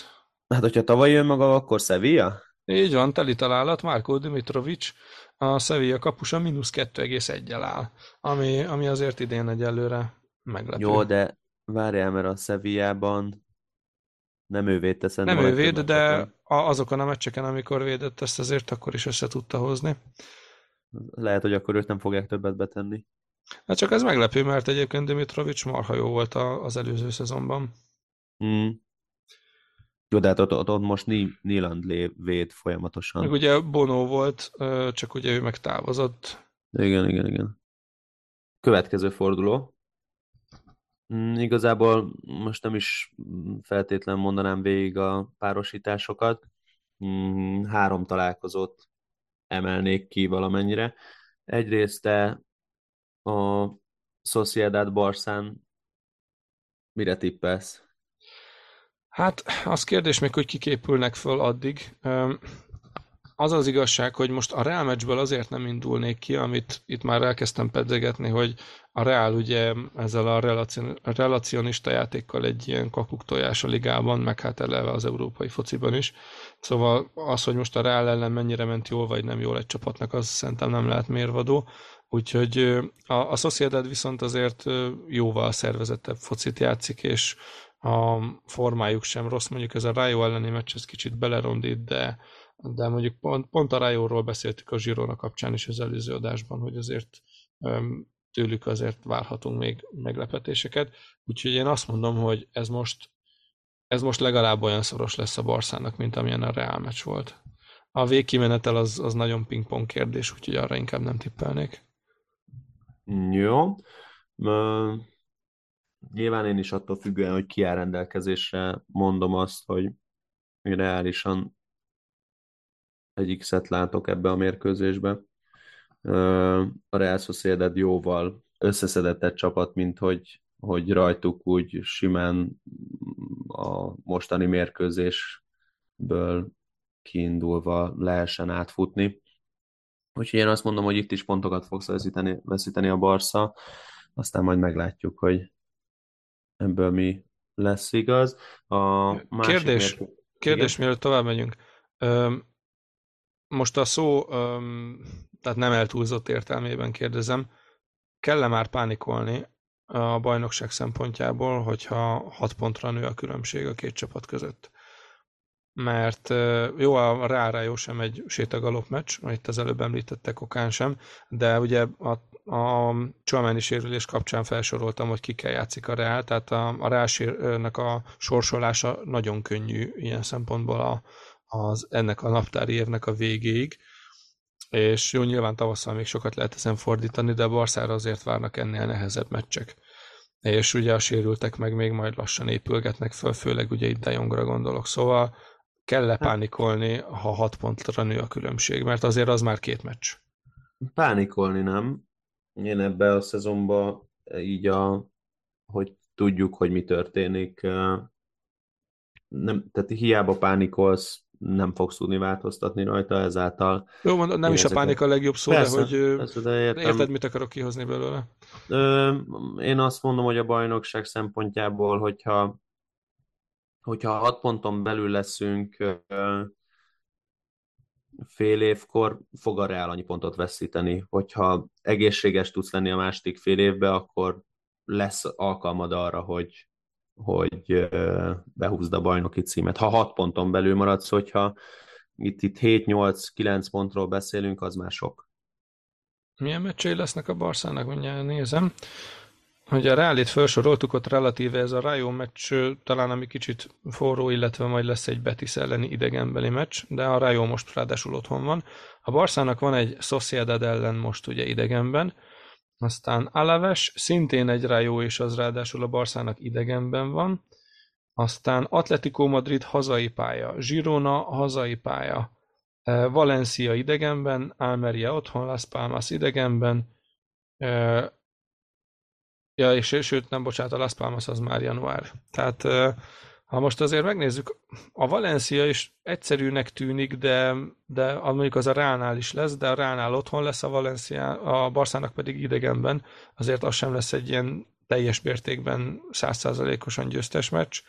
Hát, hogyha tavalyi önmaga, akkor Sevilla? Így van, teli találat, Márkó Dimitrovics, a Sevilla kapusa mínusz 2,1-el áll, ami, ami azért idén egyelőre meglepő. Jó, de várjál, mert a Sevillában nem ő védte Nem ő véd, de a, azokon a meccseken, amikor védett ezt azért, akkor is össze tudta hozni. Lehet, hogy akkor őt nem fogják többet betenni. Hát csak ez meglepő, mert egyébként Dimitrovics marha jó volt az előző szezonban. Hmm. Jó, de hát ott, ott, ott most Nyland véd folyamatosan. Meg ugye Bono volt, csak ugye ő megtávozott. Igen, igen, igen. Következő forduló. Mm, igazából most nem is feltétlen mondanám végig a párosításokat. Mm, három találkozót emelnék ki valamennyire. Egyrészt te a Sociedad Barszán mire tippelsz? Hát az kérdés még, hogy kiképülnek föl addig. Az az igazság, hogy most a Real meccsből azért nem indulnék ki, amit itt már elkezdtem pedzegetni, hogy a Real ugye ezzel a relacion, relacionista játékkal egy ilyen kakuk tojás a ligában, meg hát eleve az európai fociban is. Szóval az, hogy most a Real ellen mennyire ment jól vagy nem jól egy csapatnak, az szerintem nem lehet mérvadó. Úgyhogy a, a Sociedad viszont azért jóval szervezettebb focit játszik, és a formájuk sem rossz. Mondjuk ez a Rayo elleni meccs, ez kicsit belerondít, de, de mondjuk pont, pont a Rajóról beszéltük a Girona kapcsán is az előző adásban, hogy azért tőlük azért várhatunk még meglepetéseket. Úgyhogy én azt mondom, hogy ez most, ez most legalább olyan szoros lesz a Barszának, mint amilyen a Real meccs volt. A végkimenetel az, az nagyon pingpong kérdés, úgyhogy arra inkább nem tippelnék. Jó. Nyilván én is attól függően, hogy ki áll rendelkezésre, mondom azt, hogy reálisan egy X-et látok ebbe a mérkőzésbe. A Real Sociedad jóval összeszedettebb csapat, mint hogy, hogy rajtuk úgy simán a mostani mérkőzésből kiindulva lehessen átfutni. Úgyhogy én azt mondom, hogy itt is pontokat fogsz veszíteni, veszíteni a Barca, aztán majd meglátjuk, hogy ebből mi lesz igaz. A kérdés, mérkő... kérdés mielőtt tovább megyünk. Most a szó, tehát nem eltúlzott értelmében kérdezem, kell-e már pánikolni a bajnokság szempontjából, hogyha 6 pontra nő a különbség a két csapat között? Mert jó, a Real jó sem egy sétagalop meccs, itt az előbb említettek okán sem, de ugye a, a Csalmáni sérülés kapcsán felsoroltam, hogy ki kell játszik a Real, tehát a, a Real-nek a sorsolása nagyon könnyű ilyen szempontból a, az, ennek a naptári évnek a végéig, és jó, nyilván tavasszal még sokat lehet ezen fordítani, de a Barszára azért várnak ennél nehezebb meccsek. És ugye a sérültek meg még majd lassan épülgetnek föl, főleg ugye itt De Jongra gondolok, szóval kell -e pánikolni, ha hat pontra nő a különbség, mert azért az már két meccs. Pánikolni nem. Én ebbe a szezonban így a, hogy tudjuk, hogy mi történik, nem, tehát hiába pánikolsz, nem fogsz tudni változtatni rajta ezáltal. Jó, mondom, nem is a pánik a legjobb szó, persze, de hogy persze, de értem. érted, mit akarok kihozni belőle? Ö, én azt mondom, hogy a bajnokság szempontjából, hogyha hogyha hat ponton belül leszünk fél évkor, fog a Real annyi pontot veszíteni. Hogyha egészséges tudsz lenni a második fél évbe, akkor lesz alkalmad arra, hogy, hogy behúzd a bajnoki címet. Ha 6 ponton belül maradsz, hogyha itt, itt 7-8-9 pontról beszélünk, az már sok. Milyen meccsei lesznek a Barszának, mindjárt nézem. Hogy a Reálit felsoroltuk, ott relatíve ez a Rayo meccs talán ami kicsit forró, illetve majd lesz egy Betis elleni idegenbeli meccs, de a Rayo most ráadásul otthon van. A Barszának van egy Sociedad ellen most ugye idegenben, aztán Alaves, szintén egy rájó, és az ráadásul a Barszának idegenben van. Aztán Atletico Madrid hazai pálya, Girona hazai pálya, e, Valencia idegenben, Almeria otthon, Las Palmas idegenben, e, ja, és sőt, nem bocsánat, a Las Palmas az már január. Tehát e, ha most azért megnézzük, a Valencia is egyszerűnek tűnik, de, de mondjuk az a Ránál is lesz, de a Ránál otthon lesz a Valencia, a Barszának pedig idegenben, azért az sem lesz egy ilyen teljes mértékben százszázalékosan győztes meccs.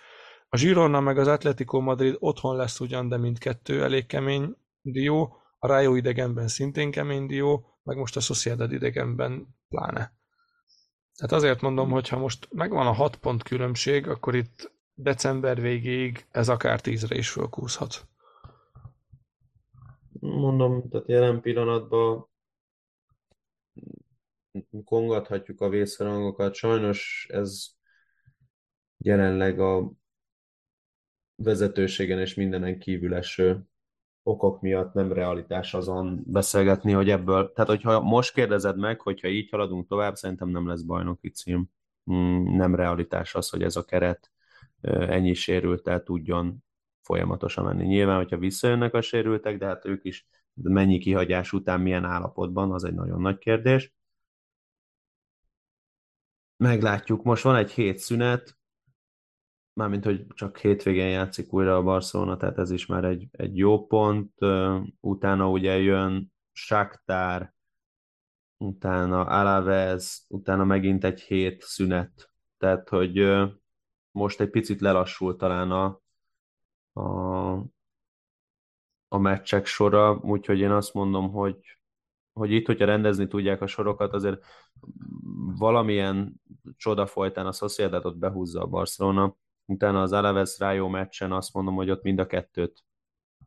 A Girona meg az Atletico Madrid otthon lesz ugyan, de mindkettő elég kemény dió, a Rayo idegenben szintén kemény dió, meg most a Sociedad idegenben pláne. Tehát azért mondom, hogy ha most megvan a hat pont különbség, akkor itt december végéig ez akár tízre is fölkúszhat. Mondom, tehát jelen pillanatban kongathatjuk a vészharangokat. Sajnos ez jelenleg a vezetőségen és mindenen kívül eső okok miatt nem realitás azon beszélgetni, hogy ebből, tehát hogyha most kérdezed meg, hogyha így haladunk tovább, szerintem nem lesz bajnoki cím. Hmm, nem realitás az, hogy ez a keret ennyi sérültel tudjon folyamatosan menni. Nyilván, hogyha visszajönnek a sérültek, de hát ők is mennyi kihagyás után milyen állapotban, az egy nagyon nagy kérdés. Meglátjuk, most van egy hét szünet, mármint, hogy csak hétvégén játszik újra a Barcelona, tehát ez is már egy, egy jó pont. Utána ugye jön Shakhtar, utána Alaves, utána megint egy hét szünet. Tehát, hogy most egy picit lelassult talán a, a, a meccsek sora, úgyhogy én azt mondom, hogy, hogy itt, hogyha rendezni tudják a sorokat, azért valamilyen csoda folytán a Sociedadot behúzza a Barcelona, utána az Alaves Rayo meccsen azt mondom, hogy ott mind a kettőt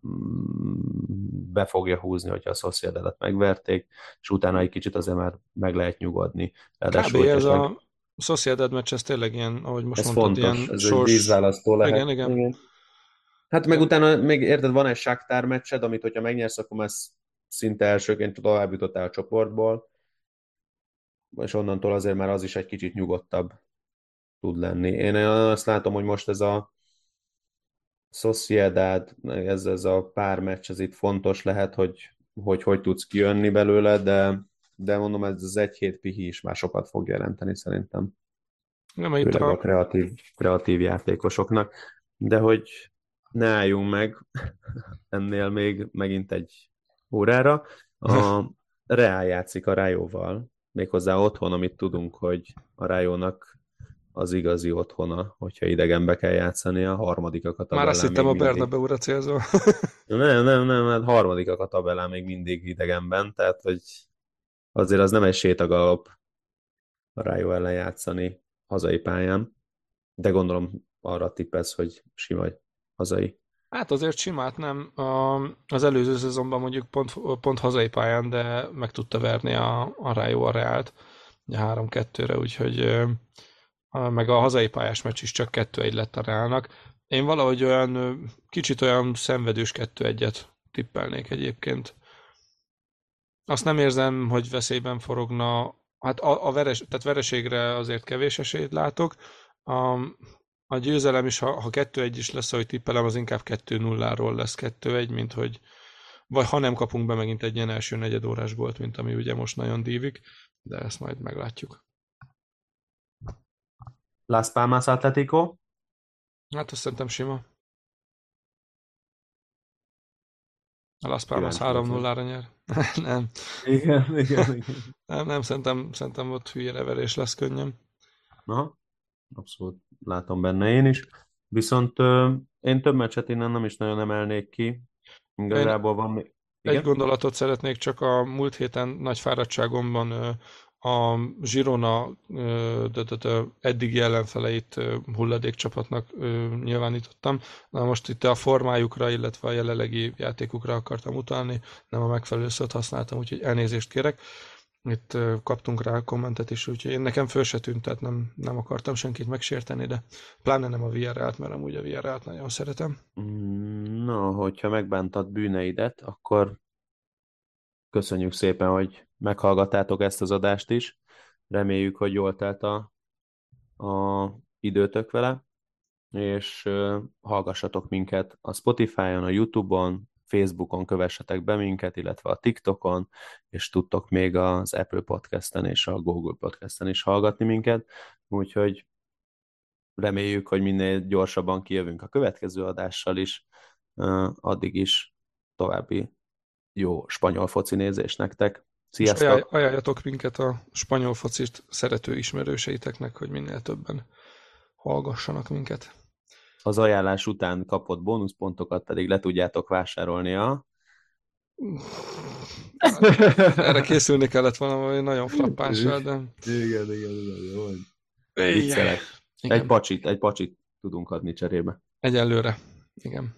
mm, be fogja húzni, hogyha a Sociedadet megverték, és utána egy kicsit azért már meg lehet nyugodni. Ráadásul, Kb. ez meg... a Sociedad meccs, ez tényleg ilyen, ahogy most ez mondtad, fontos, ilyen ez sors... egy vízválasztó lehet. Igen, igen. igen. Hát meg utána még érted, van egy Shakhtar meccsed, amit hogyha megnyersz, akkor már szinte elsőként tovább jutottál a csoportból, és onnantól azért már az is egy kicsit nyugodtabb tud lenni. Én azt látom, hogy most ez a Sociedad, ez, ez a pár meccs, ez itt fontos lehet, hogy hogy, hogy tudsz kijönni belőle, de de mondom, ez az egy hét pihi is már sokat fog jelenteni szerintem. Nem, Főleg a... a kreatív, kreatív játékosoknak. De hogy ne álljunk meg ennél még megint egy órára. A Reál játszik a Rájóval, méghozzá otthon, amit tudunk, hogy a Rájónak az igazi otthona, hogyha idegenbe kell játszani, a harmadikak a tabellán. Már azt hittem a Bernabeura célzó. nem, nem, nem, hát harmadikak a tabellán még mindig idegenben, tehát hogy azért az nem egy sétagalop a Rájó ellen játszani hazai pályán, de gondolom arra tippesz, hogy sima hazai. Hát azért simát nem. Az előző szezonban mondjuk pont, pont hazai pályán, de meg tudta verni a, a Rájó a Reált 3-2-re, úgyhogy meg a hazai pályás meccs is csak 2-1 lett a Reálnak. Én valahogy olyan kicsit olyan szenvedős 2-1-et tippelnék egyébként. Azt nem érzem, hogy veszélyben forogna. Hát a, a veres, tehát vereségre azért kevés esélyt látok. A, a győzelem is, ha, ha 2-1 is lesz, ahogy tippelem, az inkább 2-0-ról lesz 2-1, mint hogy vagy ha nem kapunk be megint egy ilyen első negyed órás volt, mint ami ugye most nagyon dívik, de ezt majd meglátjuk. Las Palmas Atletico? Hát azt szerintem sima. A Las Palmas 3-0-ra nyer. nem. Igen, igen, igen. Nem, nem, szerintem, szerintem ott hülye leverés lesz könnyen. Aha, abszolút látom benne én is. Viszont ö, én több meccset innen nem is nagyon emelnék ki. Igazából van még... Igen? Egy gondolatot szeretnék csak a múlt héten nagy fáradtságomban a Girona de, de, de, eddigi ellenfeleit hulladékcsapatnak nyilvánítottam. Na most itt a formájukra, illetve a jelenlegi játékukra akartam utalni, nem a megfelelő szót használtam, úgyhogy elnézést kérek. Itt kaptunk rá kommentet is, úgyhogy én nekem föl se tűnt, tehát nem, nem akartam senkit megsérteni, de pláne nem a VR-t, mert amúgy a VR-t nagyon szeretem. No, hogyha megbántad bűneidet, akkor köszönjük szépen, hogy meghallgattátok ezt az adást is. Reméljük, hogy jól telt a, a időtök vele, és hallgassatok minket a Spotify-on, a YouTube-on, Facebookon kövessetek be minket, illetve a TikTokon, és tudtok még az Apple Podcast-en és a Google Podcast-en is hallgatni minket, úgyhogy reméljük, hogy minél gyorsabban kijövünk a következő adással is, addig is további jó spanyol foci nézés nektek. Sziasztok! És ajánljatok minket a spanyol focit szerető ismerőseiteknek, hogy minél többen hallgassanak minket. Az ajánlás után kapott bónuszpontokat pedig le tudjátok vásárolni a... Erre készülni kellett valami nagyon frappánssal, de... Igen, igen, igen, igen. Egy pacsit, egy pacsit tudunk adni cserébe. Egyelőre, igen.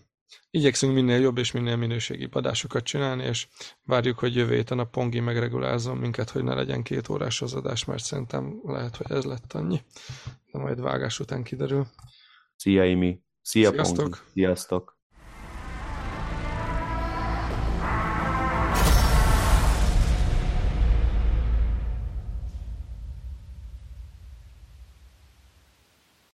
Igyekszünk minél jobb és minél minőségi adásokat csinálni, és várjuk, hogy jövő héten a Pongi megregulázzon minket, hogy ne legyen két órás az adás, mert szerintem lehet, hogy ez lett annyi. De majd vágás után kiderül. Szia, Imi! Szia, Sziasztok! Pongi! Sziasztok!